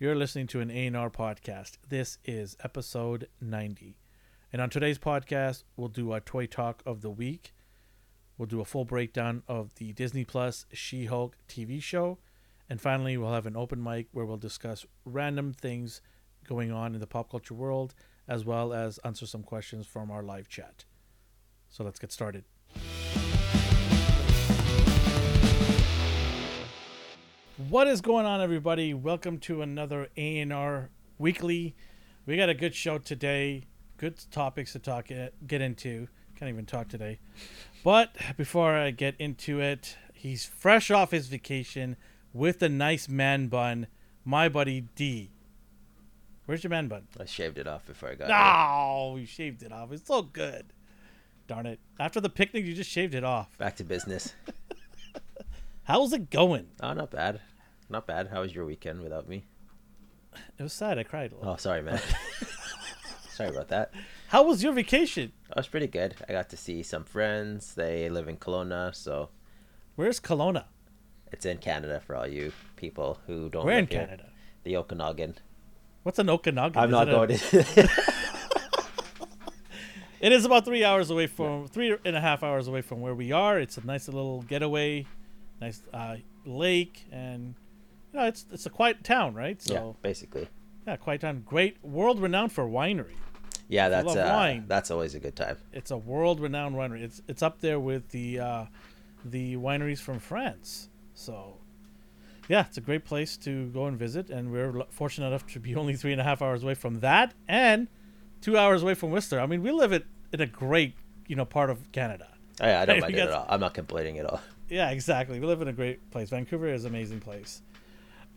You're listening to an A&R podcast. This is episode 90. And on today's podcast, we'll do a toy talk of the week. We'll do a full breakdown of the Disney Plus She-Hulk TV show. And finally, we'll have an open mic where we'll discuss random things going on in the pop culture world, as well as answer some questions from our live chat. So let's get started. What is going on, everybody? Welcome to another A&R Weekly. We got a good show today. Good topics to talk eh, get into. Can't even talk today. But before I get into it, he's fresh off his vacation with a nice man bun. My buddy D. Where's your man bun? I shaved it off before I got No, you shaved it off. It's so good. Darn it. After the picnic, you just shaved it off. Back to business. How's it going? oh, not bad. Not bad. How was your weekend without me? It was sad. I cried. a lot. Oh, sorry, man. sorry about that. How was your vacation? That was pretty good. I got to see some friends. They live in Kelowna, so Where's Kelowna? it's in Canada for all you people who don't. We're in here. Canada. The Okanagan. What's an Okanagan? I'm Is not it a- going to. It is about three hours away from three and a half hours away from where we are. It's a nice little getaway, nice uh, lake, and you know it's it's a quiet town, right? yeah, basically. yeah, quiet town. Great, world renowned for winery. Yeah, that's uh, wine. that's always a good time. It's a world renowned winery. It's it's up there with the uh, the wineries from France. So yeah, it's a great place to go and visit, and we're fortunate enough to be only three and a half hours away from that, and two hours away from Whistler. I mean, we live it in a great you know part of Canada. Oh, yeah, I don't mind it at all. I'm not complaining at all. Yeah, exactly. We live in a great place. Vancouver is an amazing place.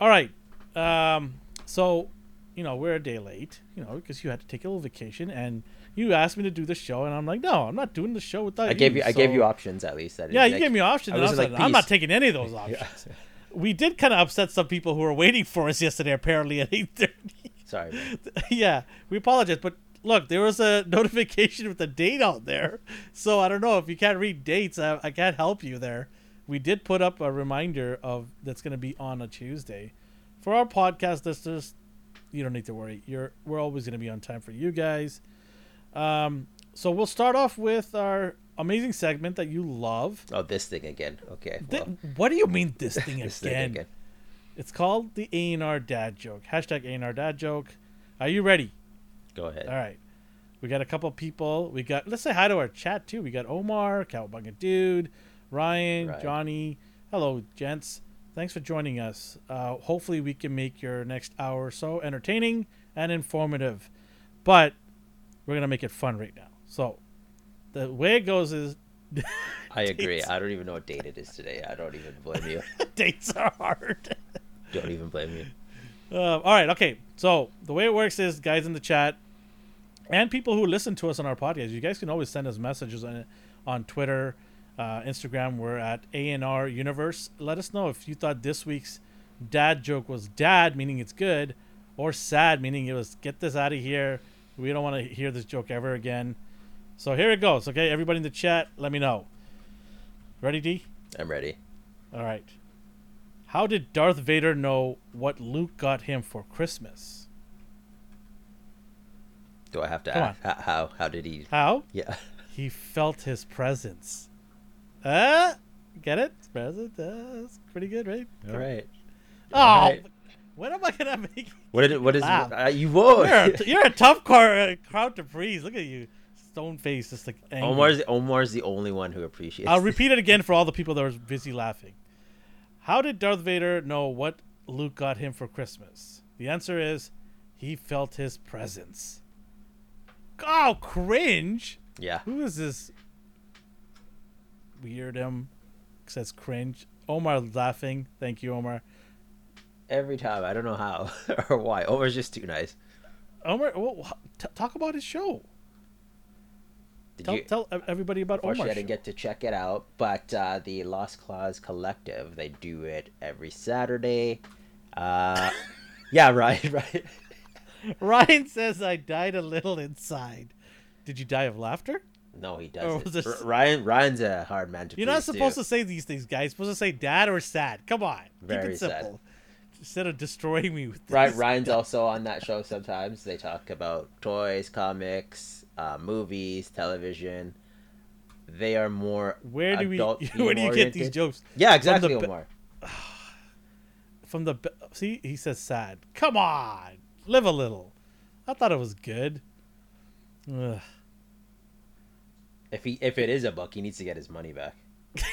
All right. Um, so, you know, we're a day late, you know, because you had to take a little vacation and you asked me to do the show and I'm like, no, I'm not doing the show without I gave you. I gave you options at least. I didn't Yeah, you like- gave me options. I and I wasn't like, like, I'm not taking any of those options. We did kind of upset some people who were waiting for us yesterday, apparently at 8:30. Sorry. Yeah, we apologize, but look, there was a notification with a date out there, so I don't know if you can't read dates. I, I can't help you there. We did put up a reminder of that's going to be on a Tuesday for our podcast listeners. You don't need to worry. You're we're always going to be on time for you guys. Um, so we'll start off with our amazing segment that you love. Oh, this thing again. Okay. Th- what do you mean this thing this thing again? again. It's called the A&R Dad Joke. Hashtag A&R Dad Joke. Are you ready? Go ahead. All right. We got a couple people. We got let's say hi to our chat too. We got Omar, Cowabunga Dude, Ryan, Right. Johnny. Hello, gents. Thanks for joining us. Uh, hopefully, we can make your next hour or so entertaining and informative. But we're gonna make it fun right now. So the way it goes is I agree. I don't even know what date it is today. I don't even blame you. dates are hard. don't even blame you. Uh, all right, okay. So the way it works is, guys in the chat, and people who listen to us on our podcast, you guys can always send us messages on on Twitter, uh, Instagram. We're at ANR Universe. Let us know if you thought this week's dad joke was dad, meaning it's good, or sad, meaning it was get this out of here. We don't want to hear this joke ever again. So here it goes. Okay, everybody in the chat, let me know. Ready, D? I'm ready. All right. How did Darth Vader know what Luke got him for Christmas? Do I have to Come ask how, how? How did he? How? Yeah. He felt his presence. Uh, get it? Present. Uh, that's pretty good, right? All right. Oh, All right. when am I gonna make? What did it? What is? Uh, you won't. You're a, you're a tough car, uh, crowd to please. Look at you, stone face, just like angry. Omar's Omar's the only one who appreciates. I'll repeat it again for all the people that were busy laughing. How did Darth Vader know what Luke got him for Christmas? The answer is he felt his presence. Oh, cringe. Yeah. Who is this weirdum? Says cringe. Omar laughing. Thank you, Omar. Every time. I don't know how or why. Omar's just too nice. Omar, well, t- talk about his show. Did Tell, you? tell everybody about Omar. I didn't get to check it out, but uh, the Lost Cause Collective, they do it every Saturday. Uh, yeah, right, right. Ryan says I died a little inside. Did you die of laughter? No, he doesn't. Ryan, Ryan's a hard man to please. You're not supposed too. to say these things, guys. You're supposed to say dad or sad. Come on. Keep Very it sad. simple. instead of destroying me with this. Right, Ryan's also on that show sometimes. They talk about toys, comics, uh, movies, television. They are more Where do we? Where do you get these jokes? Yeah, exactly, ba- Omar. From the see, he says sad. Come on, live a little. I thought it was good. Ugh. If he if it is a buck, he needs to get his money back.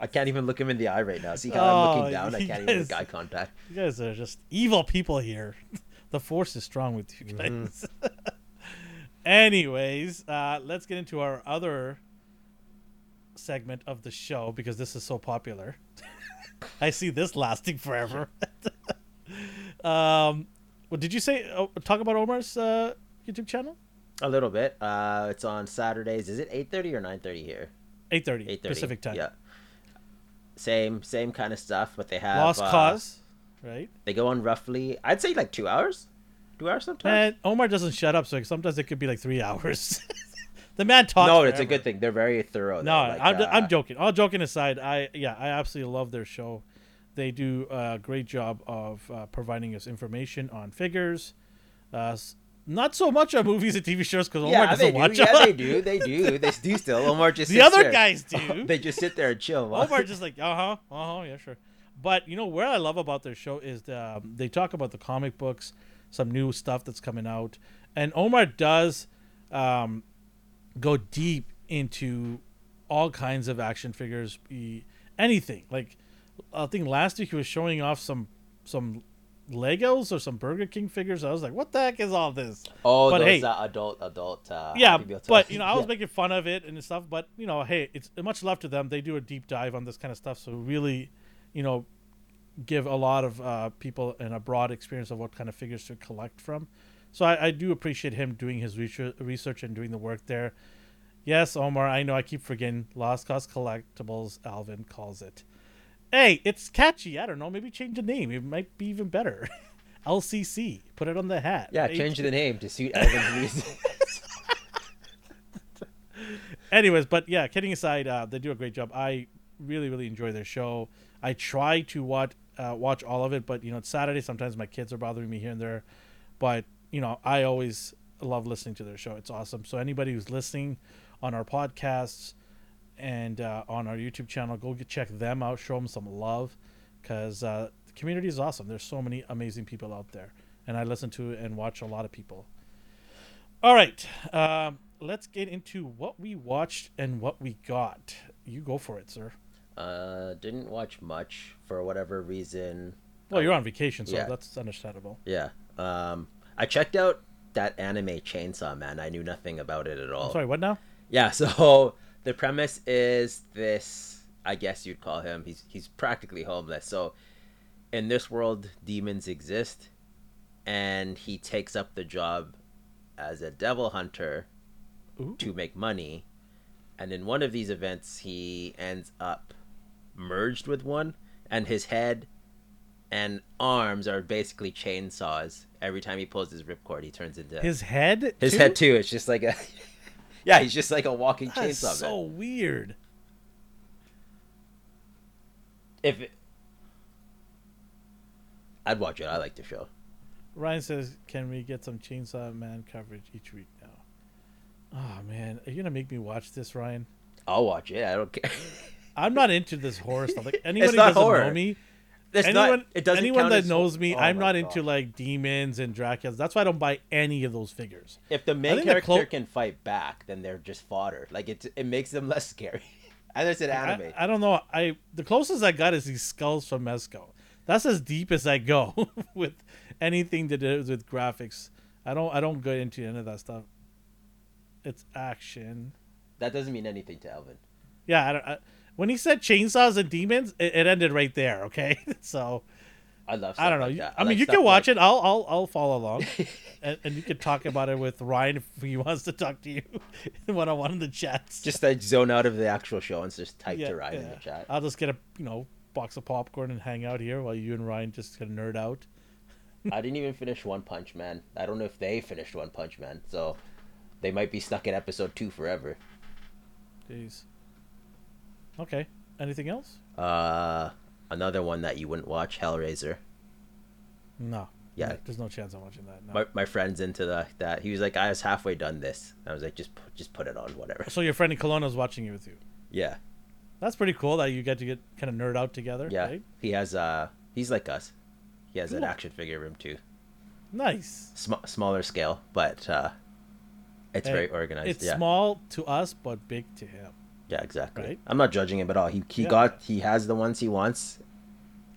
I can't even look him in the eye right now. See how I'm Oh, looking down? I can't even guys- make eye contact. You guys are just evil people here. the force is strong with you Mm-hmm. guys. Anyways, uh, let's get into our other segment of the show because this is so popular. I see this lasting forever. um, well, did you say oh, talk about Omar's uh, YouTube channel? A little bit. Uh, it's on Saturdays. Is it eight thirty or nine thirty here? Eight thirty Eight thirty Pacific time. Yeah. Same same kind of stuff, but they have Lost uh, Cause, right? They go on roughly, I'd say like two hours. Two hours sometimes. And Omar doesn't shut up, so sometimes it could be like three hours. the man talks. no, it's a good thing. They're very thorough. No. Like, I'm, uh, I'm joking. All joking aside, I yeah, I absolutely love their show. They do a great job of uh, providing us information on figures. Uh, not so much on movies and TV shows because Omar Yeah, doesn't they do. watch Yeah, them. they do. They do. They do still. Omar just The other there. guys do. they just sit there and chill. Omar just like uh huh, uh huh, yeah, sure. But you know where I love about their show is the, um, they talk about the comic books, some new stuff that's coming out, and Omar does um, go deep into all kinds of action figures, anything. Like I think last week he was showing off some some Legos or some Burger King figures. I was like, what the heck is all this? oh, but those hey- adult, adult. Uh, yeah, but you know, I was Yeah. making fun of it and stuff. But you know, hey, it's much love to them. They do a deep dive on this kind of stuff, so really, you know, give a lot of uh, people and a broad experience of what kind of figures to collect from. So I, I do appreciate him doing his research, research and doing the work there. Yes, Omar, I know I keep forgetting Lost Cause Collectibles. Alvin calls it. Hey, it's catchy. I don't know. Maybe change the name. It might be even better. LCC. Put it on the hat. Yeah, change the name to suit Elvin's needs. anyways but yeah kidding aside uh, they do a great job i really really enjoy their show i try to watch uh, watch all of it but you know it's saturday sometimes my kids are bothering me here and there but you know i always love listening to their show it's awesome so anybody who's listening on our podcasts and uh, on our youtube channel go get, check them out show them some love because uh, the community is awesome there's so many amazing people out there and i listen to and watch a lot of people all right. Um, let's get into what we watched and what we got. You go for it, sir. uh, didn't watch much for whatever reason. Well, you're on vacation, so Yeah. that's understandable. Yeah. Um, I checked out that anime Chainsaw Man. I knew nothing about it at all. I'm sorry, what now? Yeah, so the premise is this I guess you'd call him he's he's practically homeless. So in this world demons exist and he takes up the job as a devil hunter Ooh. to make money. And in one of these events he ends up merged with one and his head and arms are basically chainsaws. Every time he pulls his ripcord he turns into His head? his too? head too. It's just like a yeah, he's just like a walking chainsaw. That's chainsaw. so man. weird. If it, I'd watch it, I like the show. Ryan says, "Can we get some Chainsaw Man coverage each week now?" Oh man, are you gonna make me watch this, Ryan? I'll watch it. I don't care. I'm not into this horror stuff. Like not doesn't horror. know me, It's anyone, not. It doesn't. anyone that knows me, Oh I'm not God. into like demons and Draculas. That's why I don't buy any of those figures. If the main character clo- can fight back, then they're just fodder. Like it. It makes them less scary. and it's an anime. I, I don't know. I the closest I got is these skulls from Mezco. That's as deep as I go with anything to do with graphics. I don't. I don't go into any of that stuff. It's action. that doesn't mean anything to Elvin. Yeah. I don't, I, when he said chainsaws and demons, it, it ended right there. Okay. so I love. I don't know. Like that. I, mean, like you can watch like- it. I'll. I'll. I'll follow along, and, and you can talk about it with Ryan if he wants to talk to you one on one in the chats. Just like zone out of the actual show and just type Yeah, to Ryan in the chat. I'll just get a you know box of popcorn and hang out here while you and Ryan just gonna nerd out. I didn't even finish One Punch Man. I don't know if they finished One Punch Man, so they might be stuck in episode two forever. Jeez. Okay. Anything else? Uh, another one that you wouldn't watch, Hellraiser. No. Yeah. There's no chance I'm watching that. No. My, my friend's into the, that. He was like, I was halfway done this. I was like, just put, just put it on, whatever. so your friend in Kelowna is watching it with you. Yeah, That's pretty cool that you get to get kind of nerd out together. yeah. Right? He has uh, he's like us. He has an action figure room too. Nice. Sm- smaller scale, but uh, it's Hey, very organized. It's yeah, small to us, but big to him. Yeah, exactly. right? I'm not judging him at all. He he Yeah. got he has the ones he wants,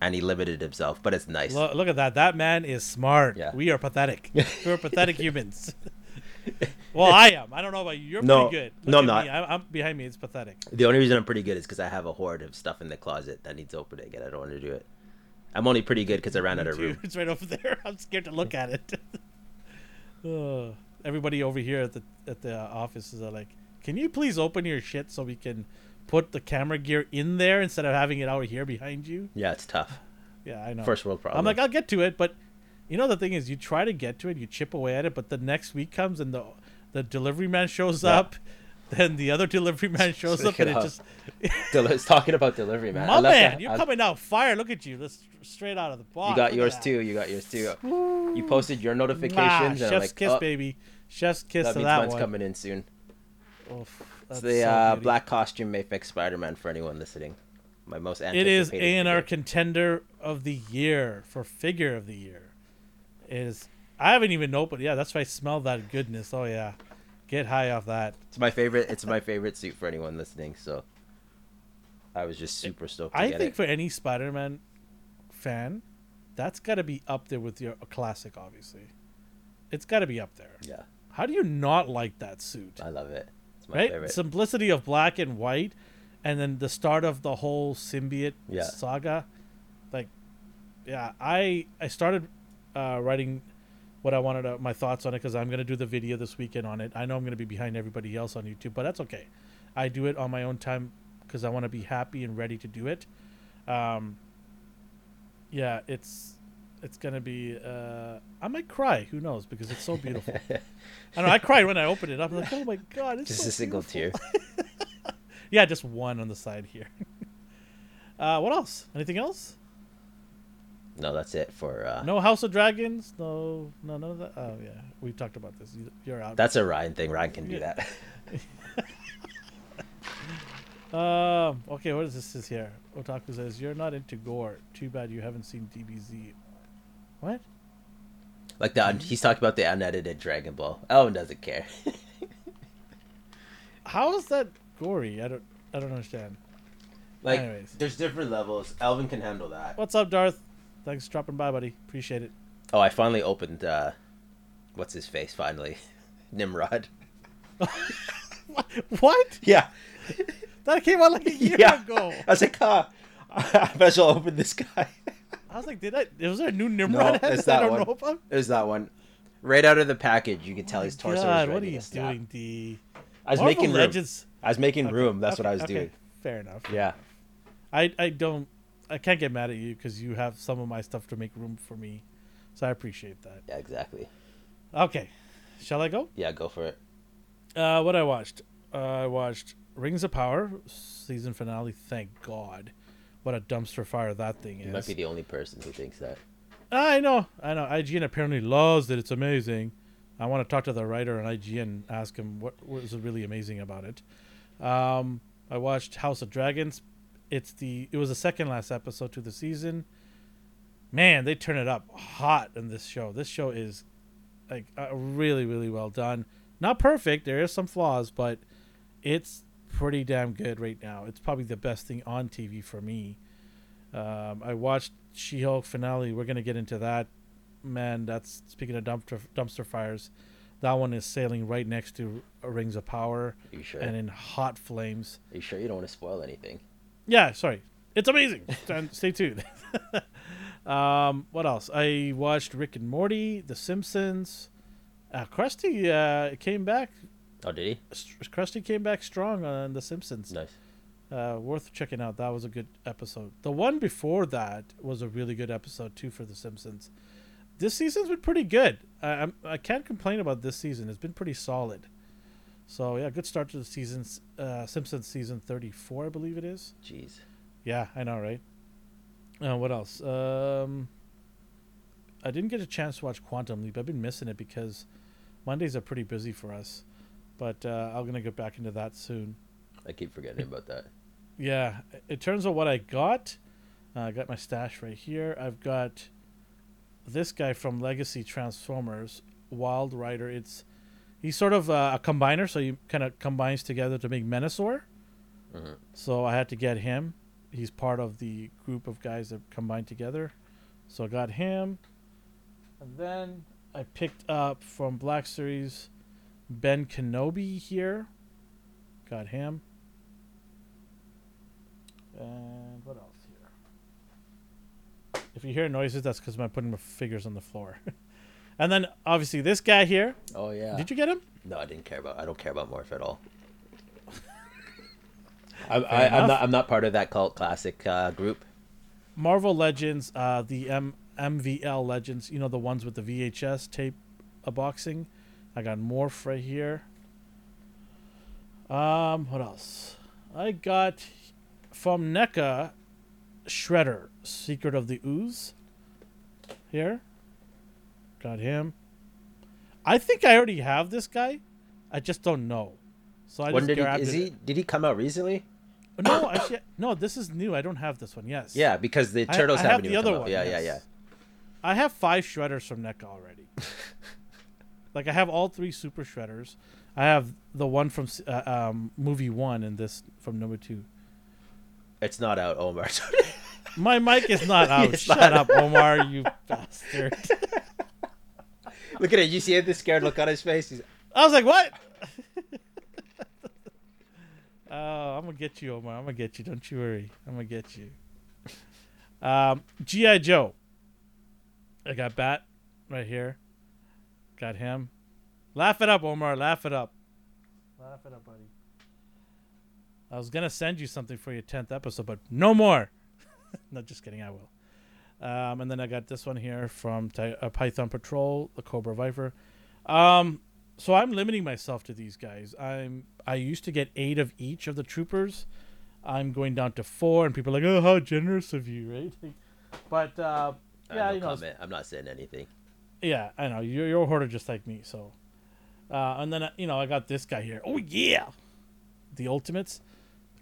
and he limited himself. But it's nice. Look, look at that. That man is smart. Yeah. We are pathetic. We're pathetic humans. well, I am. I don't know about you. You're No. pretty good. No, I'm not. I'm, I'm behind me. It's pathetic. The only reason I'm pretty good is because I have a hoard of stuff in the closet that needs opening, and I don't want to do it. I'm only pretty good because I ran out of too. room. It's right over there. I'm scared to look at it. Everybody over here at the at the office is uh, like, "Can you please open your shit so we can put the camera gear in there instead of having it out here behind you?" Yeah, it's tough. Yeah, I know. First world problem. I'm like, I'll get to it, but you know the thing is, you try to get to it, you chip away at it, but the next week comes and the the delivery man shows Yeah. up, then the other delivery man shows up, and it it just it's talking about delivery, man. My man, the- you're I- coming out fire. Look at you, That's straight out of the box. You got Look yours that. too. You got yours too. You posted your notifications, Mwah, and chef's like, kiss, oh, baby. Chef's kiss that means that mine's one. coming in soon. Oof, It's the so uh, black costume Mafex Spider-Man for anyone listening. My most It anticipated. is A and R contender of the year for figure of the year. It is I haven't even opened. Yeah, that's why I smell that goodness. Oh yeah, get high off that. It's my favorite. It's my favorite suit for anyone listening. So I was just super stoked. To I think it. for any Spider-Man fan, that's got to be up there with your classic. Obviously, it's got to be up there. yeah, How do you not like that suit? I love it. My right, favorite. simplicity of black and white, and then the start of the whole symbiote Yeah. saga. Like, yeah, I I started uh, writing what I wanted to, my thoughts on it because I'm gonna do the video this weekend on it. I know I'm gonna be behind everybody else on YouTube, but that's okay. I do it on my own time because I want to be happy and ready to do it. Um, yeah, it's it's gonna be. Uh, I might cry. Who knows? Because it's so beautiful. I know. I cried when I opened it up. I'm like, oh my god, it's just so a single beautiful." tear. Yeah, just one on the side here. uh, what else? Anything else? No, that's it for. Uh, No House of Dragons. No, no, none of that. Oh yeah, we've talked about this. You- You're out. That's a Ryan thing. Ryan can do Yeah. that. Um. Okay. What is this? Is here? Otaku says you're not into gore. Too bad you haven't seen DBZ. What? like the he's talking about the unedited Dragon Ball. Ellen doesn't care. How is that gory? I don't. I don't understand. like Anyways. there's different levels. Elvin can handle that. What's up, Darth? Thanks for dropping by, buddy. Appreciate it. Oh, I finally opened. uh What's his face? Finally, Nimrod. What? Yeah, That came out like a year yeah. ago. I was like, ah, I bet you'll open this guy. I was like, did I? Was there a new Nimrod it's that I don't one. know about? There's that one. Right out of the package, you can tell Oh his torso God, is ready what are you doing, D? I was Marvel making room. Legends. I was making Okay, room. That's what I was okay, doing. Fair enough. Yeah. I I don't. I can't get mad at you because you have some of my stuff to make room for me, so I appreciate that. Yeah, exactly. Okay, shall I go? Yeah, go for it. Uh, what I watched? Uh, I watched Rings of Power season finale. Thank God, what a dumpster fire that thing is. You might be the only person who thinks that. I know, I know. IGN apparently loves it. It's amazing. I want to talk to the writer on IGN and ask him what was really amazing about it. Um, I watched House of Dragons. It's the it was the second last episode to the season. Man, they turn it up hot in this show. This show is like uh, really really well done. Not perfect. There is some flaws, but it's pretty damn good right now. It's probably the best thing on TV for me. Um, I watched She-Hulk finale. We're gonna get into that. Man, that's speaking of dumpster dumpster fires. That one is sailing right next to Rings of Power Are you sure? and in hot flames. Are you sure you don't want to spoil anything? Yeah, sorry. It's amazing. Stay tuned. um, what else? I watched Rick and Morty, The Simpsons. Uh, Krusty uh, came back. Oh, did he? Krusty came back strong on The Simpsons. Nice. Uh, worth checking out. That was a good episode. The one before that was a really good episode too for The Simpsons. This season's been pretty good. I I'm, I can't complain about this season. It's been pretty solid. So yeah, good start to the season. uh, Simpsons season thirty four, I believe it is. Jeez. Yeah, I know, right? Uh, what else? Um, I didn't get a chance to watch Quantum Leap. I've been missing it because Mondays are pretty busy for us. But uh, I'm gonna get back into that soon. I keep forgetting about that. Yeah, in terms of what I got, uh, I got my stash right here. I've got this guy from Legacy Transformers, Wild Rider. It's he's sort of uh, a combiner, so he kind of combines together to make Menasor. Mhm. So I had to get him. He's part of the group of guys that combine together. So I got him, and then I picked up from Black Series Ben Kenobi here. Got him. And what else here? If you hear noises, that's because I'm putting my figures on the floor. and then obviously this guy here. Oh yeah. Did you get him? No, I didn't care about. I don't care about Morph at all. I, I. I'm not. I'm not part of that cult classic uh, group. Marvel Legends, uh, the M- MVL Legends, you know, the ones with the VHS tape uh, boxing. I got Morph right here. Um, what else? I got from NECA Shredder, Secret of the Ooze. Here. Got him. I think I already have this guy. I just don't know. So I when just did he? Is it. he? Did he come out recently? No, actually, no. This is new. I don't have this one. Yes. Yeah, because the I- turtles I haven't have the other one, Yeah, yes. yeah, yeah. I have five shredders from NECA already. like I have all three super shredders. I have the one from uh, um, movie one and this from number two. It's not out, Omar. My mic is not out. It's Shut not up, Omar, you bastard. look at it. You see the scared look on his face. He's, I was like, what? Oh, I'm gonna get you, Omar. I'm gonna get you. Don't you worry. I'm gonna get you. Um, GI Joe. I got Bat right here. Got him. Laugh it up, Omar. Laugh it up. Laugh it up, buddy. I was gonna send you something for your tenth episode, but no more. no, just kidding. I will. Um, and then I got this one here from Ty- uh, Python Patrol, the Cobra Viper. Um, so I'm limiting myself to these guys. I'm I used to get eight of each of the troopers. I'm going down to four, and people are like, "Oh, how generous of you!" Right? But uh, I yeah, no you know, comment. I'm not saying anything. Yeah, I know you're you're a hoarder just like me. So, uh, and then uh, you know I got this guy here. Oh yeah, the ultimates.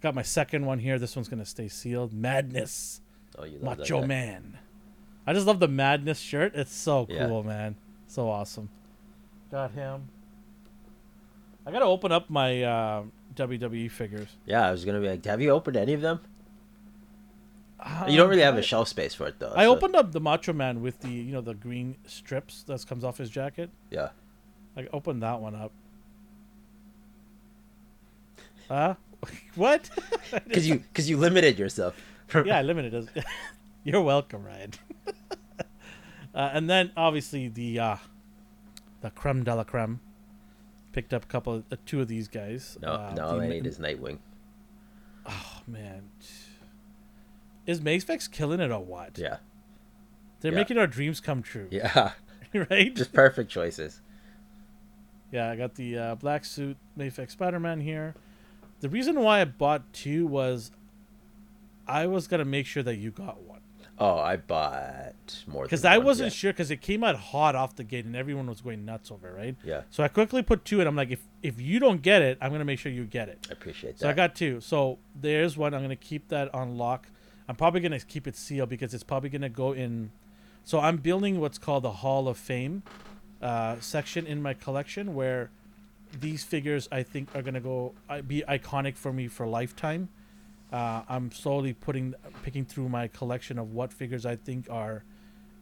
Got my second one here. This one's gonna stay sealed. Madness, Oh, you love that Macho. Man. I just love the Madness shirt. It's so Yeah. cool, man. So awesome. Got him. I gotta open up my uh, WWE figures. Yeah, I was gonna be like, have you opened any of them? Um, you don't really have I- a shelf space for it though. I so- opened up the Macho Man with the you know the green strips that comes off his jacket. Yeah. I opened that one up. Huh? what? Because you because you limited yourself. yeah, I limited it. You're welcome, Ryan. uh, and then obviously the uh, the creme de la creme. Picked up a couple, of, uh, two of these guys. No, uh, no, the- I need is Nightwing. Oh man, is Mafex killing it or what? Yeah, They're yeah. making our dreams come true. yeah, right? just perfect choices. Yeah, I got the uh, black suit Mafex Spider-Man here. The reason why I bought two was I was gonna make sure that you got one Oh, I bought more. because I wasn't sure because it came out hot off the gate and everyone was going nuts over it, right? Yeah, So I quickly put two, and I'm like, if if you don't get it, I'm gonna make sure you get it. I appreciate that. So I got two. So there's one. I'm gonna keep that on lock. I'm probably gonna keep it sealed because it's probably gonna go in. So I'm building what's called the Hall of Fame uh, section in my collection where these figures I think are gonna go uh, be iconic for me for lifetime. Uh, I'm slowly putting picking through my collection of what figures I think are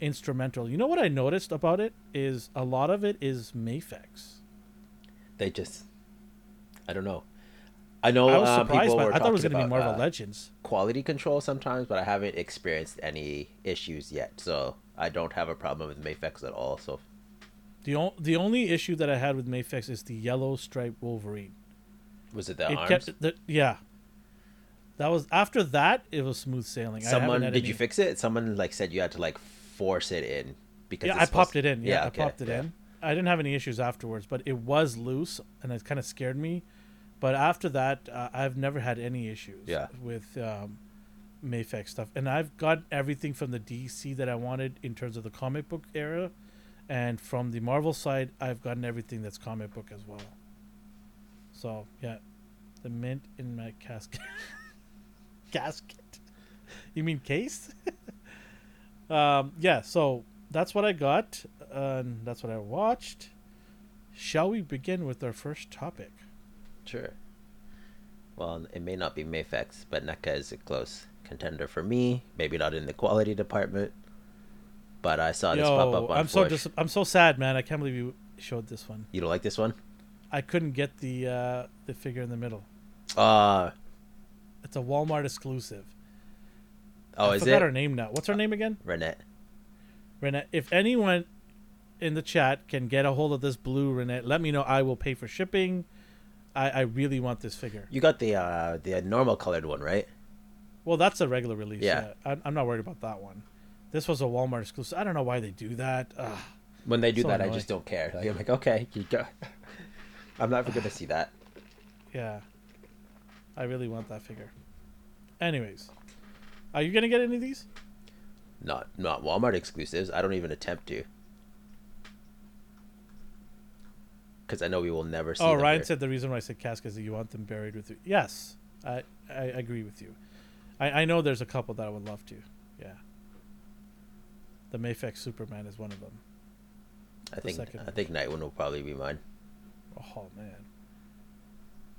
instrumental. You know what I noticed about it is a lot of it is Mafex. they just, I don't know. I know I was um, surprised people by. were I thought it was talking gonna be Marvel uh, Legends. quality control sometimes, but I haven't experienced any issues yet. So I don't have a problem with Mafex at all. So The, o- the only issue that I had with Mafex is the yellow striped Wolverine. was it the it arms? kept the, yeah. That was after that it was smooth sailing. Someone did any- you fix it? Someone like said you had to like force it in because Yeah, I popped it in. Yeah, I okay, popped it yeah. in. I didn't have any issues afterwards, but it was loose and it kind of scared me. But after that, uh, I've never had any issues Yeah. with um, Mafex stuff, and I've got everything from the DC that I wanted in terms of the comic book era, and from the Marvel side, I've gotten everything that's comic book as well. So yeah, the mint in my casket. casket. You mean case? um, yeah. So that's what I got, and that's what I watched. Shall we begin with our first topic? Sure. Well, it may not be Mafex, but NECA is a close contender for me. Maybe not in the quality department, but I saw this pop up on I'm so dis- I'm so sad, man. I can't believe you showed this one. You don't like this one? I couldn't get the uh, the figure in the middle. Uh It's a Walmart exclusive. oh, I is forgot it her name now. What's her name again? Renet? Renet. If anyone in the chat can get a hold of this blue Renet, let me know. I will pay for shipping. I, I really want this figure. You got the uh the normal colored one, right? Well, that's a regular release. Yeah. Yeah, I, I'm not worried about that one. This was a Walmart exclusive. I don't know why they do that. Ugh. When they do So that, I just don't care. Like, I'm like, okay, you go. I'm never gonna see that. Yeah. I really want that figure. Anyways, are you gonna get any of these? Not not Walmart exclusives. I don't even attempt to. Because I know we will never see. Oh, them Ryan here. said the reason why I said casket is that you want them buried with you. Yes, I I agree with you. I I know there's a couple that I would love to. Yeah. The Mafex Superman is one of them. I think second I think Nightwing will probably be mine. Oh man.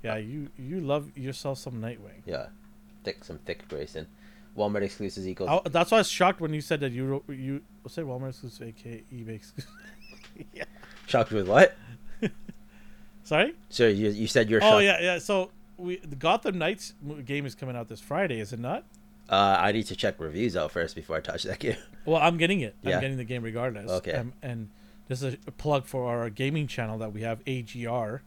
Yeah, you you love yourself some Nightwing. Yeah, thick some thick Grayson. Walmart exclusives equals. I, that's why I was shocked when you said that you you said Walmart exclusive, aka eBay exclusive. yeah. Shocked with what? Sorry. So you you said you're Oh shocked. yeah, yeah. So we the Gotham Knights game is coming out this Friday, is it not? Uh, I need to check reviews out first before I touch that game. Well, I'm getting it. Yeah. I'm getting the game regardless. Okay. Um, and this is a plug for our gaming channel that we have, AGR.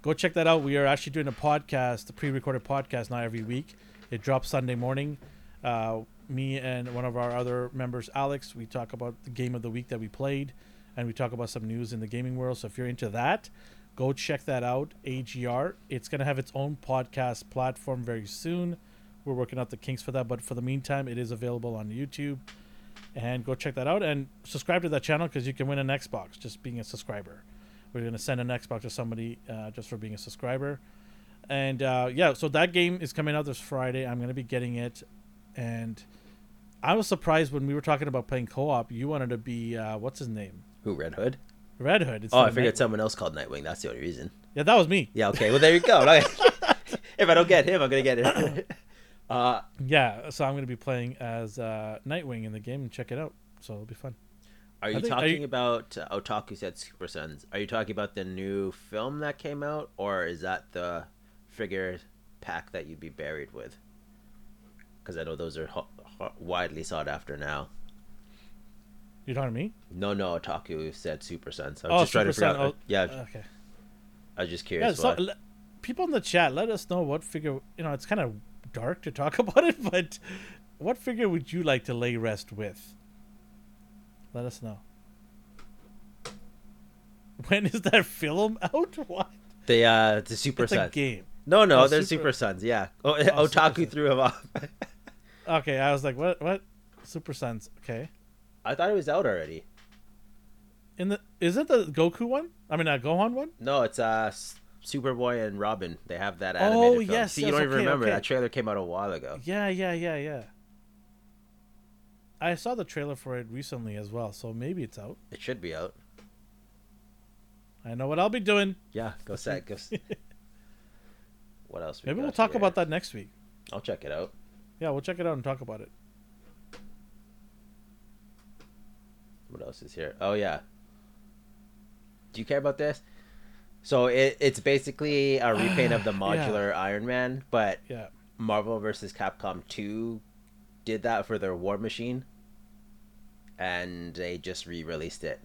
Go check that out. We are actually doing a podcast, a pre-recorded podcast now every week. It drops Sunday morning. Uh, me and one of our other members, Alex, we talk about the game of the week that we played, and we talk about some news in the gaming world. So if you're into that, go check that out. AGR. It's gonna have its own podcast platform very soon. We're working out the kinks for that, but for the meantime, it is available on YouTube and go check that out and subscribe to that channel because you can win an Xbox just being a subscriber. We're gonna send an Xbox to somebody uh, just for being a subscriber, and uh, yeah, so that game is coming out this Friday. I'm gonna be getting it, and I was surprised when we were talking about playing co-op. You wanted to be uh, what's his name, Who Red Hood? Red Hood. instead Oh, I figured Nightwing. someone else called Nightwing. That's the only reason. Yeah, that was me. Yeah. Okay. Well, there you go. if I don't get him, I'm gonna get it. uh, Yeah, so I'm gonna be playing as uh, Nightwing in the game and check it out. So it'll be fun. Are you think- are talking you- about uh, Otaku said Super Sons? Are you talking about the new film that came out, or is that the figure pack that you'd be buried with? Because I know those are ho- ho- widely sought after now. You talking to me? No, no, Otaku said Super Sons. I was Oh, just trying to Super figure out. oh, yeah, Okay. I was just curious. Yeah, so people in the chat, let us know what figure. You know, it's kind of dark to talk about it, but what figure would you like to lay rest with? Let us know. When is that film out? What? the uh, the Super It's a Sons. game. No, no, Oh, they're Super- Super Sons. Yeah. Oh, Super Otaku threw him off. Okay, I was like, what? What? Super Sons. Okay. I thought it was out already. In the is it the Goku one? I mean, uh, Gohan one? No, it's uh Superboy and Robin. They have that Oh, animated film. yes, See, yes, you don't even remember okay. that trailer came out a while ago. Yeah, yeah, yeah, yeah. I saw the trailer for it recently as well, so maybe it's out. It should be out. I know what I'll be doing. Yeah, go set. Go. what else? we Maybe we'll talk here? about that next week. I'll check it out. Yeah, we'll check it out and talk about it. What else is here? Oh yeah. Do you care about this? So it, it's basically a repaint of the Yeah. modular Iron Man, but Yeah. Marvel versus Capcom 2 did that for their War Machine, and they just re-released it.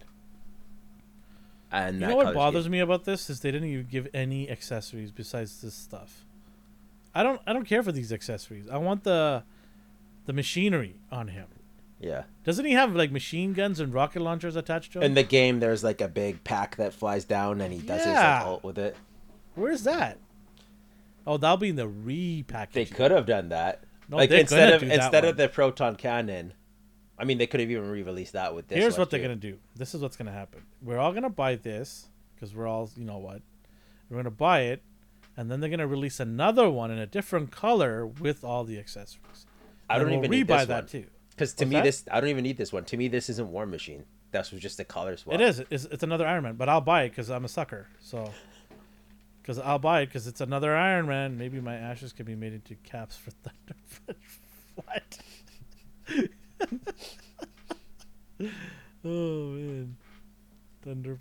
And You know what bothers scheme- me about this is they didn't even give any accessories besides this stuff. I don't I don't care for these accessories. I want the the machinery on him. Yeah. Doesn't he have like machine guns and rocket launchers attached to him? In the game, there's like a big pack that flies down, and he does his Yeah. like, ult with it. Where's that? Oh, that'll be in the repackage. They could have done that. No, like instead of instead one. of the proton cannon, I mean they could have even re-released that with this. Here's what they're gonna do. This is what's gonna happen. We're all gonna buy this because we're all, you know what? We're gonna buy it, and then they're gonna release another one in a different color with all the accessories. I don't And even we'll need rebuy this that one. too. Because to What's me, that? this I don't even need this one. To me, this isn't War Machine. That's just a color swap. It is. It's, it's another Iron Man, but I'll buy it because I'm a sucker. So, because I'll buy it because it's another Iron Man. Maybe my ashes can be made into caps for Thunder. what? oh man, Thunder.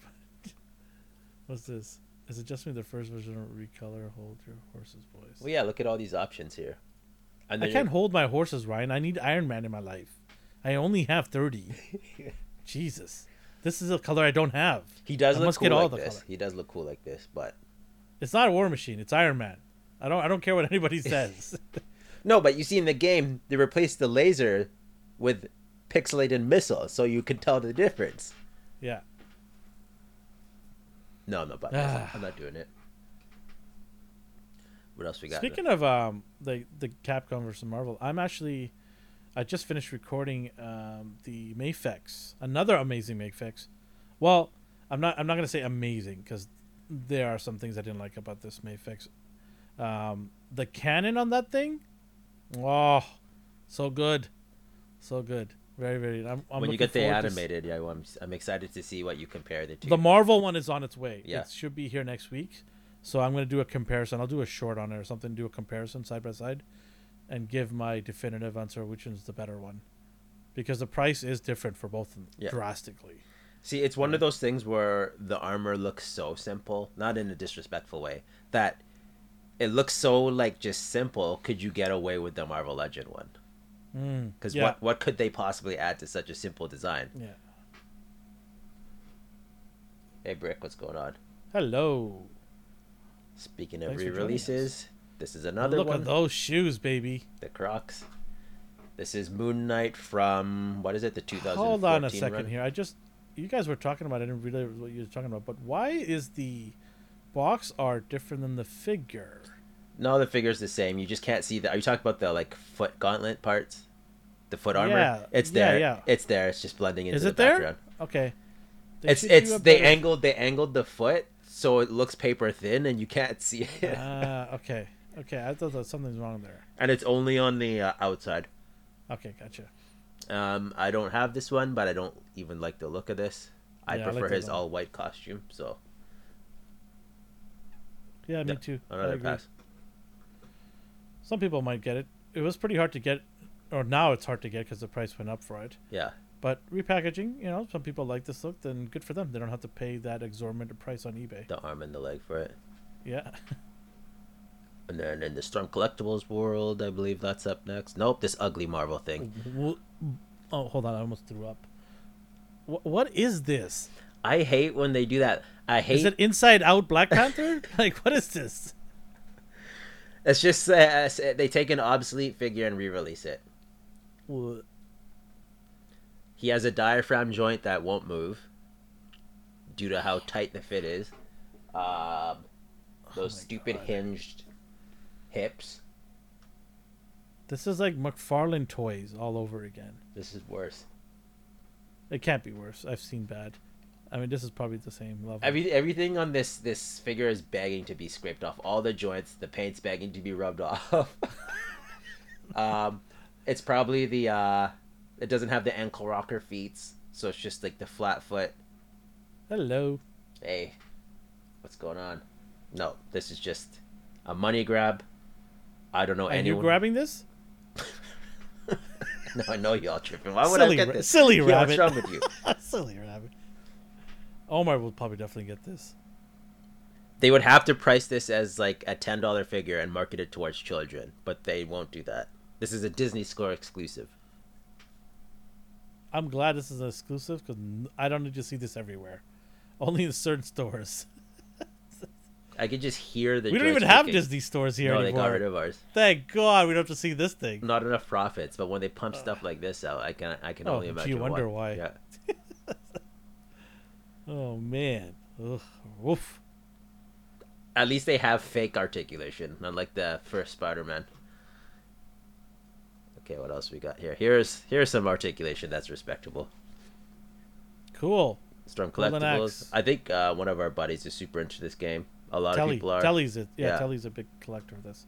What's this? Is it just me the first version of recolor? Hold your horse's voice. Well, yeah. Look at all these options here. I can't hold my horses, Ryan. I need Iron Man in my life. I only have thirty. Jesus, this is a color I don't have. he does I look must cool get all like the this. color. He does look cool like this, but It's not a War Machine. It's Iron Man. I don't. I don't care what anybody says. no. But you see in the game, they replaced the laser with pixelated missiles, so you can tell the difference. yeah. No, I'm not buying. Ah. I'm not doing it. What else we got? Speaking of um the the Capcom versus Marvel, I'm actually I just finished recording um the Mafex, another amazing Mafex. Well, I'm not I'm not gonna say amazing because there are some things I didn't like about this Mafex. Um, the cannon on that thing, oh, so good, so good, very very. I'm, I'm when you get the animated, yeah, I'm I'm excited to see what you compare the two. The Marvel one is on its way. Yeah. It should be here next week. So I'm going to do a comparison. I'll do a short on it or something, do a comparison side by side and give my definitive answer which one's the better one. Because the price is different for both of them Yeah. drastically. See, it's one of those things where the armor looks so simple, not in a disrespectful way, that it looks so like just simple. Could you get away with the Marvel Legend one? Mm. Because yeah. what what could they possibly add to such a simple design? Yeah. Hey, Brick, what's going on? Hello. Speaking of Thanks for joining re-releases, this is another Look one. at those shoes, baby. The Crocs. This is Moon Knight from what is it? The 2014 Hold on a second run? here. I just you guys were talking about I didn't realize what you were talking about, but why is the box art different than the figure? No, the figure's the same. You just can't see the. Are you talking about the like foot gauntlet parts? The foot armor. Yeah, It's there. yeah. yeah. It's there. It's just blending into Is the there? background. Okay. They It's it's they angled they angled the foot so it looks paper thin and you can't see it. Ah, okay. Okay, I thought that something's wrong there. and it's only on the uh, outside. Okay, gotcha. Um, I don't have this one, but I don't even like the look of this. I Yeah, I like prefer his all white costume. So Yeah, me No, too. Another pass. Some people might get it. It was pretty hard to get, or now it's hard to get because the price went up for it. Yeah. But repackaging, you know, some people like this look, then good for them. They don't have to pay that exorbitant price on eBay. The arm and the leg for it. Yeah. And then in the Storm Collectibles world, I believe that's up next. Nope, this ugly Marvel thing. Oh, hold on. I almost threw up. Wh- what is this? I hate when they do that. I hate Is it Inside Out Black Panther? like, what is this? It's just uh, they take an obsolete figure and re-release it. Wh- He has a diaphragm joint that won't move due to how tight the fit is. Um, those my stupid God. hinged hips. This is like McFarlane toys all over again. This is worse. It can't be worse. I've seen bad. I mean, this is probably the same level. Every everything on this this figure is begging to be scraped off. All the joints, the paint's begging to be rubbed off. um, it's probably the uh, it doesn't have the ankle rocker feet, so it's just like the flat foot. Hello. Hey, what's going on? No, this is just a money grab. I don't know and anyone. Are you're grabbing this? no, I know y'all tripping. Why would silly, I get this? silly Yo, rabbit. What's wrong with you? silly rabbit. Omar will probably definitely get this. They would have to price this as like a ten dollar figure and market it towards children, but they won't do that. This is a Disney Store exclusive. I'm glad this is an exclusive because I don't need to see this everywhere. Only in certain stores. I could just hear the. we don't even have. Disney stores here No, they anymore. got rid of ours. Thank God we don't have to see this thing. Not enough profits, but when they pump stuff like this out, I can I can Oh, only imagine wonder why. Yeah. Oh man. Ugh. Woof. At least they have fake articulation, unlike the first Spider-Man. Okay, what else we got here? Here's here's some articulation that's respectable. Cool. Storm collectibles. I think uh, one of our buddies is super into this game. A lot of people are. Telly's it. Yeah, Yeah. Telly's a big collector of this.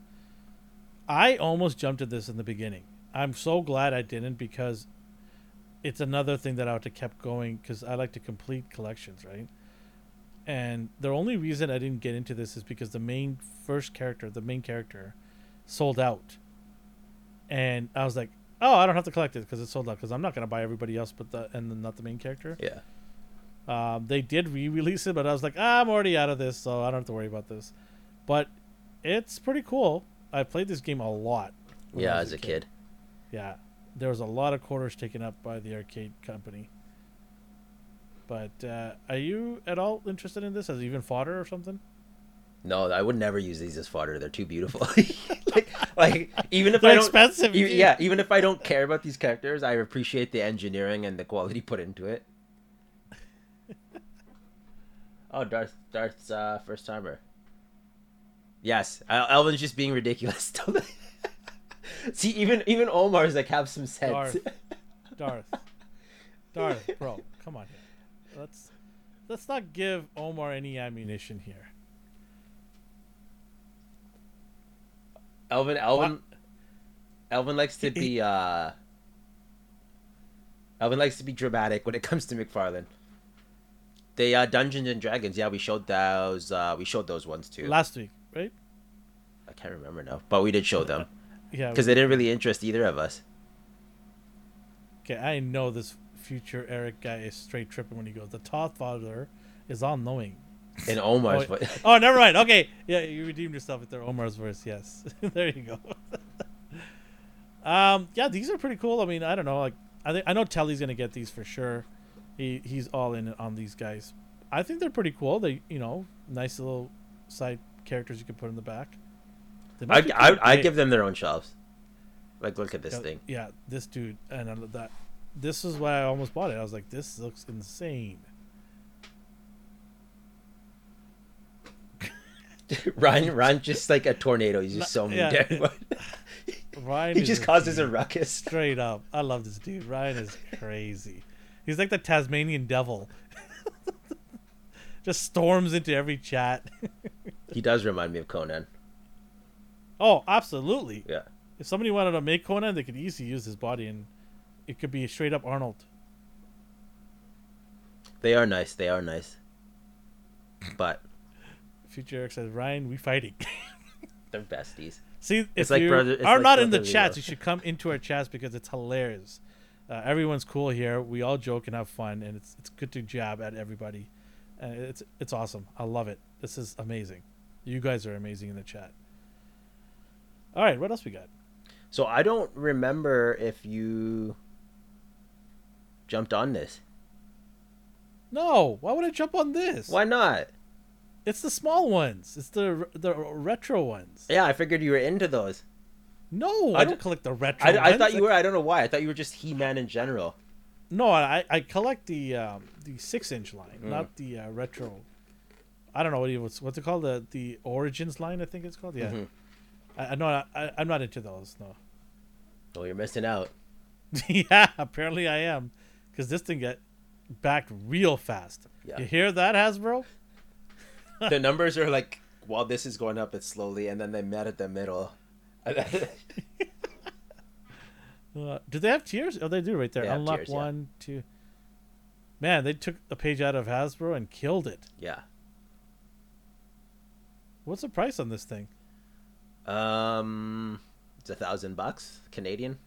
I almost jumped at this in the beginning. I'm so glad I didn't because it's another thing that I would have kept going because I like to complete collections, right? And the only reason I didn't get into this is because the main first character, the main character, sold out. And I was like, oh, I don't have to collect it because it's sold out because I'm not gonna buy everybody else, but the and then not the main character. Yeah. Um, they did re-release it, but I was like, ah, I'm already out of this, so I don't have to worry about this. But it's pretty cool. I played this game a lot. Yeah, as a kid. Yeah, there was a lot of quarters taken up by the arcade company. But uh, are you at all interested in this as even fodder or something? No, I would never use these as fodder. They're too beautiful. like, like even if They're I don't, expensive. yeah, even if I don't care about these characters, I appreciate the engineering and the quality put into it. oh, Darth, Darth's uh, first timer. Yes, Elvin's just being ridiculous. See, even even Omar's like have some sense. Darth. Darth, Darth, bro, come on here. Let's let's not give Omar any ammunition here. Elvin, Elvin, Elvin likes to be. uh Elvin likes to be dramatic when it comes to McFarlane. The uh, Dungeons and Dragons, yeah, we showed those. Uh, we showed those ones too. Last week, right? I can't remember now, but we did show them Yeah. because they didn't really interest either of us. Okay, I know this future Eric guy is straight tripping when he goes. The Toth father is all knowing. In Omar's, Oh, voice. Oh, never mind. Okay, yeah, you redeemed yourself with their Omar's verse. Yes, there you go. um, yeah, these are pretty cool. I mean, I don't know. Like, I think I know Telly's gonna get these for sure. He he's all in on these guys. I think they're pretty cool. They you know nice little side characters you can put in the back. I, I, I give them their own shelves. Like, look at this Yeah, thing. Yeah, this dude and I love that. This is why I almost bought it. I was like, this looks insane. Ryan, Ryan, just like a tornado. He's just so mean. yeah. to everyone. Ryan he just a causes a ruckus. Straight up. I love this dude. Ryan is crazy. He's like the Tasmanian devil. Just storms into every chat. He does remind me of Conan. oh, absolutely. Yeah. If somebody wanted to make Conan, they could easily use his body and it could be straight up Arnold. They are nice. They are nice. But Future Eric says, Ryan, we fighting. they're besties. See, if It's like you brother- it's are like not in the chats, you should come into our chats because it's hilarious. Uh, everyone's cool here. We all joke and have fun, and it's it's good to jab at everybody. Uh, it's it's awesome. I love it. This is amazing. You guys are amazing in the chat. All right, what else we got? So I don't remember if you jumped on this. No, why would I jump on this? Why not? It's the small ones. It's the the retro ones. Yeah, I figured you were into those. No, I don't collect the retro. I, I thought you were. I don't know why. I thought you were just He Man in general. No, I I collect the um, the six inch line, Mm. not the uh, retro. I don't know what it was. What's it called? The the origins line, I think it's called. Yeah, Mhm. I, I know. I, I'm not into those. No. Oh, you're missing out. yeah, apparently I am, because this thing get backed real fast. Yeah. You hear that, Hasbro? The numbers are like while this is going up, it's slowly, and then they met at the middle. Uh, do they have tiers? Oh, they do right there. They Unlock tiers, yeah. one, two. Man, they took a page out of Hasbro and killed it. yeah. What's the price on this thing? Um, it's a thousand bucks Canadian.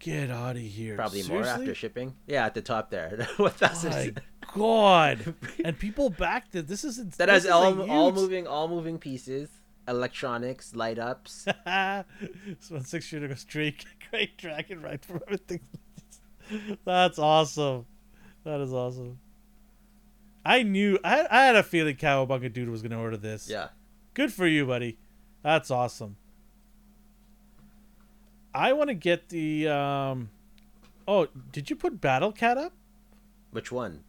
Get out of here! Probably more after shipping. Yeah, at the top there. One thousand. God! and people backed it. This is that this has is a all all moving all moving pieces, electronics, light ups. so one six shooter goes straight great dragon right from everything. That's awesome. That is awesome. I knew I, I had a feeling Cowabunga Dude was gonna order this. yeah. Good for you, buddy. That's awesome. I want to get the um Oh, did you put Battle Cat up? Which one?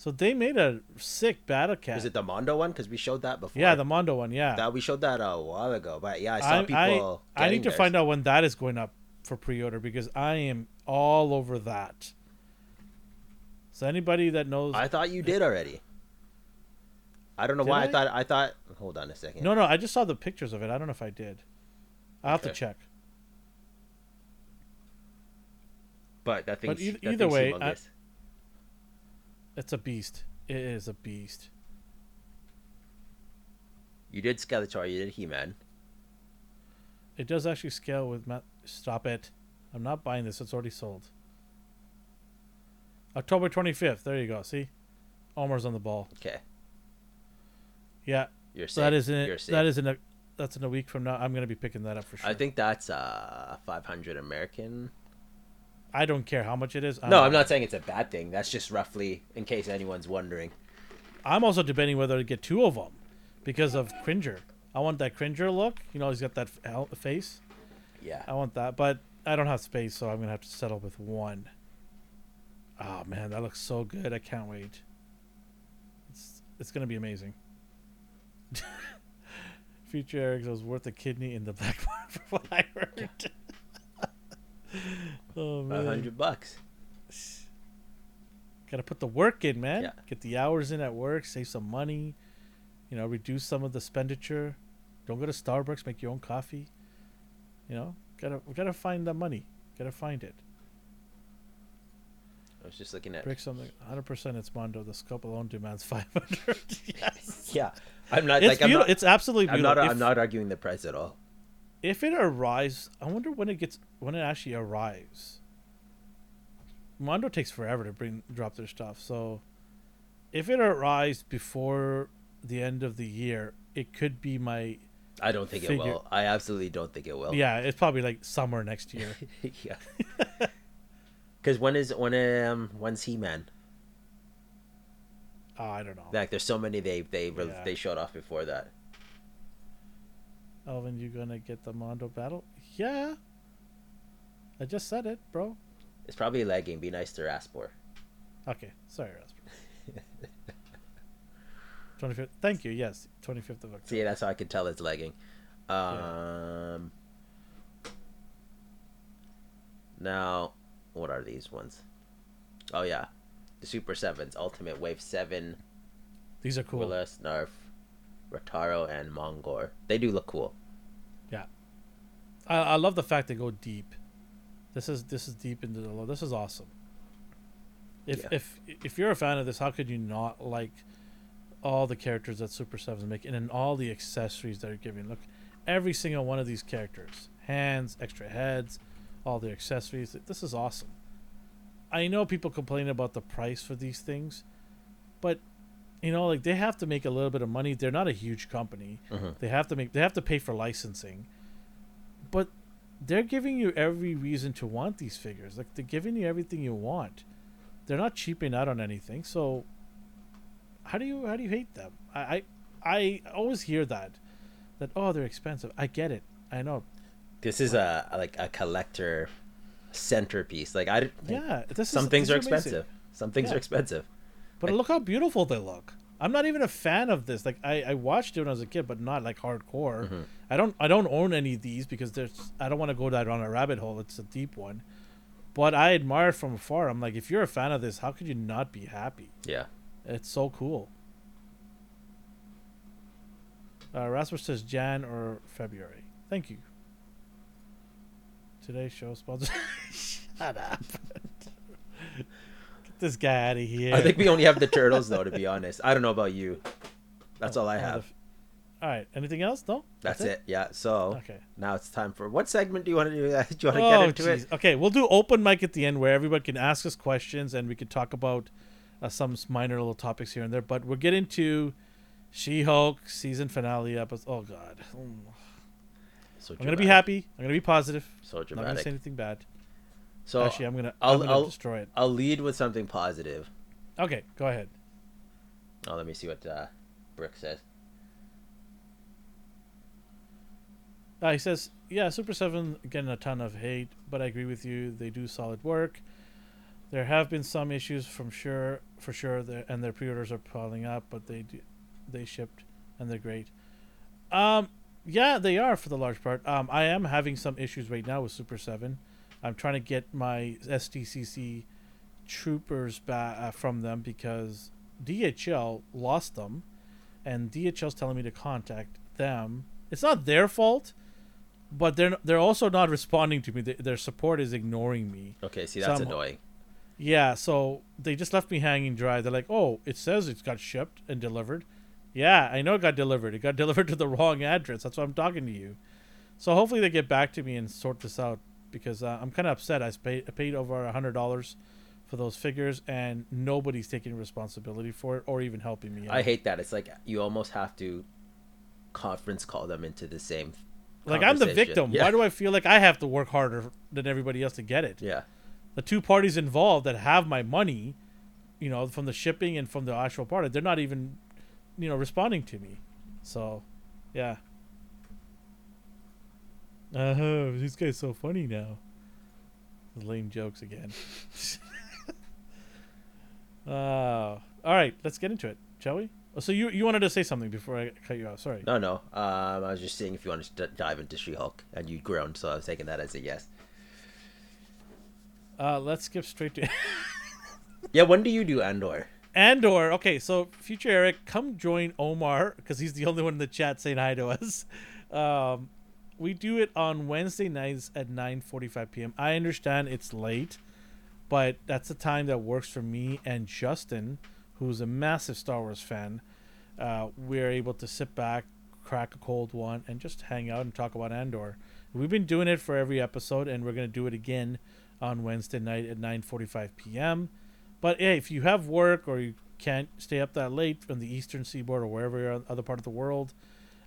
So they made a sick Battle Cat. Is it the Mondo one? Because we showed that before. yeah, the Mondo one, yeah. that we showed that a while ago. But yeah, I saw I, people. I, I need to find out when that is going up for pre-order because I am all over that. So anybody that knows, I thought you did already. I don't know Did why I? I? thought I thought. Hold on a second. no, no, I just saw the pictures of it. I don't know if I did. I'll have to check. but that thing's, eith- that either way, I-. It's a beast. It is a beast. you did Skeletor, you did He-Man. It does actually scale with Matt. Stop it. I'm not buying this. It's already sold. October 25th. There you go. See? Omar's on the ball. Okay, Yeah. you're safe. That is in You're safe. That is in a. That's in a week from now. I'm gonna be picking that up for sure. I think that's uh 500 American. I don't care how much it is. no, I'm not saying it's a bad thing. That's just roughly in case anyone's wondering. I'm also debating whether to get two of them because of Cringer. I want that Cringer look. You know, he's got that face. Yeah. I want that, but I don't have space, so I'm gonna have to settle with one. Oh man, that looks so good! I can't wait. It's it's gonna be amazing. Future Eric was worth a kidney in the black market for what I heard. oh man, 500 bucks. gotta put the work in, man. Yeah. Get the hours in at work, save some money. You know, reduce some of the expenditure. Don't go to Starbucks. Make your own coffee. You know, gotta we gotta find the money. Gotta find it. I was just looking at. Break something. 100% it's Mondo. The scope alone demands 500. yes. Yeah, I'm not It's like I'm not. it's absolutely I'm not. if, I'm not arguing the price at all. If it arrives, I wonder when it gets when it actually arrives. Mondo takes forever to bring drop their stuff. So if it arrives before the end of the year, it could be my I don't think it will. I absolutely don't think it will. yeah, it's probably like summer next year. yeah. Because when is when um when's He Man? oh, I don't know. Like there's so many they they Yeah. they showed off before that. Elvin, you're gonna get the Mondo battle? Yeah. I just said it, bro. It's probably lagging. Be nice to Raspor. Okay, sorry, Raspor. 25th. Thank you. Yes, 25th of October. See, that's how I can tell it's lagging. Um. Now, what are these ones? Oh yeah, the Super Sevens, Ultimate Wave Seven, These are cool. Willis, Narf, Ratar-O, and Mongor. They do look cool. I, I love the fact they go deep. This is this is deep into the lore. This is awesome. If Yeah. if if you're a fan of this, how could you not like all the characters that Super Sevens make, and then all the accessories they're giving? Look, every single one of these characters, hands, extra heads, all the accessories. This is awesome. I know people complain about the price for these things, but you know, like they have to make a little bit of money. They're not a huge company. Mhm. They have to make. They have to pay for licensing, but they're giving you every reason to want these figures. Like they're giving you everything you want. They're not cheaping out on anything. So, how do you how do you hate them? I I, I always hear that, that oh they're expensive. I get it. I know. This is a like a collector centerpiece. Like I, like, Yeah, this some is, things these are amazing. expensive. Some things Yeah. are expensive. But Like- look how beautiful they look. I'm not even a fan of this. Like I, I watched it when I was a kid, but not like hardcore. Mhm. I don't I don't own any of these because there's I don't want to go down a rabbit hole. It's a deep one. But I admire from afar. I'm like, if you're a fan of this, how could you not be happy? Yeah. It's so cool. Uh, Rasmus says Jan or February. Thank you. Today's show sponsor. Shut up. Get this guy out of here. I think we only have the turtles though. To be honest, I don't know about you. That's all I Oh, have. All right. Anything else? No. That's it. Yeah. So Okay. now it's time for what segment do you want to do? Do you want to Oh, get into jeez. it? Okay, we'll do open mic at the end where everyone can ask us questions and we can talk about uh, some minor little topics here and there. But we'll get into She-Hulk season finale episode. Oh God. So I'm gonna be happy. I'm gonna be positive. So I'm not gonna say anything bad. So Actually, I'm gonna. I'll- I'm gonna I'll- destroy it. I'll lead with something positive. Okay, go ahead. Oh, let me see what uh, Brick says. Uh, he says, "Yeah, Super Seven getting a ton of hate, but I agree with you. They do solid work. There have been some issues from sure, for sure, and their pre-orders are piling up, but they do, they shipped, and they're great. Um, yeah, they are for the large part. Um, I am having some issues right now with Super Seven. I'm trying to get my SDCC troopers back uh, from them because DHL lost them, and DHL's telling me to contact them. It's not their fault, but they're they're also not responding to me. Their, their support is ignoring me. Okay, see that's Some- annoying. Yeah, so they just left me hanging dry. They're like, "Oh, it says it's got shipped and delivered." Yeah, I know it got delivered. It got delivered to the wrong address. That's why I'm talking to you. So hopefully they get back to me and sort this out because uh, I'm kind of upset. I paid I paid over a hundred dollars for those figures and nobody's taking responsibility for it or even helping me. Out. I hate that. It's like you almost have to conference call them into the same. Like I'm the victim. Yeah. Why do I feel like I have to work harder than everybody else to get it? Yeah. the two parties involved that have my money, you know, from the shipping and from the actual product, they're not even, you know, responding to me. So, yeah. Uh huh. This guy's so funny now. Lame jokes again. uh, all right, let's get into it, shall we? Oh, So you you wanted to say something before I cut you off? Sorry. No, no. Um, I was just seeing if you wanted to d- dive into She-Hulk, and you groaned, so I was taking that as a yes. Uh, let's skip straight to Yeah. When do you do Andor? Andor. Okay, so future Eric, come join Omar because he's the only one in the chat saying hi to us. Um, we do it on Wednesday nights at 9:45 p.m. I understand it's late, but that's the time that works for me and Justin, who's a massive Star Wars fan. Uh, we're able to sit back, crack a cold one, and just hang out and talk about Andor. We've been doing it for every episode, and we're gonna do it again on Wednesday night at 9:45 p.m. But hey, if you have work or you can't stay up that late on the Eastern Seaboard or wherever you're on other part of the world,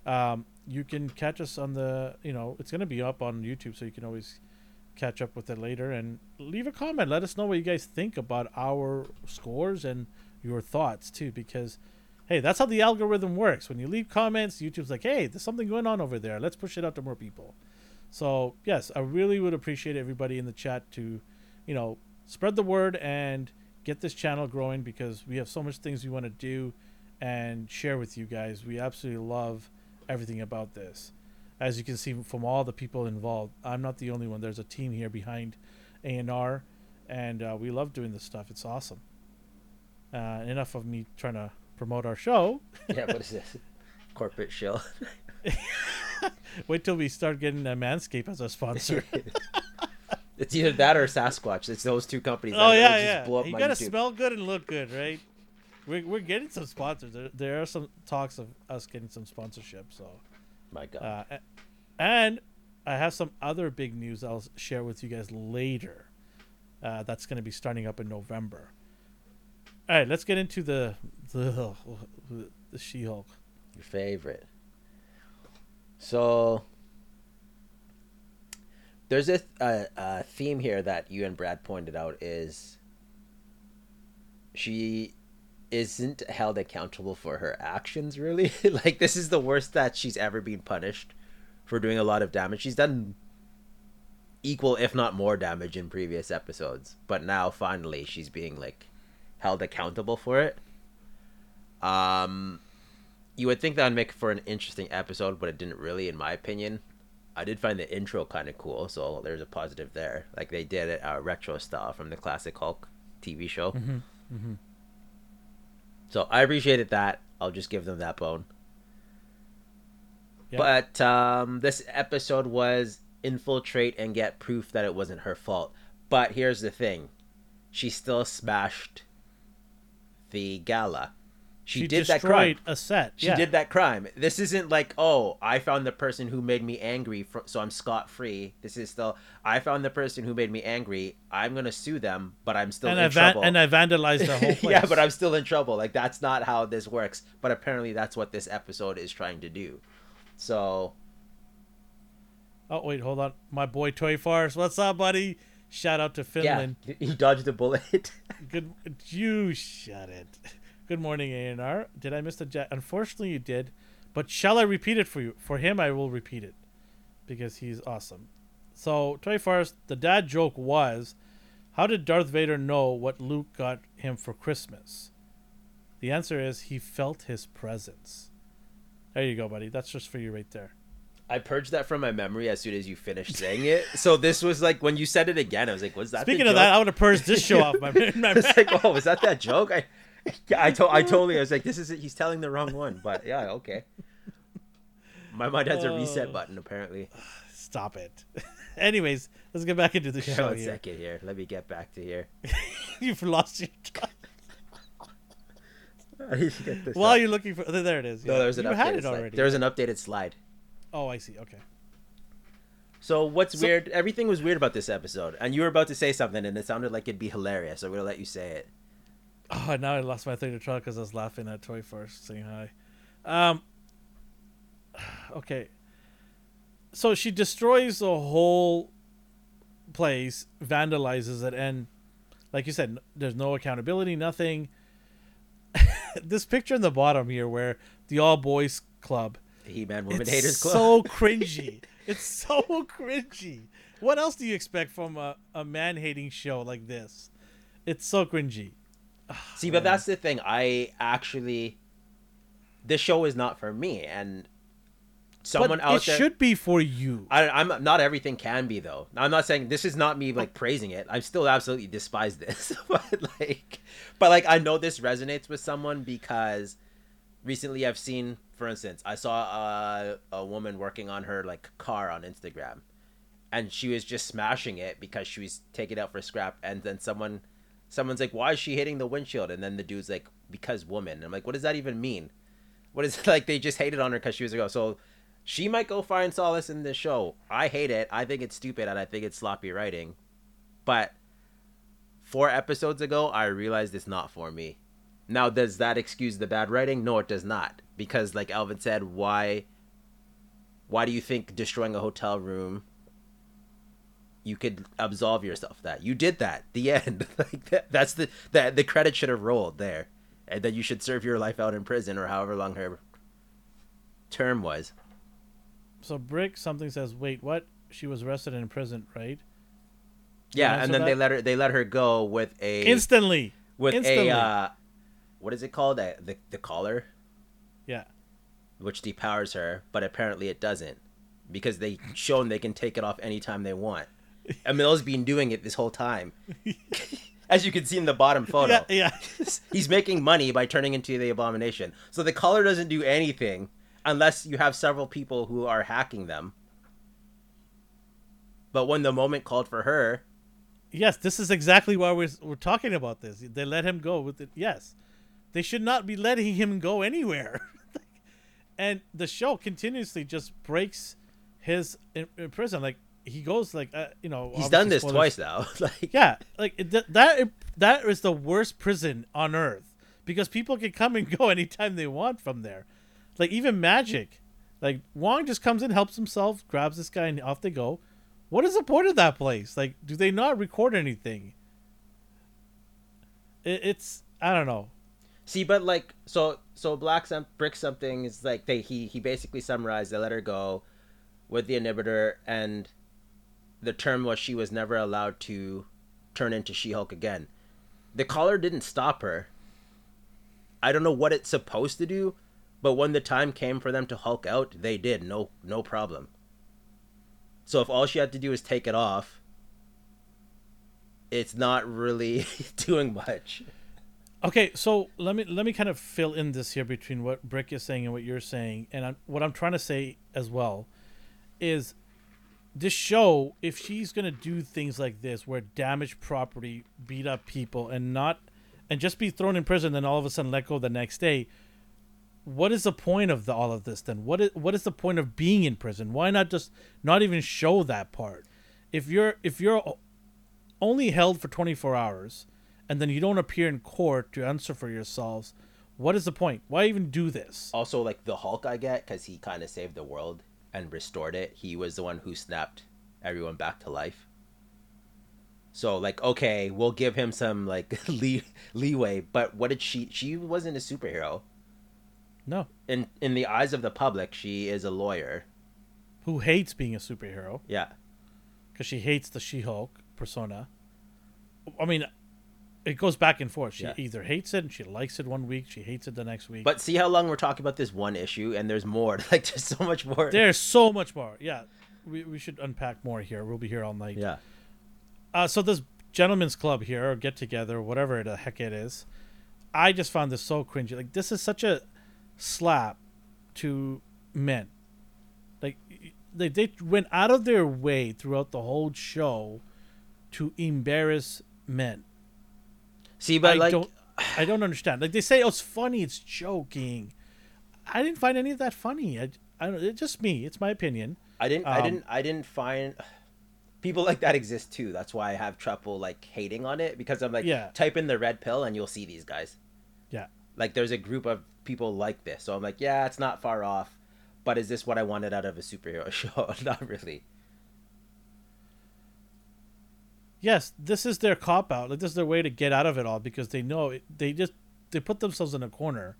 um, you can catch us on the. You know, it's gonna be up on YouTube, so you can always catch up with it later and leave a comment. Let us know what you guys think about our scores and your thoughts too, because hey, that's how the algorithm works. When you leave comments, YouTube's like, hey, there's something going on over there. Let's push it out to more people. So yes, I really would appreciate everybody in the chat to, you know, spread the word and get this channel growing because we have so much things we want to do and share with you guys. We absolutely love everything about this. As you can see from all the people involved, I'm not the only one. There's a team here behind A&R, and uh, we love doing this stuff. It's awesome. Uh, enough of me trying to promote our show. Yeah. What is this? Corporate show. Wait till we start getting uh, Manscaped as a sponsor. It's either that or Sasquatch. It's those two companies. oh yeah, just yeah. Blow up You gotta YouTube. smell good and look good, right? We're, we're getting some sponsors. There, there are some talks of us getting some sponsorship. So, My God. uh, and I have some other big news I'll share with you guys later. Uh, that's going to be starting up in November. All right, let's get into the the, the She-Hulk. Your favorite. So there's a, a, a theme here that you and Brad pointed out is she isn't held accountable for her actions really like this is the worst that she's ever been punished for doing a lot of damage she's done equal if not more damage in previous episodes but now finally she's being like held accountable for it um you would think that would make for an interesting episode, but it didn't really, in my opinion. I did find the intro kind of cool, so there's a positive there. Like they did it uh, retro style from the classic Hulk TV show. Mm-hmm. Mm-hmm. So I appreciated that. I'll just give them that bone. Yeah. But um, this episode was infiltrate and get proof that it wasn't her fault. But here's the thing: she still smashed the gala. She, She, did that crime. a set. She yeah. did that crime. This isn't like, oh, I found the person who made me angry, fr- so I'm scot free. This is still, I found the person who made me angry. I'm gonna sue them, but I'm still and in I van- trouble. and I vandalized the whole place. yeah, but I'm still in trouble. Like that's not how this works. But apparently, that's what this episode is trying to do. So Oh wait, hold on. My boy Toy Farce, what's up, buddy? Shout out to Finland. yeah, he dodged a bullet. Good, you shut it. Good morning, A and R. Did I miss the jet? Unfortunately, you did. But shall I repeat it for you? For him, I will repeat it because he's awesome. So, Toy Farce, the dad joke was, how did Darth Vader know what Luke got him for Christmas? The answer is he felt his presence. There you go, buddy. That's just for you right there. I purged that from my memory as soon as you finished saying it. So this was like when you said it again. I was like, "Was that?" Speaking of that, I would have purged this show off my my. I was like, "Oh, was that that joke?" I, I told, I totally, I was like, "This is it. He's telling the wrong one." But yeah, okay. My mind has a reset Oh. button apparently. Stop it. Anyways, let's get back into the show one here. second here. Let me get back to here. You've lost your. track. I need to get this While up. you're looking for, there it is. no, yeah. there's an you updated had it slide. already. There's an updated slide. Oh, I see. Okay. So what's So- weird? Everything was weird about this episode, and you were about to say something, and it sounded like it'd be hilarious. So I'm gonna let you say it. Oh, now I lost my thing to try because I was laughing at Toy Farce saying hi. Um. Okay. So she destroys the whole place, vandalizes it, and like you said, there's no accountability, nothing. this picture in the bottom here, where the all boys club, He-Man Woman it's Haters Club. so cringy. it's so cringy. What else do you expect from a, a man hating show like this? It's so cringy. Ah, See, but that's the thing. I actually, this show is not for me, and someone but out it there. should be for you. I, I'm not everything can be though. I'm not saying this is not me like praising it. I still absolutely despise this, but like, but like I know this resonates with someone because recently I've seen, for instance, I saw a, a woman working on her like car on Instagram, and she was just smashing it because she was taking it out for scrap, and then someone, someone's like, "Why is she hitting the windshield?" And then the dude's like, "Because woman." And I'm like, "What does that even mean?" What is like they just hated on her because she was a girl. So she might go find solace in this show. I hate it. I think it's stupid and I think it's sloppy writing. But four episodes ago, I realized it's not for me. Now, does that excuse the bad writing? No, it does not. Because, like Alvin said, why? Why do you think destroying a hotel room? You could absolve yourself that you did that. The end. like that, that's the that the credit should have rolled there, and then you should serve your life out in prison or however long her term was. So Brick something says, "Wait, what? She was arrested and imprisoned, right?" Yeah, and then they let her they let her go with a Instantly. with instantly. a uh, what is it called? A, the the collar, Yeah. which depowers her, but apparently it doesn't because they shown they can take it off anytime they want. Emil's been doing it this whole time, as you can see in the bottom photo. Yeah. Yeah. He's making money by turning into the abomination. So the collar doesn't do anything unless you have several people who are hacking them. But when the moment called for her, yes. This is exactly why we're we're talking about this. They let him go with it. Yes. They should not be letting him go anywhere. and the show continuously just breaks his in, in prison. Like he goes like uh, you know. he's done this spoilers- twice now. like Yeah, like th- that. That is the worst prison on earth because people can come and go anytime they want from there. Like even Magic, like Wong just comes in, helps himself, grabs this guy, and off they go. What is the point of that place? Like, do they not record anything? It, it's I don't know. See, but like, so so Black some Brick something is like they he he basically summarized. They let her go with the inhibitor, and the term was she was never allowed to turn into She Hulk again. The collar didn't stop her. I don't know what it's supposed to do, but when the time came for them to Hulk out, they did no no problem. So if all she had to do is take it off, it's not really doing much. Okay, so let me let me kind of fill in this here between what Brick is saying and what you're saying, and I'm, what I'm trying to say as well is this show, if she's gonna do things like this, where damage property, beat up people, and not and just be thrown in prison, then all of a sudden let go the next day, what is the point of the, all of this? Then what is what is the point of being in prison? Why not just not even show that part? If you're if you're only held for 24 hours and then you don't appear in court to answer for yourselves, what is the point? Why even do this? also like the Hulk I get because he kind of saved the world and restored it. He was the one who snapped everyone back to life. So like okay, we'll give him some like lee- leeway, but what did she? She wasn't a superhero. No. In in the eyes of the public, she is a lawyer. Who hates being a superhero Yeah, because she hates the She-Hulk persona. I mean, it goes back and forth. She Yeah. either hates it and she likes it one week, she hates it the next week. But see how long we're talking about this one issue, and there's more. Like there's so much more. there's so much more. Yeah, we, we should unpack more here. We'll be here all night. Yeah. Uh, so this gentleman's club here, or get together, whatever the heck it is, I just found this so cringy. Like this is such a slap to men. Like they they went out of their way throughout the whole show to embarrass men. See, but I like don't I don't understand. Like they say, oh, it's funny, it's joking. I didn't find any of that funny. I, I don't. It's just me. It's my opinion. I didn't I Um, didn't I didn't find people like that exist too. That's why I have trouble like hating on it because I'm like Yeah. type in the red pill and you'll see these guys. Yeah. Like there's a group of people like this. So I'm like, yeah, it's not far off. But is this what I wanted out of a superhero show? not really. Yes, this is their cop out. Like this is their way to get out of it all because they know it, they just they put themselves in a corner.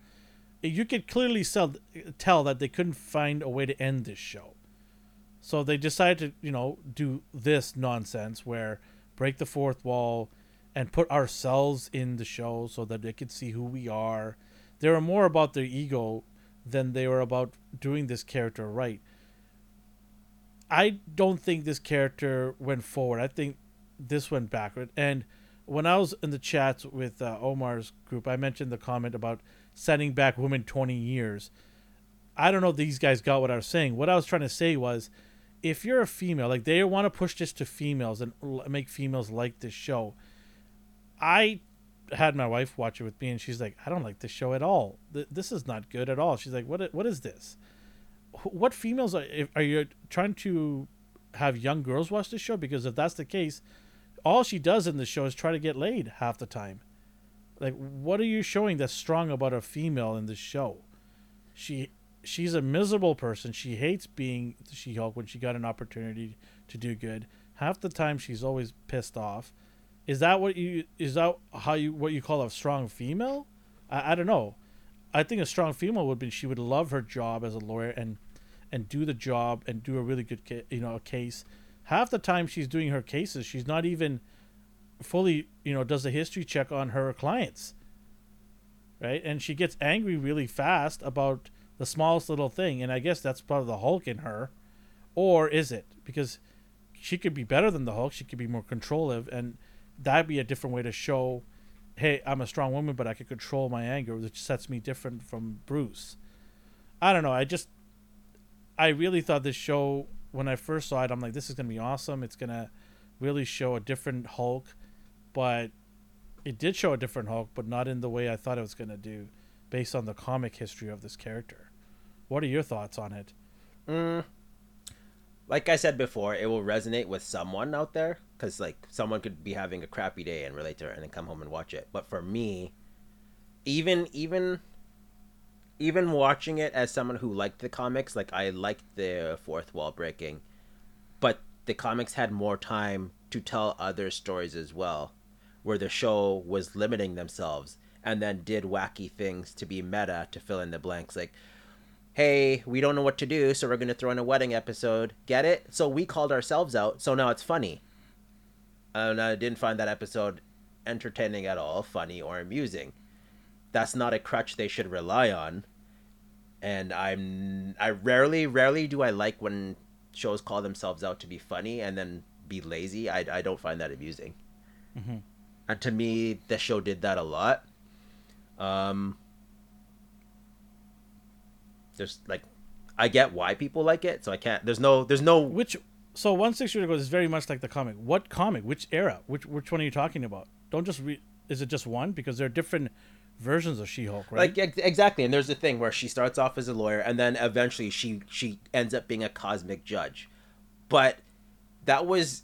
You could clearly sell, tell that they couldn't find a way to end this show, so they decided to you know do this nonsense where break the fourth wall and put ourselves in the show so that they could see who we are. They were more about their ego than they were about doing this character right. I don't think this character went forward. I think this went backward. And when I was in the chats with uh, Omar's group, I mentioned the comment about sending back women 20 years. I don't know if these guys got what I was saying. What I was trying to say was if you're a female, like they want to push this to females and make females like this show. I had my wife watch it with me, and she's like, "I don't like this show at all. Th- This is not good at all." She's like, "What? What is this? What females are? Are you trying to have young girls watch this show? Because if that's the case, all she does in the show is try to get laid half the time. Like, what are you showing that's strong about a female in this show? She she's a miserable person. She hates being the She-Hulk when she got an opportunity to do good. Half the time she's always pissed off. Is that what you is that how you what you call a strong female? I, I don't know. I think a strong female would be she would love her job as a lawyer and and do the job and do a really good ca- you know a case. Half the time she's doing her cases, she's not even fully you know does a history check on her clients. Right, and she gets angry really fast about the smallest little thing, and I guess that's part of the Hulk in her, or is it because she could be better than the Hulk? She could be more controlling, and that'd be a different way to show, hey, I'm a strong woman, but I can control my anger, which sets me different from Bruce. I don't know. I just, I really thought this show when I first saw it, I'm like, this is gonna be awesome. It's gonna really show a different Hulk, but it did show a different Hulk, but not in the way I thought it was gonna do, based on the comic history of this character. What are your thoughts on it? Mm, like I said before, it will resonate with someone out there because like someone could be having a crappy day and relate to it and then come home and watch it. But for me, even even even watching it as someone who liked the comics, like I liked the fourth wall breaking, but the comics had more time to tell other stories as well, where the show was limiting themselves and then did wacky things to be meta to fill in the blanks like hey, we don't know what to do, so we're going to throw in a wedding episode. Get it? So we called ourselves out, so now it's funny. And I didn't find that episode entertaining at all, funny, or amusing. That's not a crutch they should rely on. And I'm I rarely rarely do I like when shows call themselves out to be funny and then be lazy. I I don't find that amusing. Mhm. And to me, the show did that a lot. Um, there's like I get why people like it, so I can't. There's no. There's no. Which so one six years ago is very much like the comic. What comic? Which era? Which which one are you talking about? Don't just read. Is it just one? Because there are different versions of She-Hulk, right? Like exactly, and there's a thing where she starts off as a lawyer, and then eventually she she ends up being a cosmic judge, but that was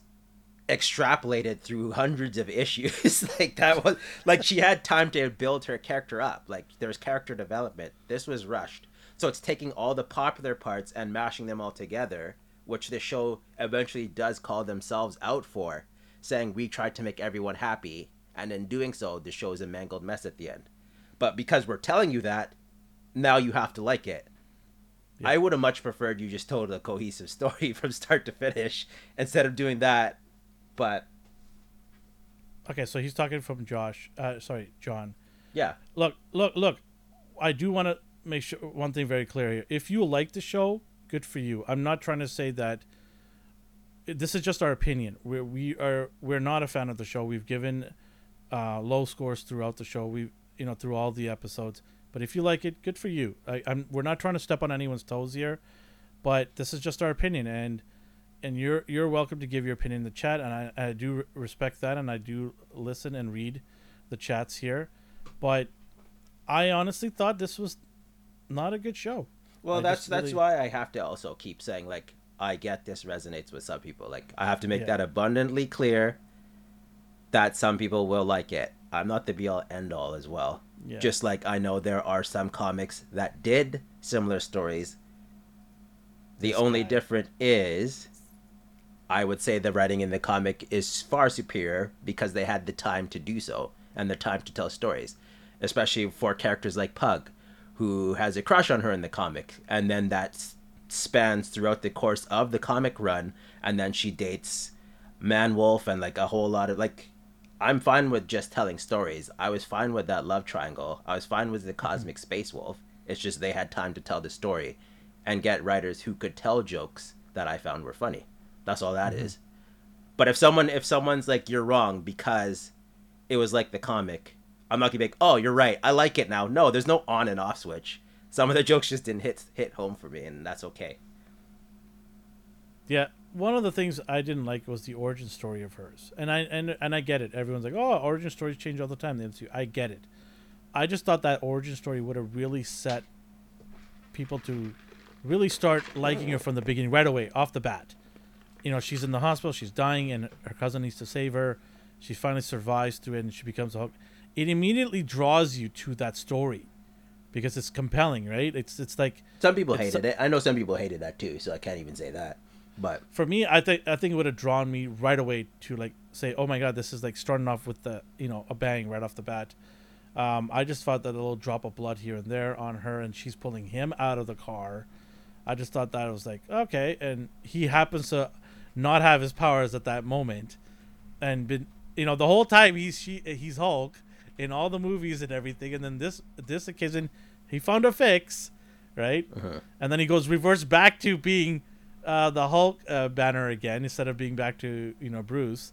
extrapolated through hundreds of issues. like that was like she had time to build her character up. Like there's character development. This was rushed, so it's taking all the popular parts and mashing them all together, which the show eventually does call themselves out for, saying we tried to make everyone happy, and in doing so, the show is a mangled mess at the end. But because we're telling you that, now you have to like it. Yeah. I would have much preferred you just told a cohesive story from start to finish instead of doing that. But okay, so he's talking from Josh. Uh, sorry, John. Yeah. Look, look, look. I do want to make sure one thing very clear here. If you like the show, good for you. I'm not trying to say that. This is just our opinion. We're, we are we're not a fan of the show. We've given uh, low scores throughout the show. We you know through all the episodes. But if you like it, good for you. I, I'm we're not trying to step on anyone's toes here, but this is just our opinion, and and you're you're welcome to give your opinion in the chat, and I, I do respect that, and I do listen and read the chats here, but I honestly thought this was not a good show. Well, I that's that's really- why I have to also keep saying like I get this resonates with some people. Like I have to make Yeah. that abundantly clear that some people will like it. I'm not the be all end all as well. Yeah. Just like I know there are some comics that did similar stories. The only guy. difference is I would say the writing in the comic is far superior because they had the time to do so and the time to tell stories, especially for characters like Pug, who has a crush on her in the comic, and then that spans throughout the course of the comic run, and then she dates Man Wolf and like a whole lot of like. I'm fine with just telling stories. I was fine with that love triangle. I was fine with the mm-hmm. cosmic space wolf. It's just they had time to tell the story and get writers who could tell jokes that I found were funny. That's all that mm-hmm. is. But if someone if someone's like you're wrong because it was like the comic, I'm not gonna be like, oh, you're right. I like it now. No, there's no on and off switch. Some of the jokes just didn't hit hit home for me, and that's okay. Yeah, one of the things I didn't like was the origin story of hers, and I and and I get it. Everyone's like, "Oh, origin stories change all the time." The MCU. I get it. I just thought that origin story would have really set people to really start liking her from the beginning, right away, off the bat. You know, she's in the hospital, she's dying, and her cousin needs to save her. She finally survives through it, and she becomes a Hulk. It immediately draws you to that story because it's compelling, right? It's it's like Some people hated it. I know some people hated that too, so I can't even say that. But for me, I think I think it would have drawn me right away to like say, "Oh my god, this is like starting off with the you know a bang right off the bat." Um, I just thought that a little drop of blood here and there on her, and she's pulling him out of the car. I just thought that was like okay, and he happens to not have his powers at that moment, and been you know the whole time he's she he's Hulk in all the movies and everything, and then this this occasion he found a fix, right? And then he goes reverse back to being uh, the Hulk uh, banner again instead of being back to you know Bruce.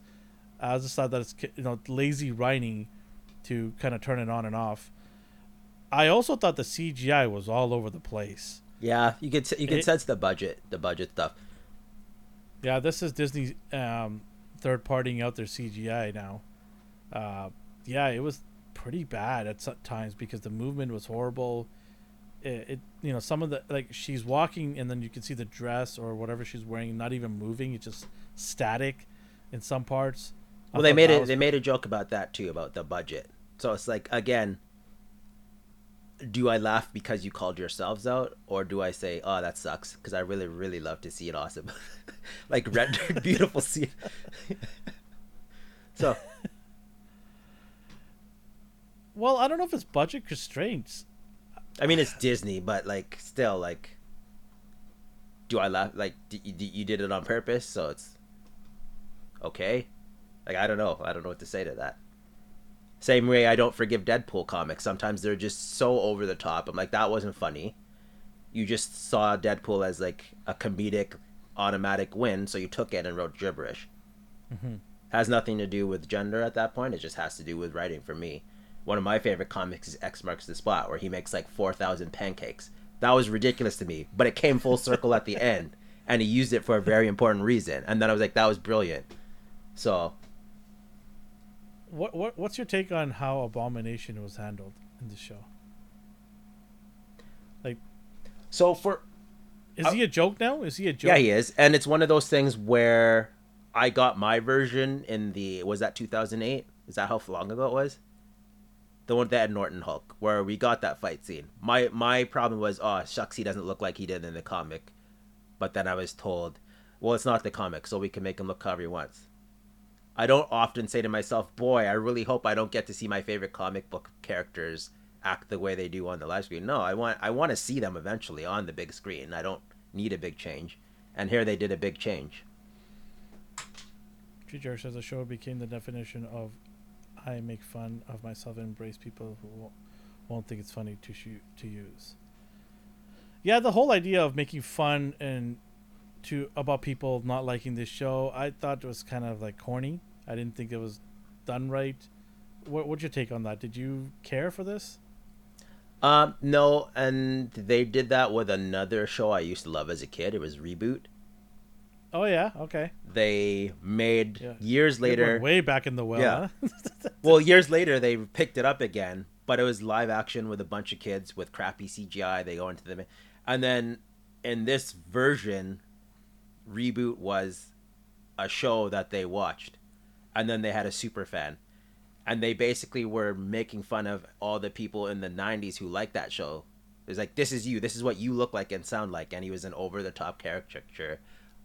I just thought that it's you know lazy writing to kind of turn it on and off. I also thought the CGI was all over the place. yeah, you could you can It- sense the budget, the budget stuff. Yeah, this is Disney um, third partying out their CGI now. Uh, yeah, it was pretty bad at times because the movement was horrible. It, it you know some of the like she's walking and then you can see the dress or whatever she's wearing not even moving. It's just static in some parts. Well, they made it. was- They made a joke about that too, about the budget. So it's like again, do I laugh because you called yourselves out, or do I say, "Oh, that sucks"? Because I really, really love to see it awesome, like rendered, beautiful scene. so Well, I don't know if it's budget constraints. I mean, it's Disney, but like still, like, do I laugh? Like, d- you, you did it on purpose, so it's okay. Like, I don't know. I don't know what to say to that. Same way, I don't forgive Deadpool comics. Sometimes they're just so over the top. I'm like, that wasn't funny. You just saw Deadpool as like a comedic, automatic win, so you took it and wrote gibberish. Mhm. Has nothing to do with gender at that point. It just has to do with writing for me. One of my favorite comics is X Marks the Spot, where he makes like 4,000 pancakes. That was ridiculous to me, but it came full circle at the end, and he used it for a very important reason. And then I was like, that was brilliant. So, What what what's your take on how Abomination was handled in the show? Like. So for Is Uh, he a joke now? Is he a joke? yeah, he is, and it's one of those things where I got my version in the was that 2008? Is that how long ago it was? The one that had Norton Hulk, where we got that fight scene. My my problem was, oh shucks, he doesn't look like he did in the comic. But then I was told, well, it's not the comic, so we can make him look however he wants. I don't often say to myself, boy, I really hope I don't get to see my favorite comic book characters act the way they do on the live screen. No, I want I want to see them eventually on the big screen. I don't need a big change. And here they did a big change. Tree Jerk says the show became the definition of I make fun of myself and embrace people who won't, think it's funny to shoot to use. Yeah, the whole idea of making fun and to about people not liking this show, I thought it was kind of like corny. I didn't think it was done right. What what's your take on that? Did you care for this? Um, no, and they did that with another show I used to love as a kid. It was Reboot. Oh yeah, okay. They made Yeah. years later. way back in the well. Yeah. huh? Well, years later they picked it up again, but it was live action with a bunch of kids with crappy CGI. They go into the, and then in this version, reboot was a show that they watched, and then they had a super fan, and they basically were making fun of all the people in the '90s who liked that show. It was like, "This is you. This is what you look like and sound like," and he was an over the top caricature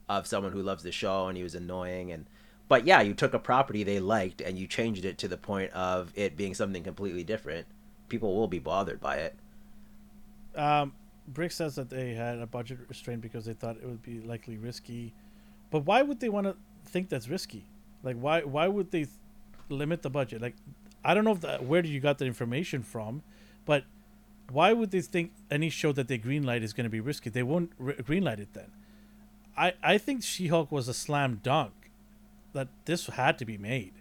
of someone who loves the show, and he was annoying and but yeah, you took a property they liked and you changed it to the point of it being something completely different. People will be bothered by it. Um, Brick says that they had a budget restraint because they thought it would be likely risky. But why would they want to think that's risky? Like, why why would they th- limit the budget? Like, I don't know if that, where you got the information from, but why would they think any show that they greenlight is going to be risky? They won't re- greenlight it then. I I think She Hulk was a slam dunk. That this had to be made.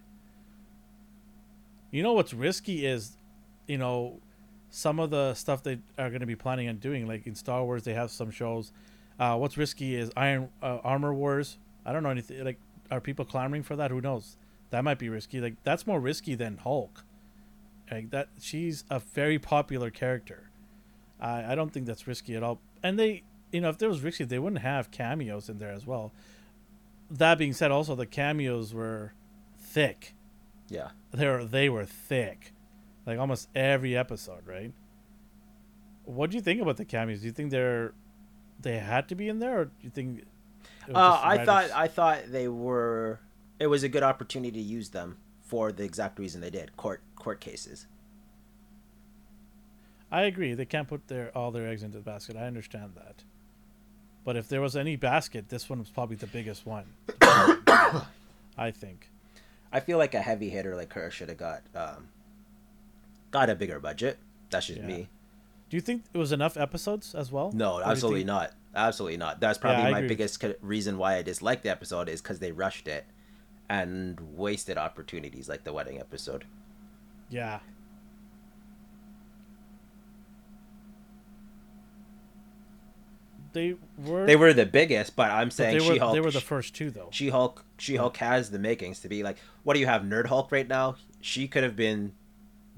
You know what's risky is, you know, some of the stuff they are going to be planning on doing. Like in Star Wars, they have some shows. Uh, what's risky is Iron uh, Armor Wars. I don't know anything. Like, are people clamoring for that? Who knows? That might be risky. Like that's more risky than Hulk. Like that, she's a very popular character. I I don't think that's risky at all. And they, you know, if there was risky, they wouldn't have cameos in there as well. That being said, also the cameos were thick. Yeah. They were they were thick, like almost every episode, right? What do you think about the cameos? Do you think they're they had to be in there, or do you think? Uh, I thought I thought they were. It was a good opportunity to use them for the exact reason they did court court cases. I agree. They can't put their all their eggs into the basket. I understand that. But if there was any basket, this one was probably the biggest one. I think. I feel like a heavy hitter like her should have got um, got a bigger budget. That's just Yeah. me. Do you think it was enough episodes as well? No, Or absolutely not. Absolutely not. That's probably I my agree. biggest reason why I disliked the episode is because they rushed it and wasted opportunities like the wedding episode. Yeah. They were. They were the biggest, but I'm but saying they were. She Hulk. They were the first two, though. She Hulk. She Hulk has the makings to be like. What do you have, Nerd Hulk right now? She could have been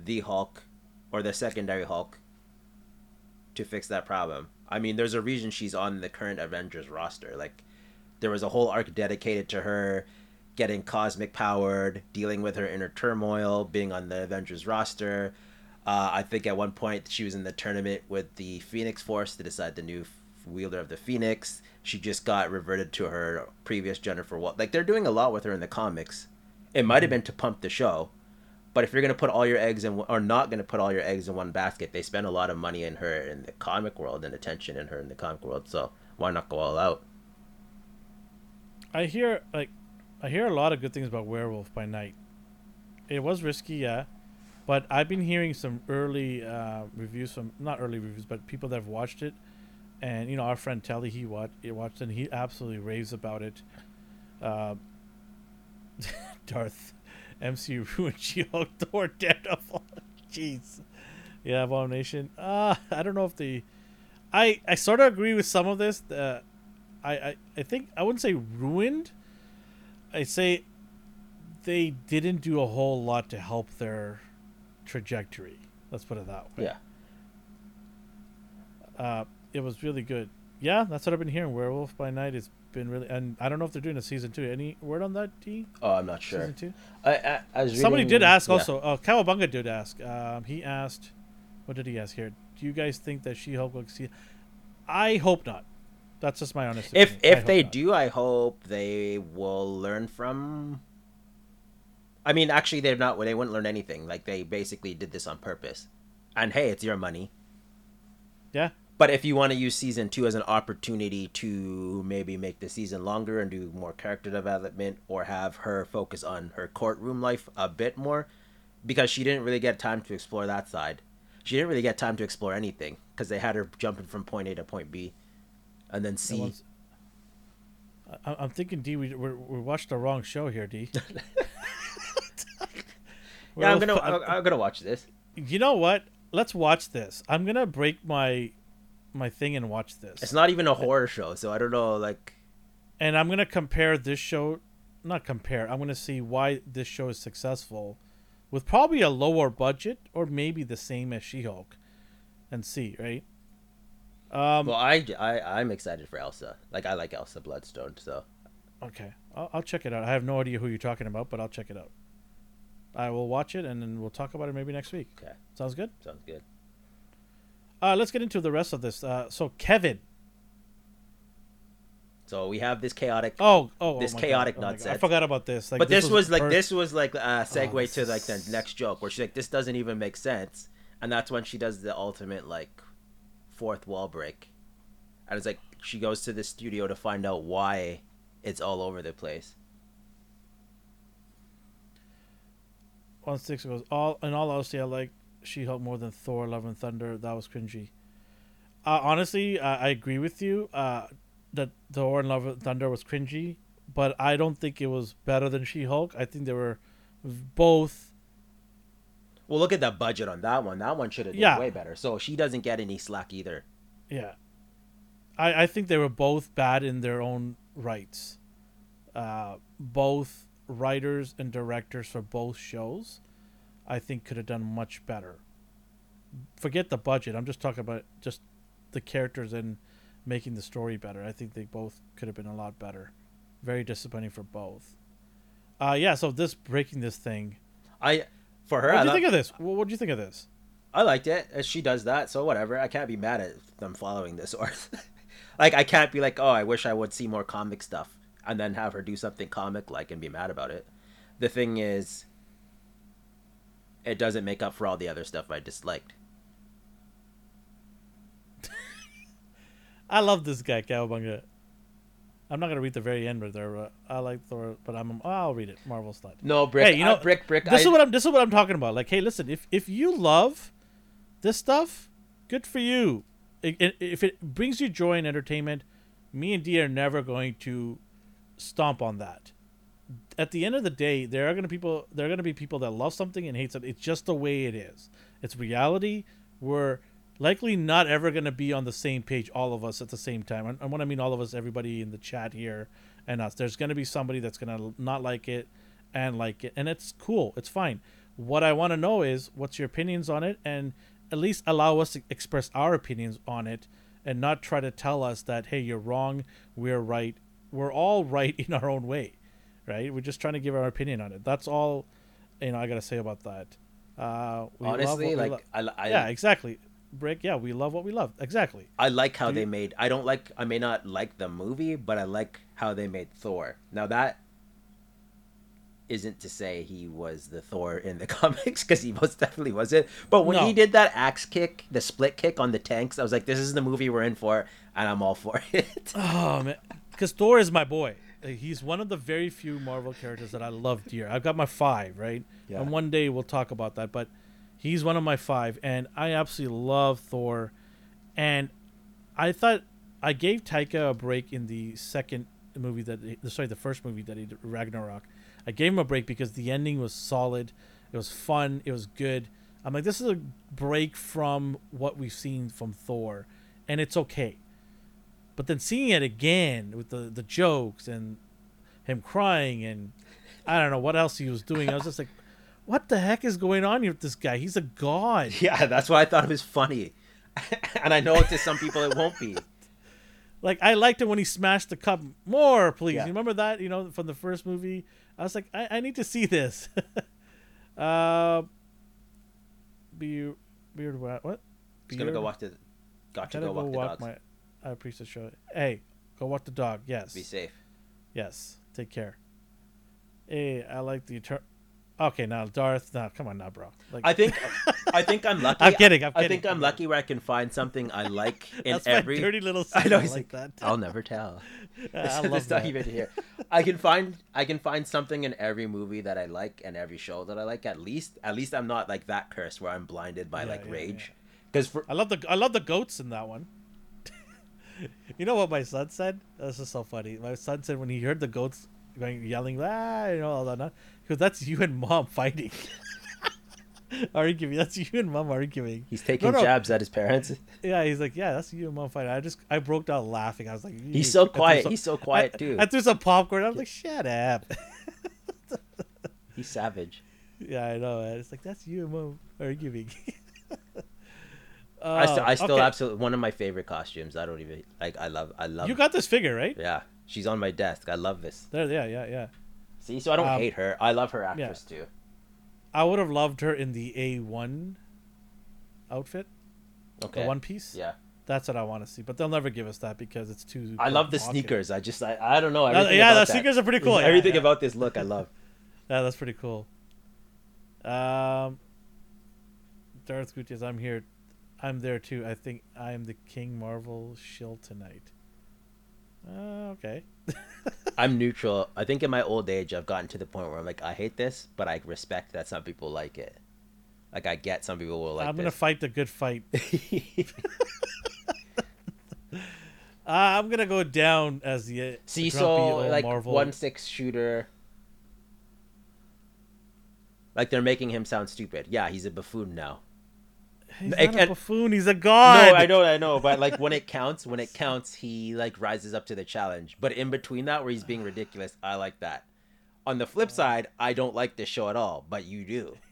the Hulk or the secondary Hulk to fix that problem. I mean, there's a reason she's on the current Avengers roster. Like, there was a whole arc dedicated to her getting cosmic powered, dealing with her inner turmoil, being on the Avengers roster. Uh, I think at one point she was in the tournament with the Phoenix Force to decide the new wielder of the Phoenix. She just got reverted to her previous Jennifer Walt. Like they're doing a lot with her in the comics. It might have been to pump the show, but if you're gonna put all your eggs in, or not gonna put all your eggs in one basket, they spend a lot of money in her in the comic world and attention in her in the comic world. So why not go all out? I hear like, I hear a lot of good things about Werewolf by Night. It was risky, yeah, but I've been hearing some early uh, reviews from not early reviews, but people that have watched it, and you know our friend Telly he watched he watched it and he absolutely raves about it. Uh, Darth, MC ruined She-Hulk, Thor, Daredevil. Jeez, yeah, Abomination. Uh, I don't know if the, I I sort of agree with some of this. Uh, I, I, I think I wouldn't say ruined. I say they didn't do a whole lot to help their trajectory. Let's put it that way. Yeah. Uh, it was really good. Yeah, that's what I've been hearing. Werewolf by Night has been really, and I don't know if they're doing a season two. Any word on that, D? Oh, I'm not sure. Season two. I, I, I was Somebody reading- did ask yeah. also. Uh, Cowabunga did ask. Um, he asked, what did he ask here? Do you guys think that She-Hulk will see? I hope not. That's just my honest. If opinion. If hope they not. do, I hope they will learn from. I mean, actually, they're not. They wouldn't learn anything. Like they basically did this on purpose, and hey, it's your money. yeah, But if you want to use season two as an opportunity to maybe make the season longer and do more character development, or have her focus on her courtroom life a bit more, because she didn't really get time to explore that side. She didn't really get time to explore anything because they had her jumping from point A to point B, and then and once, I, i'm thinking, D, we we we watched the wrong show here, D. yeah, I'm gonna, I'm, I'm gonna watch this. You know what? Let's watch this. I'm gonna break my my thing and watch this. It's not even a horror show, so I don't know. Like, and I'm gonna compare this show, not compare. I'm gonna see why this show is successful, with probably a lower budget or maybe the same as She-Hulk, and see right. Um. well, I, I I'm excited for Elsa. Like, I like Elsa Bloodstone, so okay, I'll, I'll check it out. I have no idea who you're talking about, but I'll check it out. I will watch it and then we'll talk about it maybe next week. okay, Sounds good. sounds good. Uh, let's get into the rest of this. Uh, so Kevin. So we have this chaotic. Oh, oh, This oh chaotic God. Oh my I forgot about this. Like, but this, was, like first- this was like a segue Oh, to like the next joke where she's like, "This doesn't even make sense," and that's when she does the ultimate like fourth wall break, and it's like she goes to the studio to find out why it's all over the place. One six goes all in all honesty, I like She Hulk more than Thor: Love and Thunder. That was cringy. Uh, honestly, uh, I agree with you. Uh, that Thor and Love and Thunder was cringy, but I don't think it was better than She Hulk. I think they were both. Well, look at the budget on that one. That one should have done Yeah. way better. So she doesn't get any slack either. Yeah, I I think they were both bad in their own rights. Uh, both writers and directors for both shows, I think, could have done much better. Forget the budget. I'm just talking about just the characters and making the story better. I think they both could have been a lot better. Very disappointing for both. Uh, yeah. So this breaking this thing. I for her, What do you think of this? What do you think of this? I liked it. Uh, She does that, so whatever. I can't be mad at them following this or like I can't be like, oh, I wish I would see more comic stuff and then have her do something comic like and be mad about it. The thing is, it doesn't make up for all the other stuff I disliked. I love this guy, Cowabunga. I'm not gonna read the very end, but there. Uh, I like Thor, but I'm. I'll read it. Marvel slide. No, brick. Hey, you know, brick, brick. This I, is what I'm. This is what I'm talking about. Like, hey, listen. If if you love this stuff, good for you. If it brings you joy and entertainment, me and D are never going to stomp on that. At the end of the day, there are gonna people. There are gonna be people that love something and hate something. It's just the way it is. It's reality. We're likely not ever gonna be on the same page, all of us at the same time. And, and when I mean all of us, everybody in the chat here and us. There's gonna be somebody that's gonna not like it and like it, and it's cool. It's fine. What I want to know is what's your opinions on it, and at least allow us to express our opinions on it, and not try to tell us that hey, you're wrong, we're right. We're all right in our own way, right? We're just trying to give our opinion on it. That's all, you know. I gotta say about that. Uh, we love honestly, like lo- I, I, yeah, exactly. Break. Yeah, we love what we love. Exactly. I like how Do they you- made. I don't like. I may not like the movie, but I like how they made Thor. Now that isn't to say he was the Thor in the comics because he most definitely wasn't. But when No. he did that axe kick, the split kick on the tanks, I was like, "This is the movie we're in for," and I'm all for it. Oh man, because Thor is my boy. He's one of the very few Marvel characters that I love dear. I've got my five, right? Yeah. And one day we'll talk about that. But he's one of my five, and I absolutely love Thor. And I thought I gave Taika a break in the second movie that, sorry, the first movie that he did, Ragnarok. I gave him a break because the ending was solid. It was fun. It was good. I'm like, this is a break from what we've seen from Thor, and it's okay. But then seeing it again with the the jokes and him crying and I don't know what else he was doing, I was just like, what the heck is going on here with this guy? He's a god. yeah, that's why I thought it was funny, and I know to some people it won't be. Like I liked it when he smashed the cup. More, please. Yeah. You remember that? You know, from the first movie. I was like, I, I need to see this. uh, beard, beard, what? What? Just gonna go Beard? walk the. Got to Gotta go walk the dogs. my. I appreciate the show. Hey, go walk the dog. Yes. Be safe. Yes. Take care. Hey, I like the eternal. Okay, now Darth. No, come on now, bro. Like, I think I think I'm lucky. I'm kidding, I'm kidding. I think I'm lucky where I can find something I like in that's every. dirty little. I know I, he's like like, that. I'll never tell. I love that. even here. I can find I can find something in every movie that I like and every show that I like. At least at least I'm not like that cursed where I'm blinded by Yeah, like yeah, rage. Because for I love the I love the goats in that one. you know what my son said? This is so funny. My son said when he heard the goats going yelling, ah, you know all that, because that's you and mom fighting, arguing. That's you and mom arguing. he's taking No, no. jabs at his parents. Yeah, he's like, yeah, that's you and mom fighting. I just I broke down laughing. I was like, He's so quiet. some- He's so quiet I, too. I threw some popcorn. I was like, shut up. He's savage. yeah, I know. Man. It's like that's you and mom arguing. I still, I still okay. absolutely one of my favorite costumes. I don't even like. I love. I love. You got this figure right yeah, she's on my desk. I love this. there. Yeah, yeah, yeah. See, so I don't Um, hate her. I love her actress too. I would have loved her in the A1 outfit, Okay. the one piece. Yeah, That's what I want to see, but they'll never give us that because it's too. I love the sneakers. I just I, I don't know. Everything yeah, the that. sneakers are pretty cool. Yeah, Everything yeah. about this look, I love. Yeah, that's pretty cool. Um, Darth Gutierrez, I'm here. I'm there too. I think I'm the King Marvel shill tonight. Uh, okay. I'm neutral. I think in my old age, I've gotten to the point where I'm like, I hate this, but I respect that some people like it. Like I get some people will like I'm gonna this. fight the good fight. Uh, I'm gonna go down as the uh, See, so like Marvel. one six shooter. Like they're making him sound stupid. Yeah, he's a buffoon now. He's and- not a and- buffoon. He's a god. No, I know, I know, but like when it counts, when it counts, he like rises up to the challenge. But in between that, where he's being ridiculous, I like that. On the flip side, I don't like this show at all, but you do.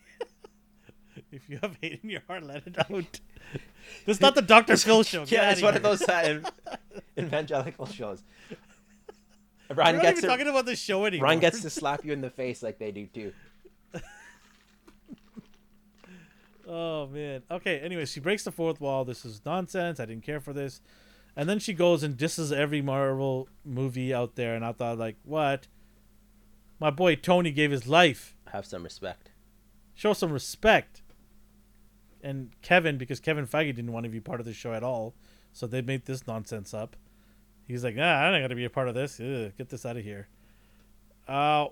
If you have hate in your heart, let it out. this is not the Dr. Phil show. Get yeah, it's one of those uh, evangelical shows. We're Ryan not gets even to, talking about the show anymore. Ryan gets to slap you in the face like they do too. Oh man. Okay. Anyway, she breaks the fourth wall. This is nonsense. I didn't care for this. And then she goes and disses every Marvel movie out there. And I thought, like, what? My boy Tony gave his life. Have some respect. Show some respect. And Kevin, because Kevin Feige didn't want to be part of the show at all, so they made this nonsense up. He's like, nah, I'm not gonna be a part of this. Ugh, get this out of here. Uh,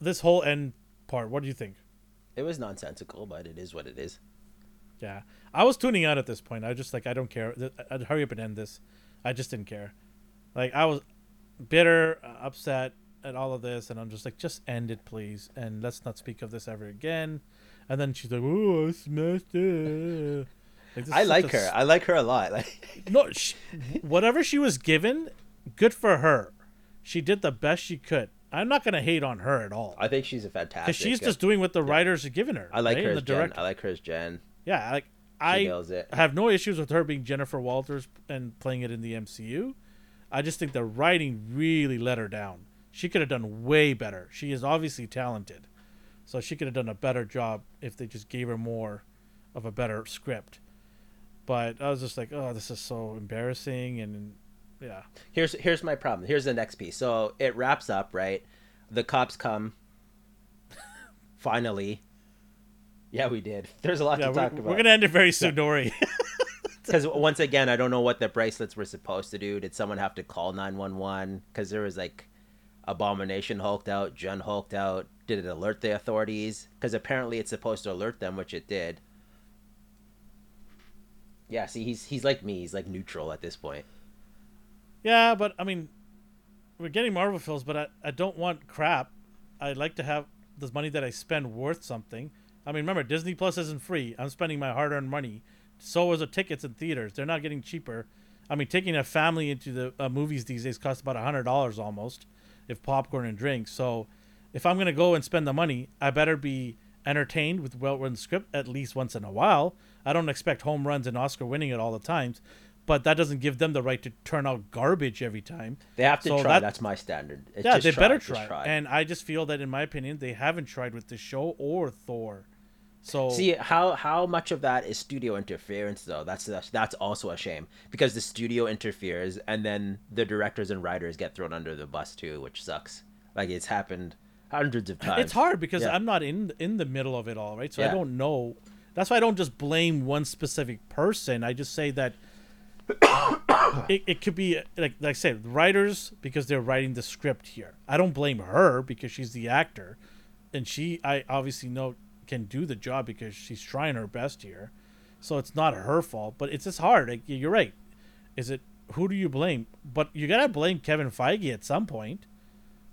this whole end part. What do you think? It was nonsensical, but it is what it is. Yeah, I was tuning out at this point. I was just like, I don't care. I'd hurry up and end this. I just didn't care. Like I was bitter, uh, upset at all of this, and I'm just like, just end it, please, and let's not speak of this ever again. And then she's like, "Oh, I smashed it." Like, I like a her. I like her a lot. Like no, sh whatever she was given, good for her. She did the best she could. I'm not gonna hate on her at all I think she's a fantastic. because she's just doing what the writers are giving her. I like right? her as Jen. direct- I like her as Jen. Yeah, like She I have no issues with her being Jennifer Walters and playing it in the MCU. I just think the writing really let her down. She could have done way better. She is obviously talented. So she could have done a better job if they just gave her more of a better script. But I was just like, oh, this is so embarrassing and yeah. Here's here's my problem. Here's the next piece. So it wraps up, right? The cops come. Finally. Yeah, we did. There's a lot Yeah, to talk about. we're gonna end it very soon, Dory. Because once again, I don't know what the bracelets were supposed to do. Did someone have to call nine one one? Because there was like, Abomination hulked out, Jen hulked out. Did it alert the authorities? Because apparently it's supposed to alert them, which it did. Yeah, see, he's he's like me. He's like neutral at this point. Yeah, but I mean, we're getting Marvel films, but I, I don't want crap. I'd like to have this money that I spend worth something. I mean, remember, Disney Plus isn't free. I'm spending my hard earned money. So is the tickets in theaters. They're not getting cheaper. I mean, taking a family into the uh, movies these days costs about $100 almost, if popcorn and drinks. So if I'm going to go and spend the money, I better be entertained with well written script at least once in a while. I don't expect home runs and Oscar winning at all the times, but that doesn't give them the right to turn out garbage every time. They have to So try. that- That's my standard. It's yeah, they try, better just try. And I just feel that, in my opinion, they haven't tried with the show or Thor. So See how how much of that is studio interference though? That's that's, that's also a shame because the studio interferes and then the directors and writers get thrown under the bus too, which sucks. Like it's happened hundreds of times. It's hard because Yeah. I'm not in in the middle of it all, right? So I don't know. That's why I don't just blame one specific person. I just say that it, it could be like like I said, writers because they're writing the script here. I don't blame her because she's the actor, and she I obviously know can do the job because she's trying her best here. So it's not her fault, but it's just hard. Like, you're right. Is it who do you blame? But you gotta blame Kevin Feige at some point,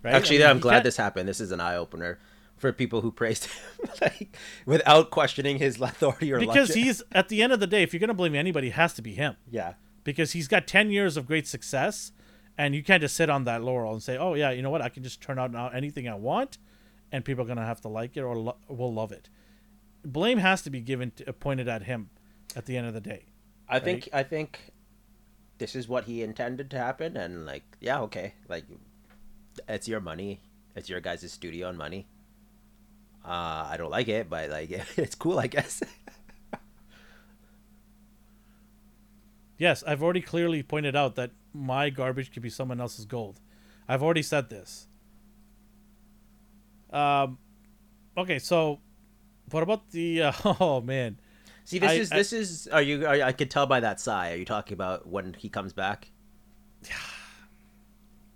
right? Actually, I mean, I'm glad can't- this happened. This is an eye opener for people who praised him, like without questioning his authority or because logic. he's at the end of the day, if you're gonna blame anybody, it has to be him yeah. Because he's got ten years of great success, and you can't just sit on that laurel and say, "Oh yeah, you know what? I can just turn out now anything I want, and people are gonna have to like it or lo- will love it." Blame has to be given to, pointed at him at the end of the day. I think I think this is what he intended to happen, and like, yeah, okay, like, it's your money, it's your guys' studio and money. Uh, I don't like it, but like, it's cool, I guess. Yes, I've already clearly pointed out that my garbage could be someone else's gold. I've already said this. Um, okay, so what about the? Uh, oh man, See, this I- is I- this is. Are you? Are, I could tell by that sigh. Are you talking about when he comes back?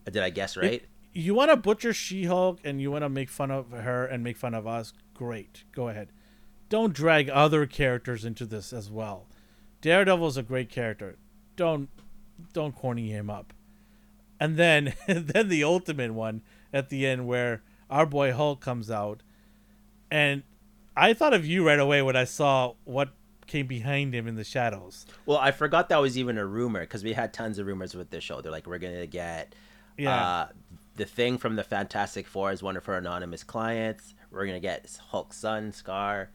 Did I guess right? you want to butcher She-Hulk and you want to make fun of her and make fun of us? Great, go ahead. Don't drag other characters into this as well. Daredevil's a great character. Don't don't corny him up. And then then the ultimate one at the end where our boy Hulk comes out and I thought of you right away when I saw what came behind him in the shadows. Well, I forgot that was even a rumor because we had tons of rumors with this show. They're like, we're gonna get Yeah. uh, the thing from the Fantastic Four as one of her anonymous clients. We're gonna get Hulk's son, Skaar.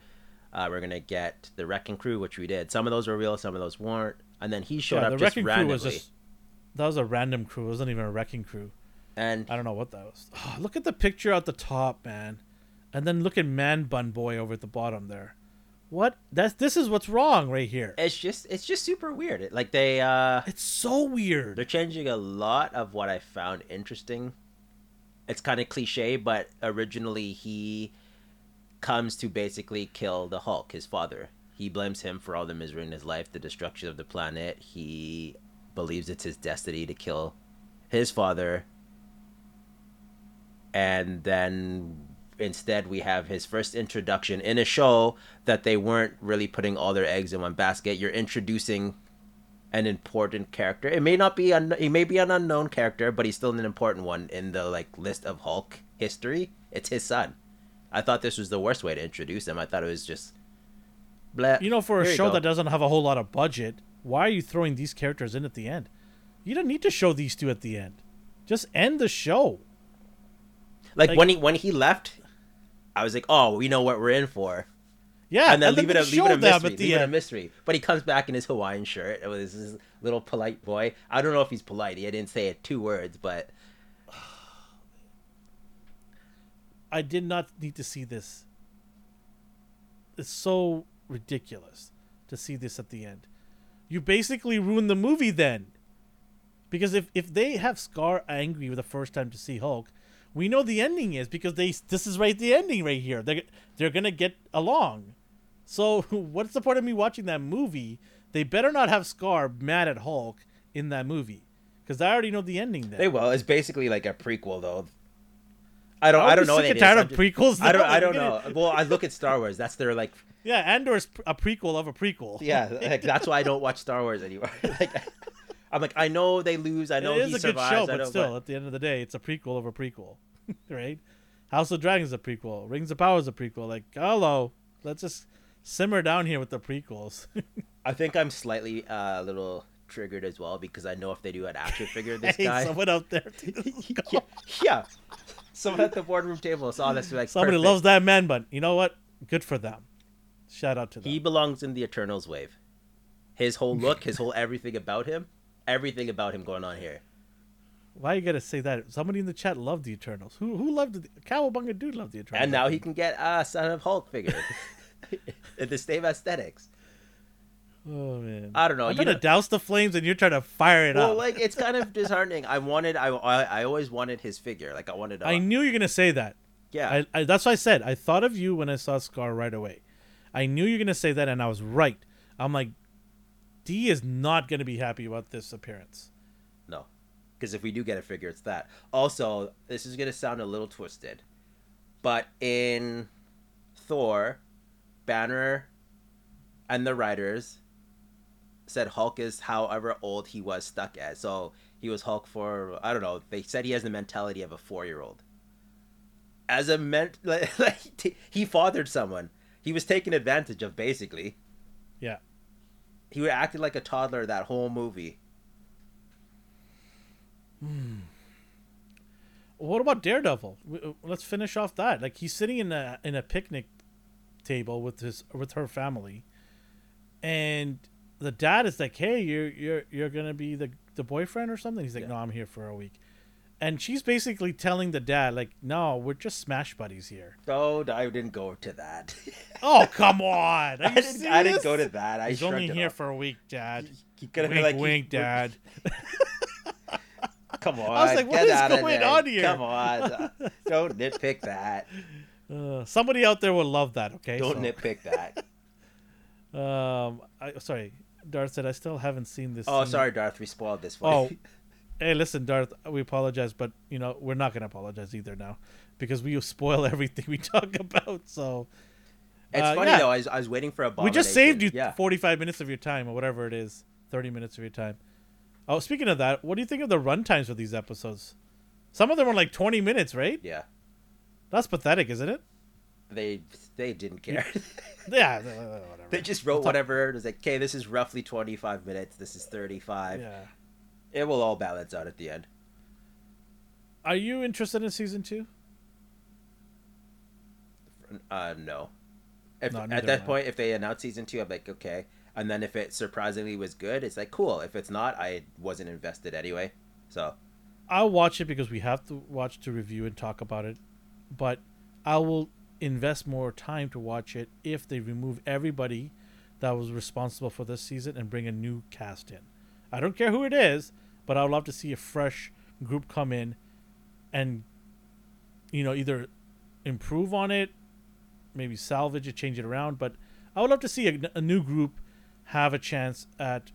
Uh, we're gonna get the Wrecking Crew, which we did. Some of those were real, some of those weren't. And then he showed yeah, up the just wrecking randomly. crew was just that was a random crew. It wasn't even a wrecking crew. and I don't know what that was. Oh, look at the picture at the top, man. And then look at Man Bun Boy over at the bottom there. What? That's this is what's wrong right here. it's just it's just super weird. It, like they uh, It's so weird. they're changing a lot of what I found interesting. It's kind of cliche, but originally he comes to basically kill the Hulk, his father. He blames him for all the misery in his life, the destruction of the planet. He believes it's his destiny to kill his father. And then instead we have his first introduction in a show that they weren't really putting all their eggs in one basket. You're introducing an important character. It may not be un- he may be an unknown character, but he's still an important one in the like list of Hulk history. It's his son. I thought this was the worst way to introduce him. I thought it was just blah. You know, for a Here show that doesn't have a whole lot of budget, why are you throwing these characters in at the end? You don't need to show these two at the end. Just end the show. like, like- when he when he left, I was like, oh, we know what we're in for. Yeah, and then leave it a leave it a mystery. Leave it a mystery. But he comes back in his Hawaiian shirt. It was this little polite boy. I don't know if he's polite. He didn't say it two words, but I did not need to see this. It's so ridiculous to see this at the end. You basically ruined the movie then. Because if, if they have Skaar angry the first time to see Hulk, we know the ending is because they this is right the ending right here. They're they're gonna get along. So what's the point of me watching that movie? They better not have Skaar mad at Hulk in that movie. Because I already know the ending then. they will. It's basically like a prequel, though. I don't. I'll I don't know. sick and tired of just- prequels. I don't. I don't know. Well, I look at Star Wars. That's their like. Yeah, Andor's a prequel of a prequel. Yeah, like, that's why I don't watch Star Wars anymore. like, I'm like, I know they lose. I know it is he a good survives. show, but still, at the end of the day, it's a prequel of a prequel, right? House of Dragons is a prequel. Rings of Power is a prequel. Like, hello, let's just simmer down here with the prequels. I think I'm slightly uh, a little triggered as well because I know if they do an action figure, this hey, guy. someone out there, yeah, yeah. Someone at the boardroom table saw this. Like, somebody perfect. loves that man bun. You know what? Good for them. Shout out to them. He belongs in the Eternals wave. His whole look, his whole everything about him, everything about him going on here. Why you gotta say that? Somebody in the chat loved the Eternals. Who who loved the Cowabunga dude loved the Eternals? And now he can get a Son of Hulk figure. the same aesthetics. Oh man. I don't know. I'm you gonna know, douse the flames, and you're trying to fire it well, up. Well, like it's kind of disheartening. I wanted, I, I, I always wanted his figure. Like I wanted. A, I knew you were gonna say that. Yeah. I, I that's what I said. I thought of you when I saw Skaar right away. I knew you were gonna say that, and I was right. I'm like, D is not gonna be happy about this appearance. No. Because if we do get a figure, it's that. Also, this is going to sound a little twisted, but in Thor, Banner and the writers said Hulk is however old he was stuck at. So he was Hulk for, I don't know, they said he has the mentality of a four year old. As a ment, like, like t- he fathered someone. He was taken advantage of, basically. Yeah. He acted like a toddler that whole movie. Hmm. What about Daredevil? Let's finish off that. Like he's sitting in a in a picnic table with his with her family, and the dad is like, "Hey, you're you're you're gonna be the the boyfriend or something." He's like, Yeah. "No, I'm here for a week," and she's basically telling the dad, like, "No, we're just smash buddies here." Oh, I didn't go to that. Oh come on! I didn't, I didn't go to that. I He's only here off. for a week, Dad. He have wink, like, wink, he- Dad. Come on, I was like, what is going on here? Come on, don't nitpick that. Uh, somebody out there will love that. Okay, Don't so- nitpick that. Um, I sorry, Darth said I still haven't seen this. Oh, scene. sorry, Darth. We spoiled this Oh, one. hey, listen, Darth. We apologize, but you know we're not gonna apologize either now, because we spoil everything we talk about. So it's uh, funny yeah. though. I was, I was waiting for a. we just saved you Yeah. forty-five minutes of your time, or whatever it is, thirty minutes of your time. Oh, speaking of that, what do you think of the run times for these episodes? Some of them are like twenty minutes, right? Yeah, That's pathetic, isn't it? they they didn't care. Yeah, uh, whatever. they just wrote We'll whatever. It was like, okay, this is roughly twenty five minutes. This is thirty five. Yeah. It will all balance out at the end. Are you interested in season two? Uh, no. If, No, at that point, if they announce season two, I'm like, okay. And then if it surprisingly was good, it's like cool. If it's not, I wasn't invested anyway. So I'll watch it because we have to watch to review and talk about it, but I will invest more time to watch it if they remove everybody that was responsible for this season and bring a new cast in. I don't care who it is, but I would love to see a fresh group come in and you know either improve on it, maybe salvage it, change it around, but I would love to see a, a new group have a chance at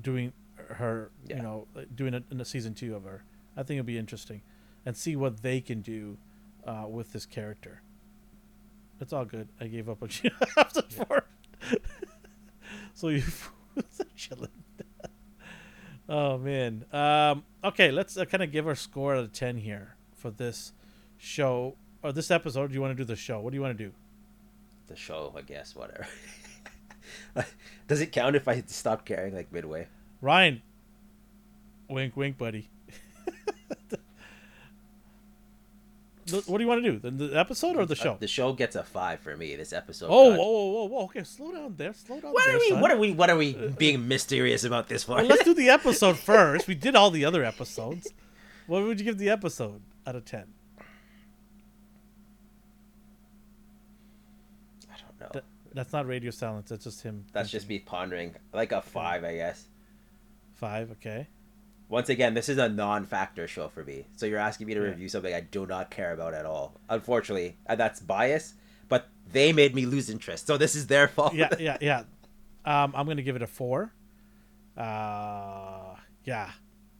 doing her, Yeah. you know, doing a, in a season two of her. I think it'll be interesting, and see what they can do uh, with this character. It's all good. I gave up on episode four. so you chilling. oh man. Um, okay, let's uh, kind of give our score out of ten here for this show or this episode. Do you want to do the show? What do you want to do? the show, I guess, whatever. Does it count if I stop caring like midway? Ryan. Wink, wink, buddy. The- what do you want to do? The, the episode or the show? Uh, the show gets a five for me. This episode. oh, got- whoa, whoa, whoa, whoa! Okay, slow down there. Slow down What there. are we? son. What are we? What are we being mysterious about this for? Well, let's do the episode first. We did all the other episodes. What would you give the episode out of ten? I don't know. That, that's not radio silence. That's just him. That's just me pondering. Like a five, I guess. five. Okay. Once again, this is a non-factor show for me. So you're asking me to Yeah. review something I do not care about at all. Unfortunately, and that's bias. But they made me lose interest, so this is their fault. Yeah, yeah, yeah. Um, I'm gonna give it a four. Uh, yeah,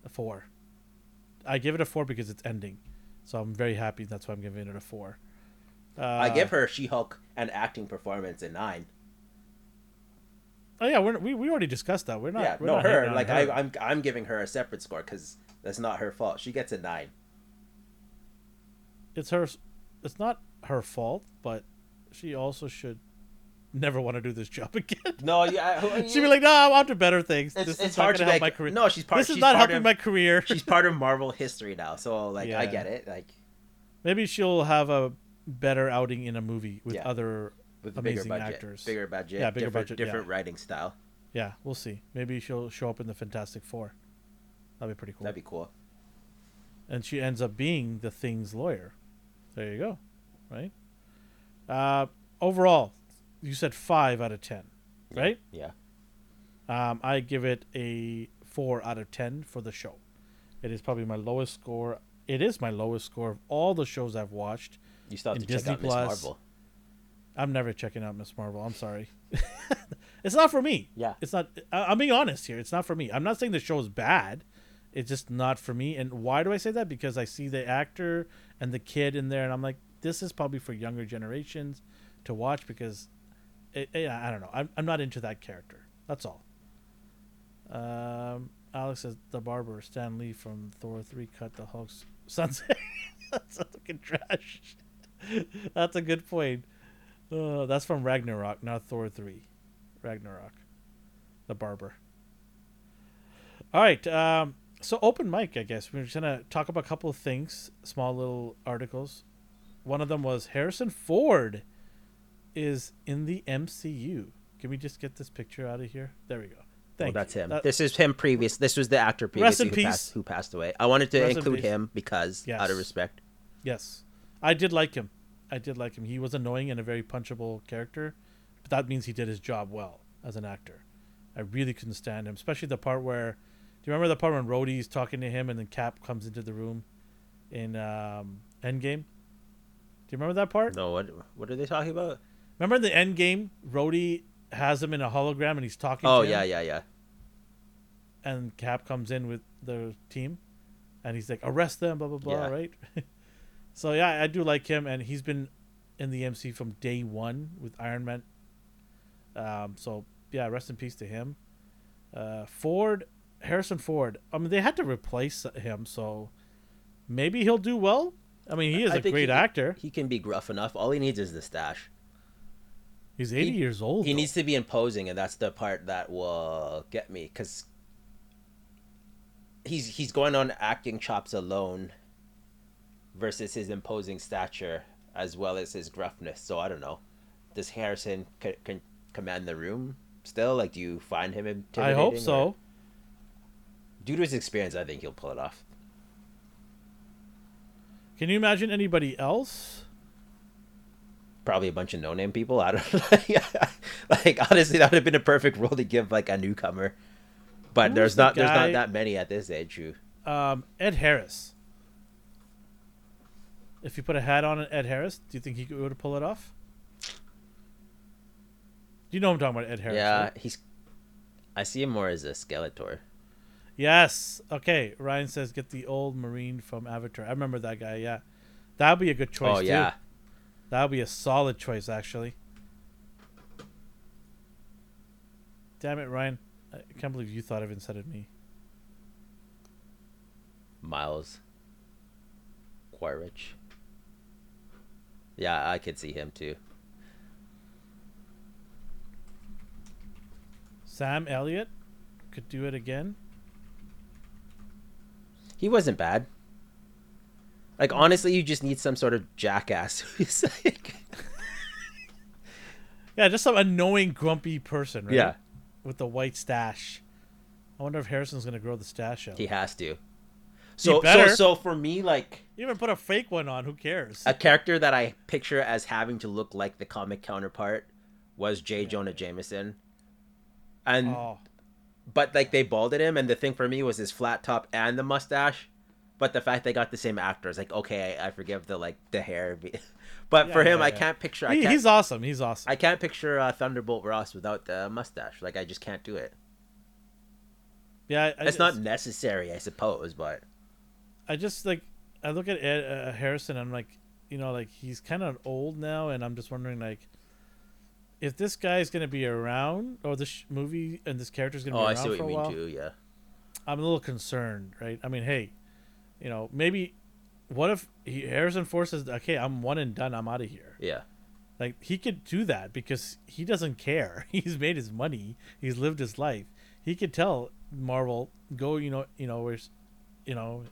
a four. I give it a four because it's ending, so I'm very happy. That's why I'm giving it a four. Uh, I give her She-Hulk an acting performance a nine. Oh yeah, we're, we we already discussed that. We're not. yeah, we're no, not her. Like her. I, I'm, I'm giving her a separate score because that's not her fault. She gets a nine. it's her. It's not her fault, but she also should never want to do this job again. No, yeah, She'd be like, "No, I'm to better things. It's, this it's is not hard to help like, my career. No, she's part. this is not helping of, my career." She's part of Marvel history now, so like I get it. Like Maybe she'll have a better outing in a movie with Yeah. other. With the bigger Amazing budget, actors. bigger budget, Yeah, bigger different, budget, different yeah. writing style. Yeah, we'll see. Maybe she'll show up in the Fantastic Four. That'd be pretty cool. That'd be cool. and she ends up being the Thing's lawyer. There you go, right? Uh, overall, you said five out of ten, right? Yeah. Um, I give it a four out of ten for the show. It is probably my lowest score. It is my lowest score of all the shows I've watched. You still have to check out Miss Marvel. I'm never checking out Miss Marvel. I'm sorry. it's not for me. Yeah. It's not. I, I'm being honest here. It's not for me. I'm not saying the show is bad. It's just not for me. And why do I say that? Because I see the actor and the kid in there, and I'm like, this is probably for younger generations to watch because, it, it- I don't know. I'm, I'm not into that character. That's all. Um, Alex says the barber Stan Lee from Thor three cut the Hulk's sunset. That's fucking trash. That's a good point. Uh, that's from Ragnarok, not Thor 3. Ragnarok. The barber. All right. Um, so, open mic, I guess. We're just going to talk about a couple of things, small little articles. One of them was Harrison Ford is in the MCU. Can we just get this picture out of here? There we go. Thank well, that's him. That- this is him previous. This was the actor Rest previously who passed, who passed away. I wanted to Rest include peace. him because Yes. out of respect. Yes. I did like him. I did like him. He was annoying and a very punchable character, but that means he did his job well as an actor. I really couldn't stand him, especially the part where. Do you remember the part when Rhodey's talking to him and then Cap comes into the room in um, Endgame? Do you remember that part? No, what what are they talking about? Remember in the Endgame? Rhodey has him in a hologram and he's talking Oh to him. yeah, yeah, yeah. and Cap comes in with the team, and he's like, "Arrest them!" Blah blah blah. Yeah. Right. so yeah, I do like him, and he's been in the MC from day one with Iron Man. Um. So yeah, rest in peace to him. Uh, Ford, Harrison Ford. I mean, they had to replace him, so maybe he'll do well. I mean, he is I a great he- actor. He can be gruff enough. All he needs is the stash. He's eighty he- years old. He though. needs to be imposing, and that's the part that will get me because he's he's going on acting chops alone versus his imposing stature as well as his gruffness. So I don't know. Does Harrison can, can command the room still? Like, do you find him intimidating? I hope or- so. Due to his experience, I think he'll pull it off. Can you imagine anybody else? Probably a bunch of no-name people. I don't like. Honestly, that would have been a perfect role to give like a newcomer. But Who there's the not there's not that many at this age who Um, Ed Harris. If you put a hat on Ed Harris, do you think he could would pull it off? You know I'm talking about, Ed Harris. yeah, right? he's. I see him more as a Skeletor. Yes. Okay. Ryan says get the old Marine from Avatar. I remember that guy. Yeah, that would be a good choice. oh too. yeah, that would be a solid choice actually. Damn it, Ryan! I can't believe you thought of it instead of me. Miles. Quaritch. Yeah, I could see him too. Sam Elliott could do it again. He wasn't bad. Like honestly, you just need some sort of jackass who's like, Yeah, just some annoying, grumpy person, right? yeah, with the white stash. I wonder if Harrison's gonna grow the stash out. he has to. So so better. so for me, like You even put a fake one on. Who cares? a character that I picture as having to look like the comic counterpart was J. Jonah Jameson. And oh, but like they balded him, and the thing for me was his flat top and the mustache. But the fact they got the same actors, like okay, I, I forgive the like the hair, but Yeah, for him, yeah, I can't picture. I he, can't, he's awesome. He's awesome. I can't picture uh, Thunderbolt Ross without the mustache. Like I just can't do it. yeah, I, It's just, not necessary, I suppose, but I just like I look at Ed uh, Harrison. I'm like, you know, like he's kind of old now, and I'm just wondering like. If this guy is gonna be around, or this sh- movie and this character is gonna oh, be around I see what for you mean too. Yeah, I'm a little concerned, right? I mean, hey, you know, maybe what if he, Harrison Ford says, "Okay, I'm one and done. I'm out of here." yeah, Like he could do that because he doesn't care. He's made his money. He's lived his life. He could tell Marvel, "Go, you know, you know, where's, you know,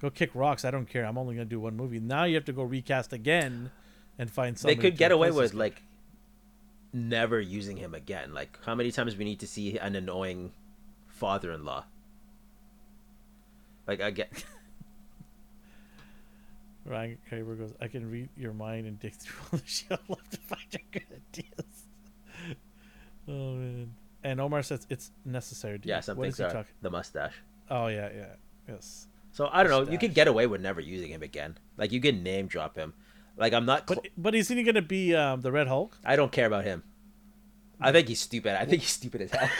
go kick rocks. I don't care. I'm only gonna do one movie." Now you have to go recast again and find something. they could get away with like never using him again. Like how many times we need to see an annoying father-in-law? Like I get. Ryan Kramer goes, "I can read your mind and dig through all the shelf left to find your good ideas." oh man! And Omar says it's necessary. Dude. Yeah, what is he talking? the mustache. Oh yeah, yeah, yes. So I don't know. You Mustache. could get away with never using him again. Like you could name drop him. Like I'm not. But but isn't he gonna be um, the Red Hulk? I don't care about him. I think he's stupid. I think he's stupid as hell.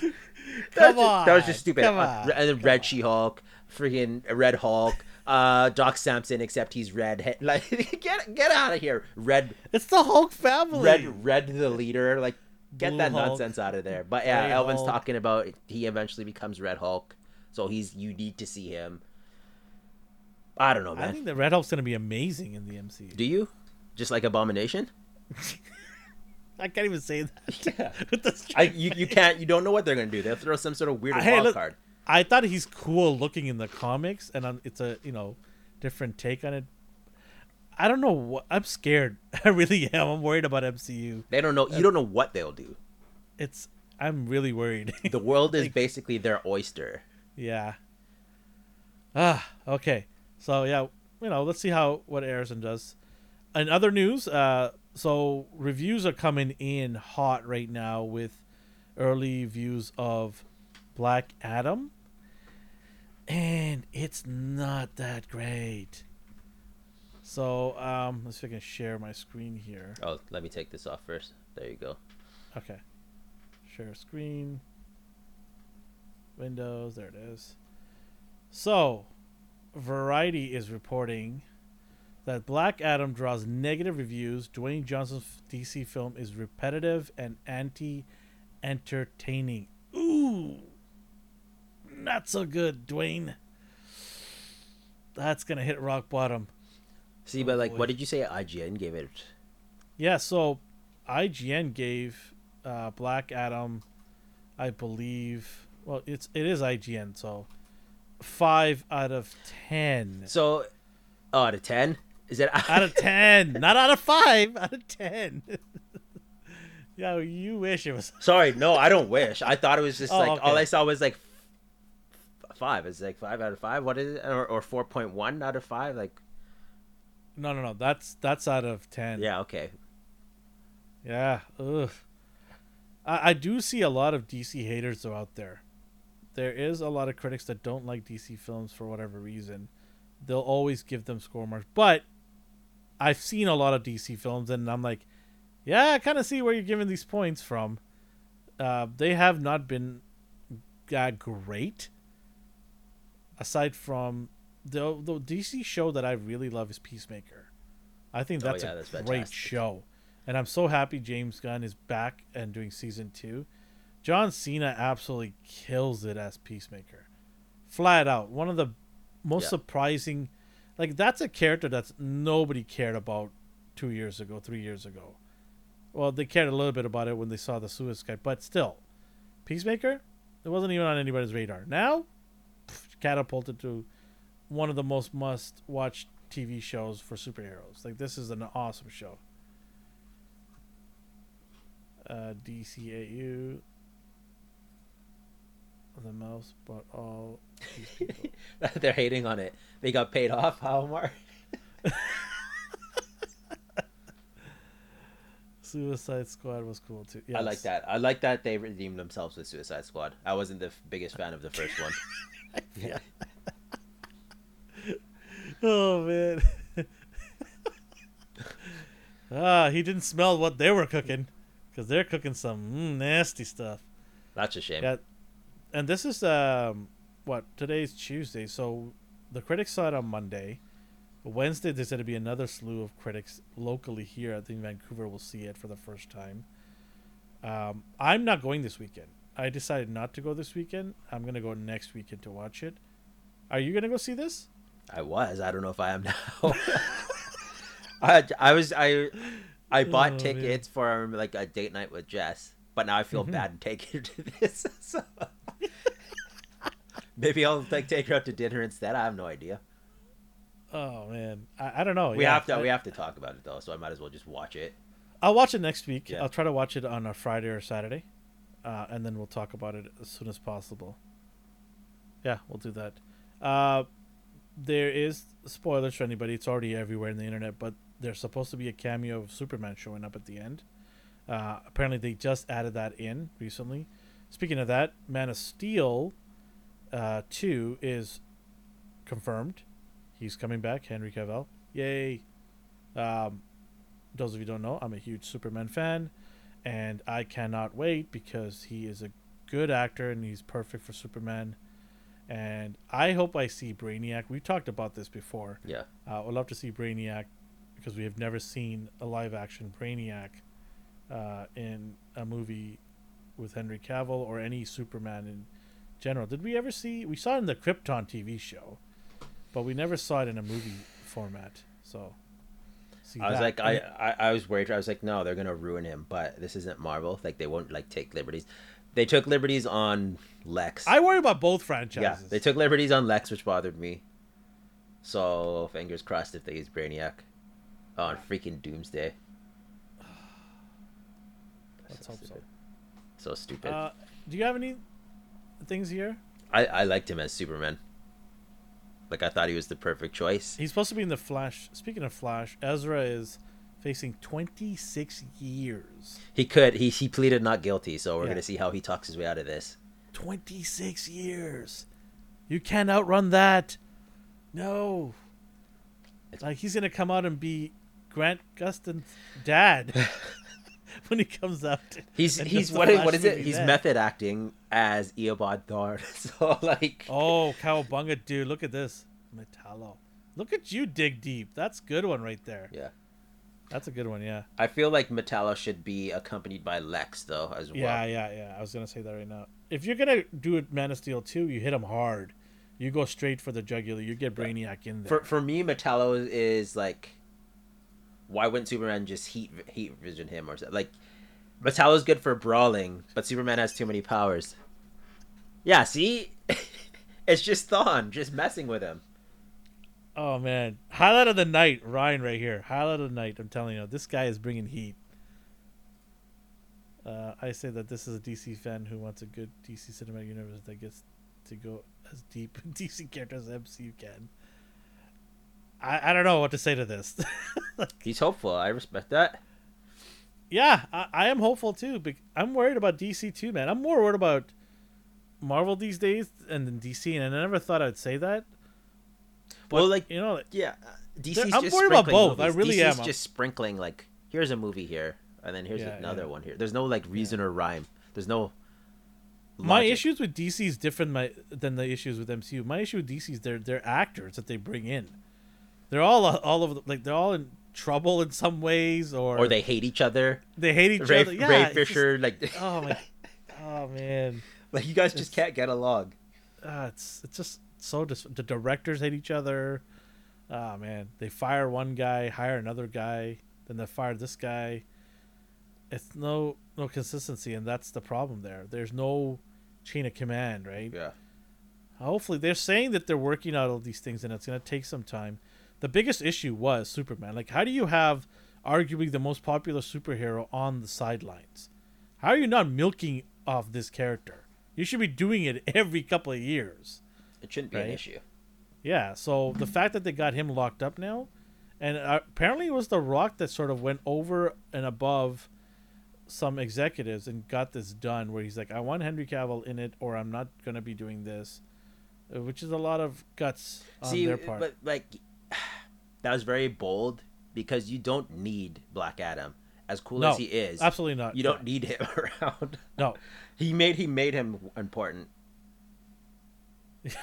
Come that was just, that was just stupid. come Uh, on, and then Red She Hulk, freaking Red Hulk, uh, Doc Samson, except he's red. Like get get out of here, Red It's the Hulk family. Red Red the leader. Like get Blue that Hulk, nonsense out of there. But yeah, Gray Elvin's Hulk. talking about he eventually becomes Red Hulk, so he's you need to see him. I don't know, I man. think the Red Hulk's gonna be amazing in the MCU. Do you? Just like Abomination? I can't even say that. Yeah. I you, you can't you don't know what they're gonna do. They'll throw some sort of weird Hey, wild look- card. I thought he's cool looking in the comics, and um, it's a you know different take on it. I don't know what I'm scared. I really am. I'm worried about MCU. They don't know you don't know what they'll do. It's I'm really worried. The world is Like- basically their oyster. yeah. Ah, okay. So yeah, you know, let's see how what Harrison does. In other news, uh, so reviews are coming in hot right now with early views of Black Adam, and it's not that great. So um, let's see if I can share my screen here. Oh, let me take this off first. There you go. Okay. Share screen. Windows. There it is. So, Variety is reporting that Black Adam draws negative reviews. Dwayne Johnson's DC film is repetitive and anti entertaining. Ooh. Not so good, Dwayne. That's going to hit rock bottom. See, but like, what did you say? IGN gave it. Yeah, so IGN gave uh, Black Adam, I believe. Well, it's it is IGN, so five out of ten. So, oh, out of ten, is it? out of ten, not out of five. Out of ten. yeah, you wish it was. Sorry, no, I don't wish. I thought it was just Oh, like all. I saw was like f- five. It's like five out of five. What is it? Or, or four point one out of five? Like, No, no, no. That's that's out of ten. yeah, okay. Yeah. Ugh. I, I do see a lot of DC haters though out there. There is a lot of critics that don't like DC films for whatever reason. They'll always give them score marks. But I've seen a lot of DC films and I'm like, yeah, I kind of see where you're giving these points from. Uh, they have not been that great. Aside from the the DC show that I really love is Peacemaker. I think Oh, that's yeah, a that's great fantastic. show. And I'm so happy James Gunn is back and doing season two. John Cena absolutely kills it as Peacemaker. Flat out. One of the most Yeah. surprising like that's a character that's nobody cared about two years ago, three years ago. Well, they cared a little bit about it when they saw the Suicide, but still, Peacemaker, it wasn't even on anybody's radar. Now, catapulted to one of the most must-watch TV shows for superheroes. Like this is an awesome show. Uh, DCAU. The mouse, but all these people. They're hating on it. They got paid off. How Omar? Suicide Squad was cool too. I like that. I like that they redeemed themselves with Suicide Squad. I wasn't the f- biggest fan of the first one. yeah. Oh man. ah, he didn't smell what they were cooking, because they're cooking some mm, nasty stuff. That's a shame. Yeah, and this is um, what today's Tuesday, so the critics saw it on Monday. Wednesday, there's going to be another slew of critics locally here. I think Vancouver will see it for the first time. Um, I'm not going this weekend. I decided not to go this weekend. I'm going to go next weekend to watch it. Are you going to go see this? I was. I don't know if I am now. I I was I I bought Oh, man. tickets for like a date night with Jess, but now I feel Mhm. bad taking her to this. So maybe I'll like take her out to dinner instead. I have no idea. Oh man, I, I don't know. we Yeah, have to I, we have to talk about it though, so I might as well just watch it. I'll watch it next week. Yeah. I'll try to watch it on a Friday or Saturday, uh, and then we'll talk about it as soon as possible. Yeah, we'll do that. Uh, there is spoilers for anybody. It's already everywhere in the internet, but there's supposed to be a cameo of Superman showing up at the end. Uh, apparently, they just added that in recently. Speaking of that, Man of Steel uh, 2 is confirmed. He's coming back, Henry Cavill. Yay! Um, those of you don't know, I'm a huge Superman fan, and I cannot wait because he is a good actor and he's perfect for Superman. And I hope I see Brainiac. We've talked about this before. Yeah. Uh, I'd love to see Brainiac because we have never seen a live action Brainiac uh, in a movie with Henry Cavill or any Superman in general. Did we ever see? We saw it in the Krypton TV show, but we never saw it in a movie format. So, I was that. like, I, I, I was worried. I was like, no, they're gonna ruin him. But this isn't Marvel. Like they won't like take liberties. They took liberties on Lex. I worry about both franchises. yeah, they took liberties on Lex, which bothered me. So fingers crossed if they use Brainiac on freaking Doomsday. Let's hope so. stupid. So stupid. Uh, do you have any things here? I, I liked him as Superman. Like I thought he was the perfect choice. He's supposed to be in the Flash. Speaking of Flash, Ezra is facing 26 years. He could. He he pleaded not guilty, so we're Yeah. gonna see how he talks his way out of this. 26 years. You can't outrun that. No. It's- Like he's gonna come out and be Grant Gustin's dad when he comes out. He's he's what is, what is it? He's then. method acting as Eobard Thawne. So like Oh, cowabunga, dude! Look at this, Metallo. Look at you, dig deep. That's good one right there. yeah. That's a good one. Yeah. I feel like Metallo should be accompanied by Lex though as well. Yeah, yeah, yeah. I was gonna say that right now. If you're gonna do it, Man of Steel two, you hit him hard. You go straight for the jugular. You get Brainiac in there. For for me, Metallo is like, why wouldn't Superman just heat heat vision him or something? Like, Metallo's good for brawling, but Superman has too many powers. Yeah, see, it's just Thawne just messing with him. Oh man, highlight of the night, Ryan, right here. Highlight of the night. I'm telling you, this guy is bringing heat. Uh, I say that this is a DC fan who wants a good DC cinematic universe that gets to go as deep in DC characters as MCU can. I, I don't know what to say to this. He's hopeful. I respect that. yeah, I, I am hopeful too. But I'm worried about DC too, man. I'm more worried about Marvel these days and then DC, and I never thought I'd say that. But, Well, like- you know, like, Yeah, DC's I'm just worried about both. I really DC's am. just sprinkling like here's a movie here, and then here's Yeah, another yeah. one here. There's no like reason or rhyme. There's no. My issues with DC is different my, than the issues with MCU. My issue with DC is they're they're actors that they bring in. They're all all of like they're all in trouble in some ways, or or they hate each other. they hate each Ray, other. Yeah, Ray it's just- Fisher, like, oh my, oh man, like you guys just can't get along. uh, it's it's just so dis- the directors hate each other. Oh man, they fire one guy, hire another guy, then they fire this guy. It's no no consistency, and that's the problem there. There's no chain of command, right? Yeah. Hopefully, they're saying that they're working out all these things, and it's going to take some time. The biggest issue was Superman. Like, how do you have arguably the most popular superhero on the sidelines? How are you not milking off this character? You should be doing it every couple of years. It shouldn't be an issue. Yeah. So the fact that they got him locked up now, and uh, apparently it was The Rock that sort of went over and above some executives and got this done, where he's like, "I want Henry Cavill in it, or I'm not going to be doing this," uh, which is a lot of guts on See, their part. but like that was very bold because you don't need Black Adam. As cool No, as he is, Absolutely not. you don't need him around. No. He made he made him important.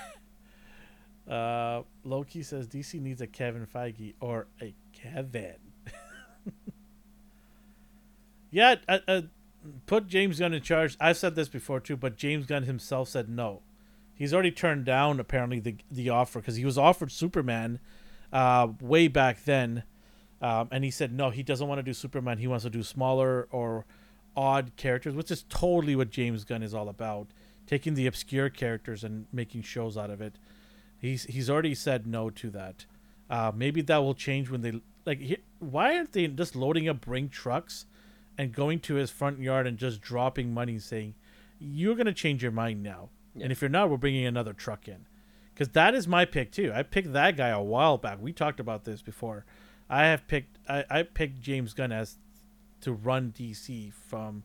Uh, Loki says DC needs a Kevin Feige or a Kevin. yeah, uh, uh, put James Gunn in charge. I've said this before too, but James Gunn himself said no. He's already turned down apparently the the offer because he was offered Superman uh, way back then, um, and he said no. He doesn't want to do Superman. He wants to do smaller or odd characters, which is totally what James Gunn is all about. Taking the obscure characters and making shows out of it. He's he's already said no to that. Uh, maybe that will change when they like. He, why aren't they just loading up bring trucks and going to his front yard and just dropping money, saying, "You're gonna change your mind now, Yeah. and if you're not, we're bringing another truck in." Because that is my pick too. I picked that guy a while back. We talked about this before. I have picked I, I picked James Gunn as to run DC from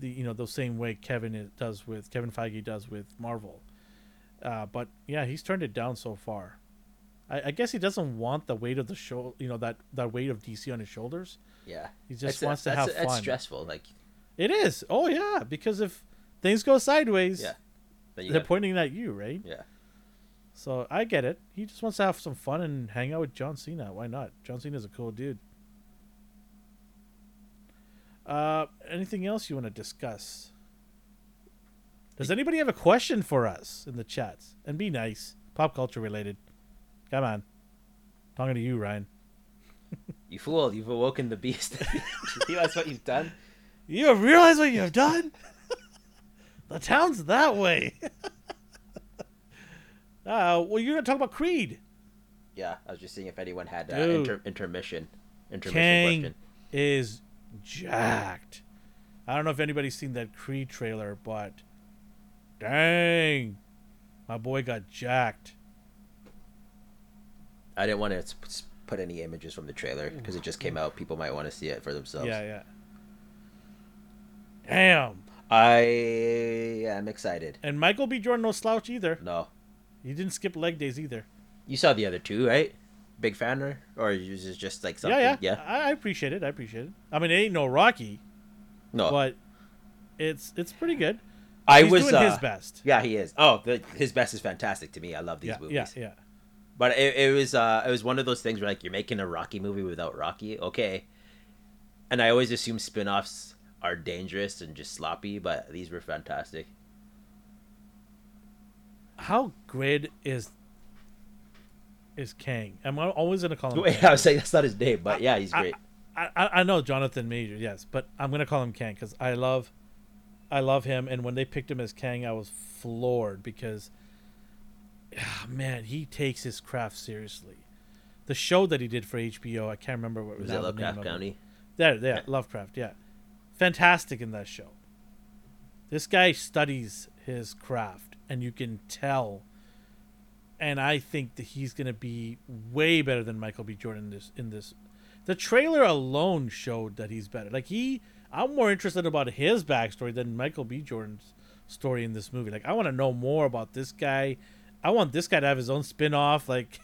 the you know the same way Kevin does with Kevin Feige does with Marvel. Uh, but yeah, he's turned it down so far. I, I guess he doesn't want the weight of the show, you know, that that weight of DC on his shoulders. Yeah. He just It's- wants to that's- have That's fun. stressful. Like, It is. Oh yeah, because if things go sideways, yeah. They're pointing at you, right? yeah. So I get it. He just wants to have some fun and hang out with John Cena. Why not? John Cena's a cool dude. Uh, anything else you want to discuss? Does anybody have a question for us in the chats? And be nice, pop culture related. Come on, talking to you, Ryan. You fool! You've awoken the beast. you realize what you've done? You realize what you have done? the town's that way. uh, well, you're gonna talk about Creed. Yeah, I was just seeing if anyone had uh, Dude. inter- intermission. Intermission Kang question. is jacked. I don't know if anybody's seen that Creed trailer, but dang, my boy got jacked. I didn't want to put any images from the trailer because it just came out. People might want to see it for themselves. Yeah, yeah. Damn. I am excited. And Michael B. Jordan no slouch either. No, He didn't skip leg days either. you saw the other two, right? Big fan, or or is it just like something? Yeah, yeah, yeah. I, I appreciate it. I appreciate it. I mean, it ain't no Rocky, No, but it's it's pretty good. I He's was doing uh, his best. Yeah, he is. Oh, the, his best is fantastic to me. I love these Yeah, movies. yeah, yeah. But it, it was uh it was one of those things where like you're making a Rocky movie without Rocky, okay. And I always assume spin-offs are dangerous and just sloppy, but these were fantastic. How great is is Kang? I'm always gonna call him. Wait, Kang. I was saying that's not his name, but yeah, he's great. I, I I know Jonathan Major, yes, but I'm gonna call him Kang because I love, I love him. And when they picked him as Kang, I was floored because, ah, man, he takes his craft seriously. The show that he did for HBO, I can't remember what was now it the Lovecraft. County? There, there, Yeah. Lovecraft, yeah, fantastic in that show. This guy studies his craft, and you can tell. And I think that he's gonna be way better than Michael B. Jordan in this. In this, the trailer alone showed that he's better. Like he, I'm more interested about his backstory than Michael B. Jordan's story in this movie. Like I want to know more about this guy. I want this guy to have his own spin-off. Like,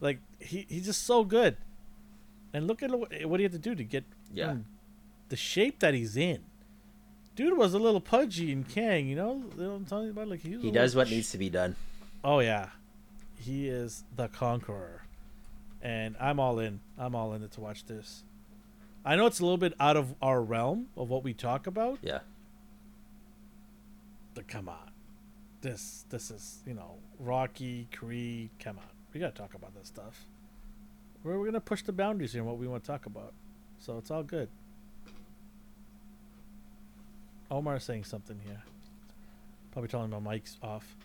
like he, he's just so good. And look at what what he had to do to get Yeah. the shape that he's in. Dude was a little pudgy in Kang, you know. You know what I'm talking about? Like he, He does what needs to be done. Oh yeah, he is the conqueror, and I'm all in. I'm all in it to watch this. I know it's a little bit out of our realm of what we talk about, Yeah. but come on, this this is you know Rocky Creed. Come on, we gotta talk about this stuff. We're, we're gonna push the boundaries here in what we want to talk about, so it's all good. Omar saying something here. Probably telling my mic's off.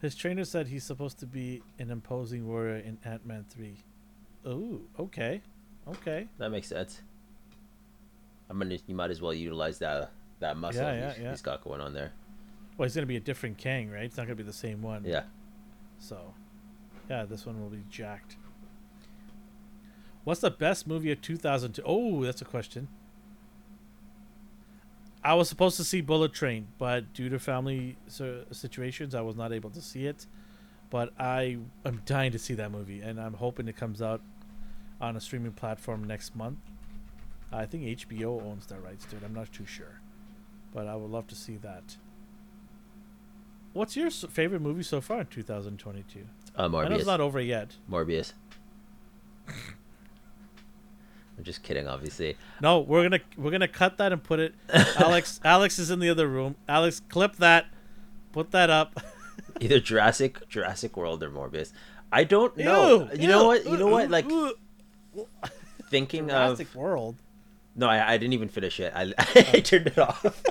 His trainer said he's supposed to be an imposing warrior in Ant Man 3. Ooh, okay. Okay. That makes sense. I'm gonna. You might as well utilize that that muscle Yeah, yeah, he's, yeah. he's got going on there. Well, he's going to be a different Kang, right? It's not going to be the same one. Yeah. So, yeah, this one will be jacked. What's the best movie of 2002? Oh, that's a question. I was supposed to see Bullet Train, but due to family situations, I was not able to see it. But I am dying to see that movie, and I'm hoping it comes out on a streaming platform next month. I think HBO owns the rights to it. I'm not too sure, but I would love to see that. What's your favorite movie so far in 2022? Uh, I know it's not over yet. Morbius. I'm just kidding, obviously. No, we're gonna we're gonna cut that and put it. Alex Alex is in the other room. Alex, clip that, put that up. Either Jurassic, Jurassic World, or Morbius. I don't know. Ew, you know what? You know ew, what? Like ew, thinking Jurassic of. World. No, I, I didn't even finish it. I, I oh. turned it off.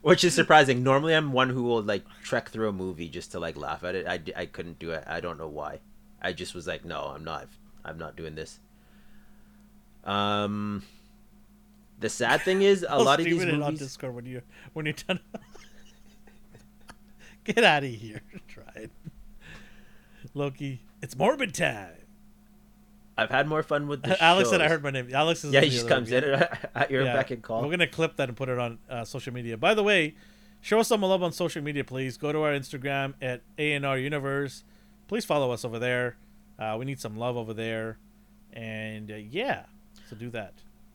Which is surprising. Normally, I'm one who will like trek through a movie just to like laugh at it. I, I couldn't do it. I don't know why. I just was like, no, I'm not. I'm not doing this. Um, the sad thing is, a lot of these it on movies. Discord when you when you're done. Get out of here! Try it. Loki, it's morbid time. I've had more fun with the Alex said I heard my name. Alex is Yeah, he just comes in at your Yeah. beck and call. We're gonna clip that and put it on uh, social media. By the way, show us some love on social media, please. Go to our Instagram at ANR Universe. please follow us over there. Uh, we need some love over there, and uh, yeah, so do that.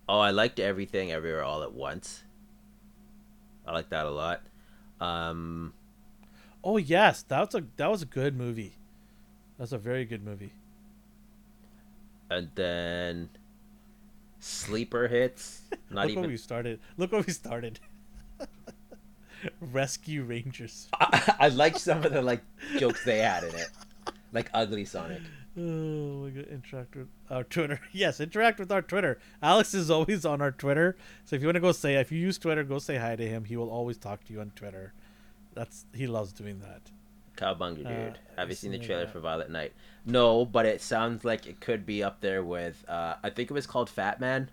Oh, I liked everything everywhere all at once. I like that a lot. Um, Oh yes, that was a that was a good movie. That's a very good movie. and then sleeper hits. Not Look where even. we started. Look where we started. Rescue Rangers. I, I liked some of the like jokes they had in it, like ugly Sonic. Oh my god! Interact with our Twitter. Yes, interact with our Twitter. Alex is always on our Twitter, so if you want to go say, if you use Twitter, go say hi to him. He will always talk to you on Twitter. That's he loves doing that. Cowbunger, dude. Uh, Have you seen the trailer that. for Violent Night? No, but it sounds like it could be up there with. Uh, I think it was called Fat Man,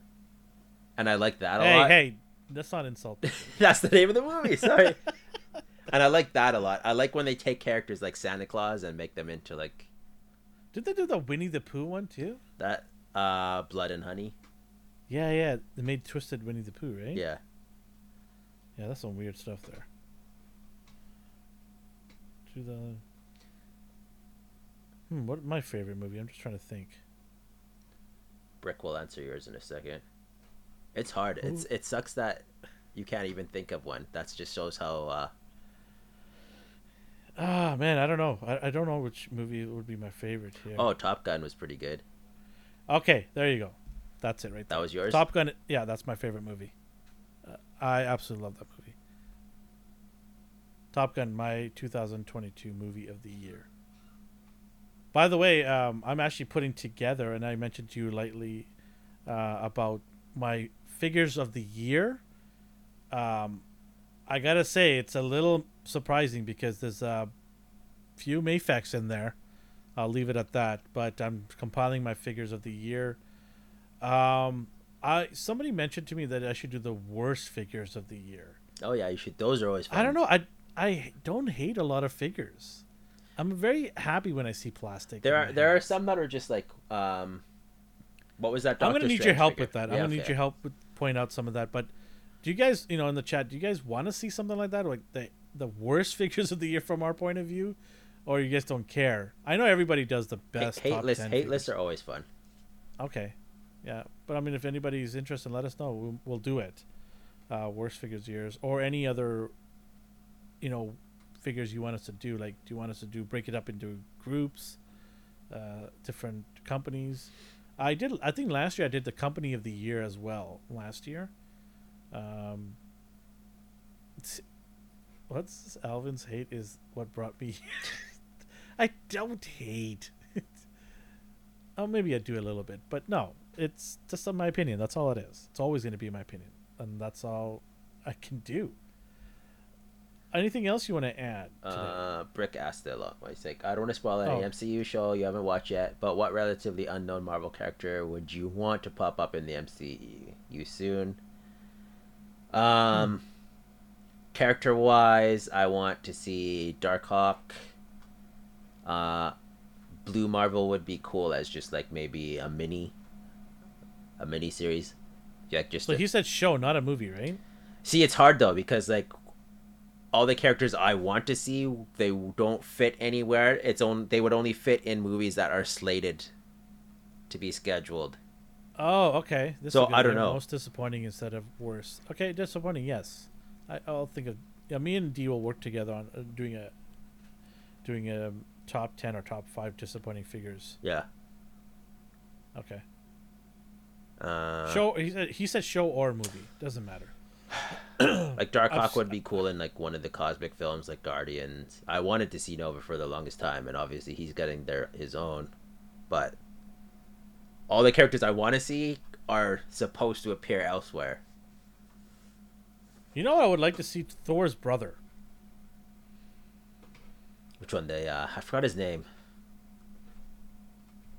and I like that a hey, lot. hey, that's not insult. That's the name of the movie. Sorry. and I like that a lot. I like when they take characters like Santa Claus and make them into like Did they do the Winnie the Pooh one too? that. Uh, Blood and Honey. Yeah, yeah. They made Twisted Winnie the Pooh, right? Yeah. Yeah, that's some weird stuff there. To the. Hmm, what my favorite movie? I'm just trying to think. Brick will answer yours in a second. It's hard. Who- It's it sucks that you can't even think of one. That just shows how. Uh, Ah, man, I don't know. I, I don't know which movie would be my favorite here. oh, Top Gun was pretty good. okay, there you go. That's it right there. That was yours. Top Gun. Yeah, that's my favorite movie. Uh, I absolutely love that movie. Top Gun, my 2022 movie of the year. By the way, um, I'm actually putting together, and I mentioned to you lately uh, about my figures of the year. Um, I gotta say, it's a little surprising because there's a few Mafex in there. I'll leave it at that. But I'm compiling my figures of the year. Um, I somebody mentioned to me that I should do the worst figures of the year. Oh yeah, you should. Those are always. Fun. I don't know. I I don't hate a lot of figures. I'm very happy when I see plastic. There are there are some that are just like um, what was that? I'm gonna Doctor need your help figure? with that. Yeah, I'm gonna need your help with point out some of that. But do you guys, you know, in the chat, do you guys want to see something like that, like the the worst figures of the year from our point of view, or you guys don't care? I know everybody does the best. hate top lists. Hate figures. lists are always fun. Okay, yeah, but I mean, if anybody's interested, let us know. We'll, we'll do it. Uh, worst figures years or any other, you know, figures you want us to do. Like, do you want us to do break it up into groups, uh, different companies? I did. I think last year I did the company of the year as well. Last year, um, what's Alvin's hate is what brought me. I don't hate. Oh, maybe I do a little bit, but no, it's just my opinion. That's all it is. It's always going to be my opinion, and that's all I can do. Anything else you want to add? Today? Uh, Brick asked it a lot. He's like, I don't want to spoil any Oh. MCU show you haven't watched yet, but what relatively unknown Marvel character would you want to pop up in the MCU soon? Um, character wise, I want to see Darkhawk. Uh, Blue Marvel would be cool as just like maybe a mini, a mini series. Like just so a- he said show, not a movie, right? See, it's hard though because like all the characters I want to see, they don't fit anywhere. It's on they would only fit in movies that are slated to be scheduled. Oh, okay. This is So, I don't know. Most disappointing instead of worst. Okay, disappointing. Yes, I, I'll think of. Yeah, me and D will work together on uh, doing a doing a top ten or top five disappointing figures. Yeah. Okay. Uh, show. He said he said show or movie. Doesn't matter. like Darkhawk I've- would be cool in like one of the cosmic films like Guardians. I wanted to see Nova for the longest time and obviously he's getting their his own. But all the characters I want to see are supposed to appear elsewhere. You know, what I would like to see Thor's brother. Which one they uh I forgot his name.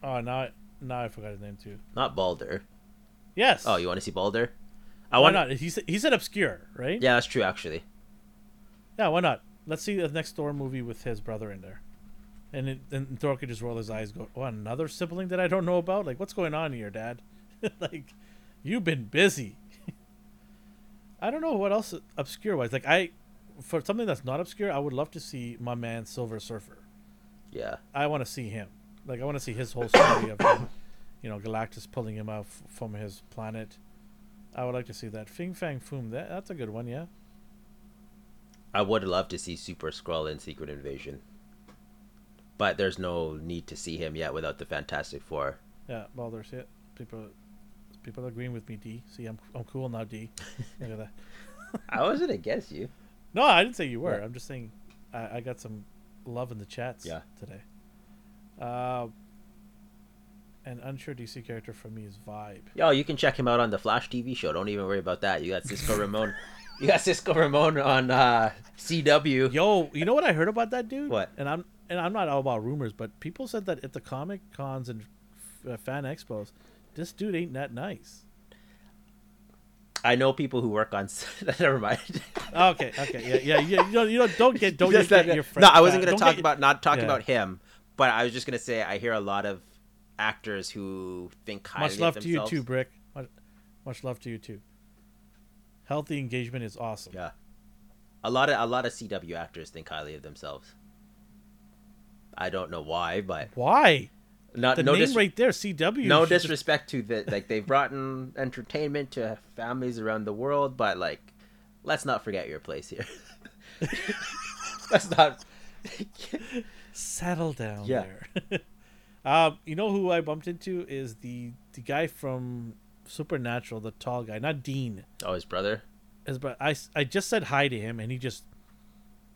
Oh, now now I forgot his name too. Not Balder. Yes. Oh, you want to see Balder? I why want not? He said he said obscure, right? Yeah, that's true actually. Yeah, why not? Let's see the next Thor movie with his brother in there, and it, and Thor could just roll his eyes, go, "Oh, another sibling that I don't know about? Like, what's going on here, Dad? like, you've been busy." I don't know what else obscure wise. Like, I for something that's not obscure, I would love to see my man Silver Surfer. Yeah. I want to see him. Like I want to see his whole story of, him, you know, Galactus pulling him out f- from his planet. I would like to see that. Fing Fang Foom. That that's a good one. Yeah. I would love to see Super Skrull in Secret Invasion. But there's no need to see him yet without the Fantastic Four. Yeah. Well, there's it. People, people are agreeing with me. D. See, I'm I'm cool now. D. Look at that. I wasn't against you. No, I didn't say you were. Yeah. I'm just saying, I, I got some love in the chats Yeah. today. Uh, an unsure DC character for me is Vibe. Yo, you can check him out on the Flash TV show. Don't even worry about that. You got Cisco Ramon. You got Cisco Ramon on uh, CW. Yo, you know what I heard about that dude? What? And I'm and I'm not all about rumors, but people said that at the comic cons and uh, fan expos, this dude ain't that nice. I know people who work on. Never mind. Okay, okay, yeah, yeah, yeah. You don't, you don't, don't get, don't get that- your friend. no, I wasn't going to talk get- about not talking yeah. about him, but I was just going to say I hear a lot of actors who think highly of themselves. Much love to you too, Brick. Much, much love to you too. Healthy engagement is awesome. Yeah, a lot of a lot of CW actors think highly of themselves. I don't know why, but Why? Not The no name dis- right there, CW. no just- disrespect to the like they've brought in entertainment to families around the world, but like let's not forget your place here. let's not. settle down Yeah. there. um, you know who I bumped into is the the guy from Supernatural, the tall guy, not Dean. oh, his brother. His but I I just said hi to him and he just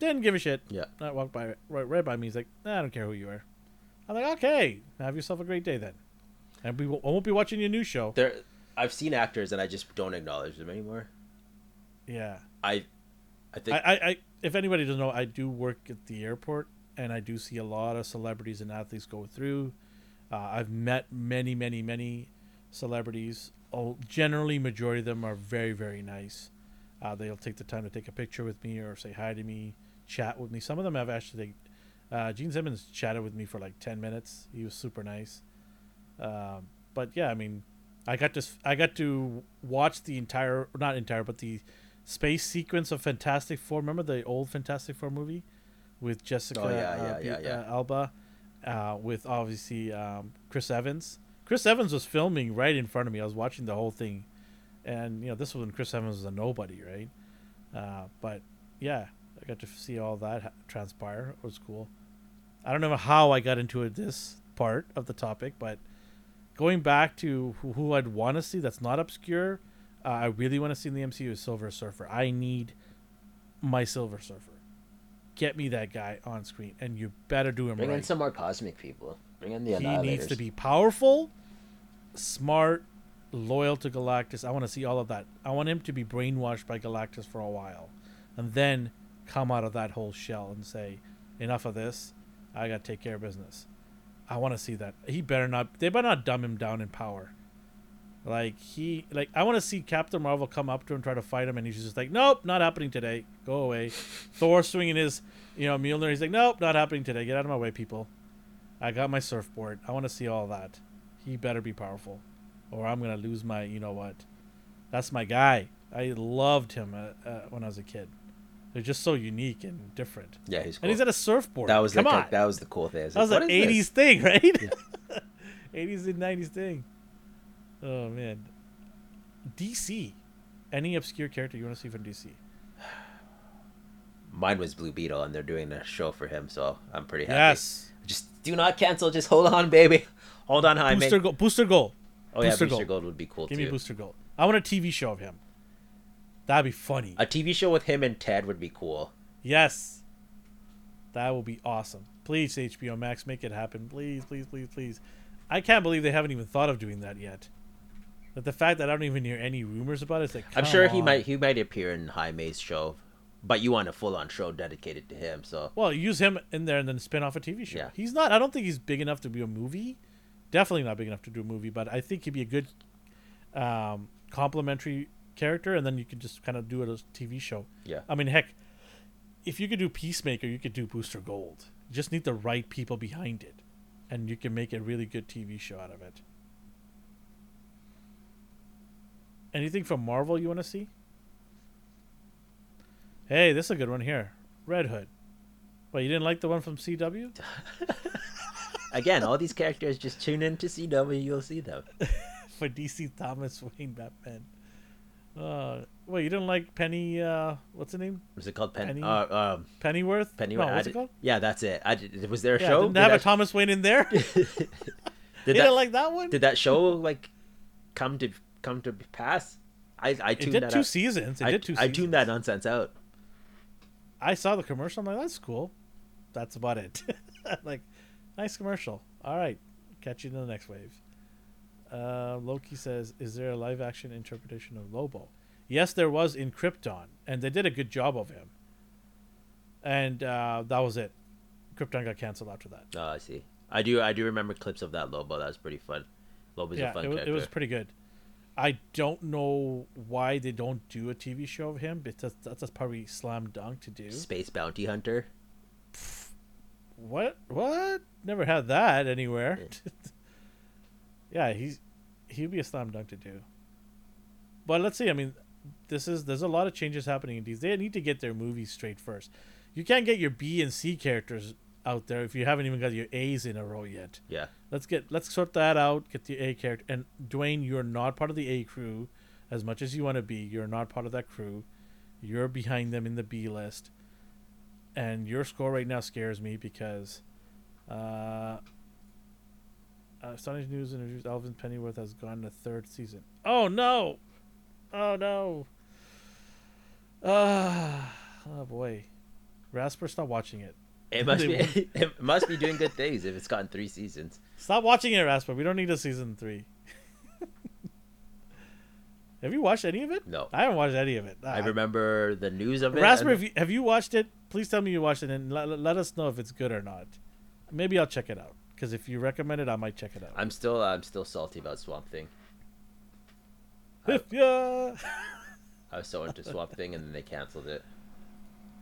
didn't give a shit. Yeah. I walked by right, right by me. He's like, nah, I don't care who you are. I'm like, okay, have yourself a great day then. And we will, I won't be watching your new show. There, I've seen actors and I just don't acknowledge them anymore. Yeah. I, I think I, I, I if anybody doesn't know, I do work at the airport, and I do see a lot of celebrities and athletes go through. Uh, I've met many, many, many celebrities. Oh, generally, majority of them are very, very nice. Uh, they'll take the time to take a picture with me or say hi to me, chat with me. Some of them have actually. Uh, Gene Simmons chatted with me for like ten minutes. He was super nice. Um, but yeah, I mean, I got to I got to watch the entire not entire, but the space sequence of Fantastic Four. Remember the old Fantastic Four movie with Jessica Oh, yeah, uh, yeah, yeah, yeah. uh, Alba, uh, with obviously um, Chris Evans. Chris Evans was filming right in front of me. I was watching the whole thing, and you know this was when Chris Evans was a nobody, right? Uh, but yeah, I got to see all that transpire. It was cool. I don't know how I got into it, this part of the topic, but going back to who, who I'd want to see that's not obscure, uh, I really want to see in the MCU is Silver Surfer. I need my Silver Surfer. Get me that guy on screen, and you better do him right. bring in some more cosmic people. Bring in the he needs to be powerful, smart, loyal to Galactus. I want to see all of that. I want him to be brainwashed by Galactus for a while, and then come out of that whole shell and say, "Enough of this. I got to take care of business." I want to see that. He better not. They better not dumb him down in power. Like he, like I want to see Captain Marvel come up to him, try to fight him, and he's just like, "Nope, not happening today. Go away." Thor swinging his, you know, Mjolnir. He's like, "Nope, not happening today. Get out of my way, people." I got my surfboard. I want to see all that. He better be powerful, or I'm gonna lose my. You know what? That's my guy. I loved him uh, uh, when I was a kid. They're just so unique and different. yeah, he's cool. And he's at a surfboard. that was come the, on. that was the cool thing. That was an '80s this?" thing, right? '80s and '90s thing. Oh man. DC. Any obscure character you want to see from DC? Mine was Blue Beetle, and they're doing a show for him, so I'm pretty happy. Yes. Just do not cancel. Just hold on, baby. Hold on, Jaime. Booster Gold. Booster Gold. oh yeah, Booster Booster Gold. Gold. would be cool Give too. me Booster Gold. I want a TV show of him. That'd be funny. A TV show with him and Ted would be cool. Yes. That will be awesome. Please, HBO Max, make it happen. Please, please, please, please. I can't believe they haven't even thought of doing that yet. But the fact that I don't even hear any rumors about it, it's like I'm sure he might he might appear in High Jaime's show, but you want a full on show dedicated to him. So Well, use him in there and then spin off a TV show. Yeah. He's not. I don't think he's big enough to be a movie. Definitely not big enough to do a movie, but I think he'd be a good um, complementary character, and then you could just kind of do it as a TV show. yeah, I mean, heck, if you could do Peacemaker, you could do Booster Gold. You just need the right people behind it, and you can make a really good TV show out of it. Anything from Marvel you want to see? Hey, this is a good one here. Red Hood. Well, you didn't like the one from CW? Again, all these characters just tune in to CW, you'll see them. For DC Thomas Wayne Batman. Uh, well, you didn't like Penny? Uh, what's the name? Was it called Pen- Penny- uh, um, Pennyworth. Pennyworth? No, what's did- it called? Yeah, that's it. I did, was there a Yeah, show? didn't they have did a Thomas Wayne in there? you that, did didn't that like that one? did that show like come to come to pass? I I tuned it did that two out. seasons. It I, did two I seasons. tuned that nonsense out. I saw the commercial. I'm like, that's cool. That's about it. like, nice commercial. All right, catch you in the next wave. Uh, Loki says, "Is there a live action interpretation of Lobo?" Yes, there was in Krypton, and they did a good job of him. And uh, that was it. Krypton got canceled after that. Oh, I see. I do I do remember clips of that Lobo. That was pretty fun. Lobo's yeah, a fun it was, it was pretty good. I don't know why they don't do a TV show of him, because that's, that's probably slam dunk to do. Space bounty hunter. What? What? Never had that anywhere. yeah, he's he'd be a slam dunk to do. But let's see. I mean, this is there's a lot of changes happening in these. They need to get their movies straight first. You can't get your B and C characters out there if you haven't even got your A's in a row yet. Yeah. Let's get let's sort that out. Get the A character. And Dwayne, you're not part of the A crew, as much as you want to be. You're not part of that crew. You're behind them in the B list. And your score right now scares me because, uh, uh Astonishing News interviews Alvin Pennyworth has gone to third season. Oh no! Oh no! Ah, oh boy, Rasper, stop watching it. It must be it must be doing good things if it's gotten three seasons. Stop watching it, Rasper. We don't need a season three. have you watched any of it? No. I haven't watched any of it. I remember the news of it. Rasper, and- have you, have you watched it? Please tell me you watched it and let, let us know if it's good or not. Maybe I'll check it out. Because if you recommend it, I might check it out. I'm still uh, I'm still salty about Swamp Thing. If ya- I was so into Swamp Thing and then they canceled it.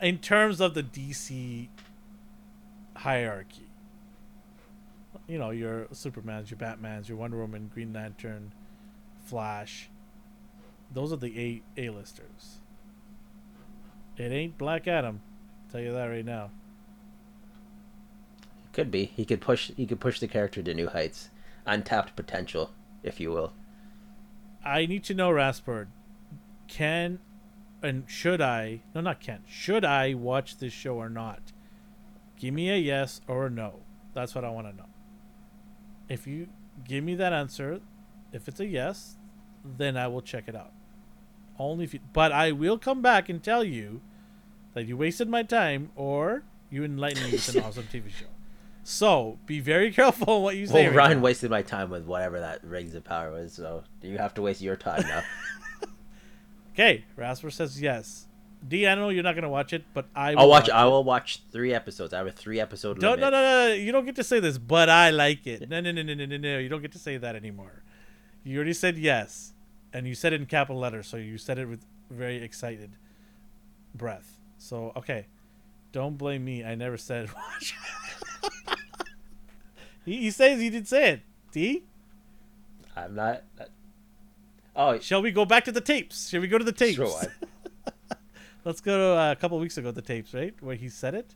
in terms of the DC hierarchy, you know, your Supermans, your Batmans, your Wonder Woman, Green Lantern, Flash. Those are the A A listers. It ain't Black Adam. I'll Tell you that right now. Could be. He could push he could push the character to new heights. Untapped potential, if you will. I need to know, Rasper. Can and should I? No, not can. Should I watch this show or not? Give me a yes or a no. That's what I want to know. If you give me that answer, if it's a yes, then I will check it out. Only if you, but I will come back and tell you that you wasted my time or you enlightened me with an awesome TV show. So be very careful what you say. Well, Ryan wasted my time with whatever that Rings of Power was, so you have to waste your time now. Okay, Rasper says yes. D, I know you're not gonna watch it, but I will I'll watch. it. I will watch three episodes. I have a three episode Don't, limit. no, no, no, no, you don't get to say this, but I like it. No, no, no, no, no, no, no. You don't get to say that anymore. You already said yes, and you said it in capital letters, so you said it with very excited breath. So okay, don't blame me. I never said watch. He, he says he did say it. D, I'm not. Oh, shall we go back to the tapes? Shall we go to the tapes? Sure, I- Let's go to uh, a couple weeks ago. The tapes, right, where he said it.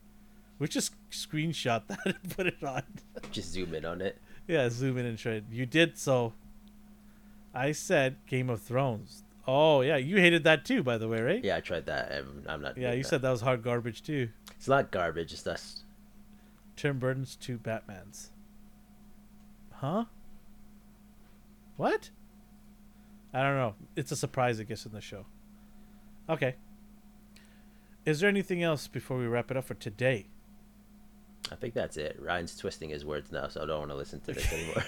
We just screenshot that and put it on. just zoom in on it. Yeah, zoom in and show it. You did so. I said Game of Thrones. Oh yeah, you hated that too, by the way, right? Yeah, I tried that. and I'm not. Yeah, you that. said that was hard garbage too. it's not garbage. It's just Tim Burton's two Batmans. Huh? What? I don't know. It's a surprise, I guess, in the show. Okay. Is there anything else before we wrap it up for today? I think that's it. Ryan's twisting his words now, so I don't want to listen to this anymore.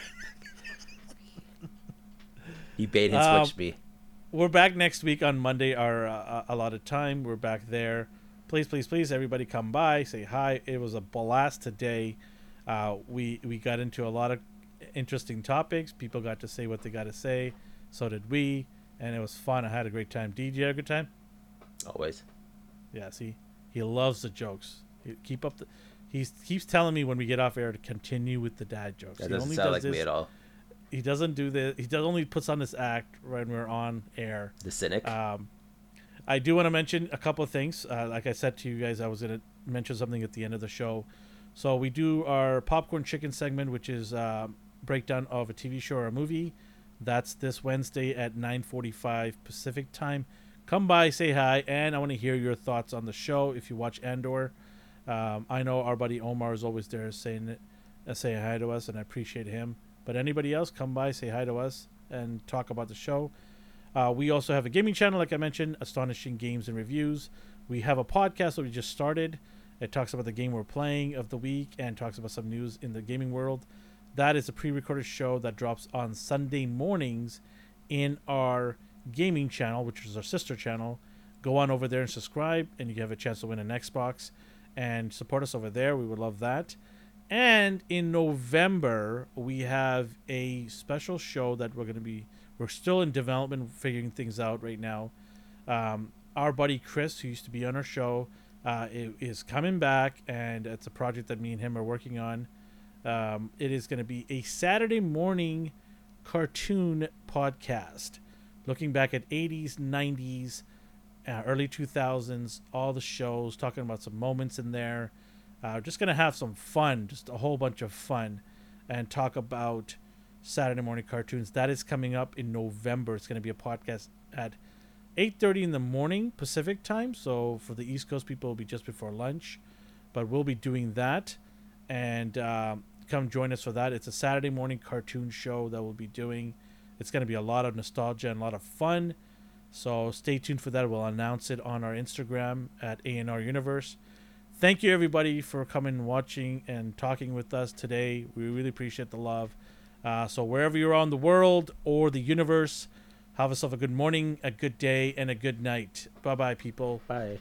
he bait and Um, me. we're back next week on Monday. Our uh, allotted time. We're back there. Please, please, please, everybody, come by, say hi. It was a blast today. Uh, we we got into a lot of interesting topics. People got to say what they got to say. So did we, and it was fun. I had a great time. DJ, a good time? Always. Yeah. See, he loves the jokes. He, keep up the. He keeps telling me when we get off air to continue with the dad jokes. That he doesn't only sound does like me at all. He doesn't do this. He does only puts on this act when we're on air. The cynic. Um, I do want to mention a couple of things. Uh, like I said to you guys, I was going to mention something at the end of the show. So we do our popcorn chicken segment, which is uh, breakdown of a TV show or a movie. That's this Wednesday at 9:45 Pacific time. Come by, say hi, and I want to hear your thoughts on the show. If you watch Andor, um, I know our buddy Omar is always there saying uh, saying hi to us, and I appreciate him. But anybody else, come by, say hi to us, and talk about the show. Uh, we also have a gaming channel, like I mentioned, Astonishing Games and Reviews. We have a podcast that we just started. It talks about the game we're playing of the week and talks about some news in the gaming world. That is a pre recorded show that drops on Sunday mornings in our gaming channel, which is our sister channel. Go on over there and subscribe, and you have a chance to win an Xbox and support us over there. We would love that. And in November, we have a special show that we're going to be, we're still in development, figuring things out right now. Um, our buddy Chris, who used to be on our show, uh, is coming back, and it's a project that me and him are working on. Um, it is going to be a Saturday morning cartoon podcast, looking back at 80s, 90s, uh, early 2000s, all the shows, talking about some moments in there. Uh, just going to have some fun, just a whole bunch of fun, and talk about Saturday morning cartoons. That is coming up in November. It's going to be a podcast at 8.30 in the morning Pacific time. So for the East Coast people, it'll be just before lunch. But we'll be doing that. And um, come join us for that. It's a Saturday morning cartoon show that we'll be doing. It's going to be a lot of nostalgia and a lot of fun. So stay tuned for that. We'll announce it on our Instagram at ANR Universe. Thank you, everybody, for coming, watching, and talking with us today. We really appreciate the love. Uh, so, wherever you're on the world or the universe, have yourself a good morning, a good day, and a good night. Bye bye, people. Bye.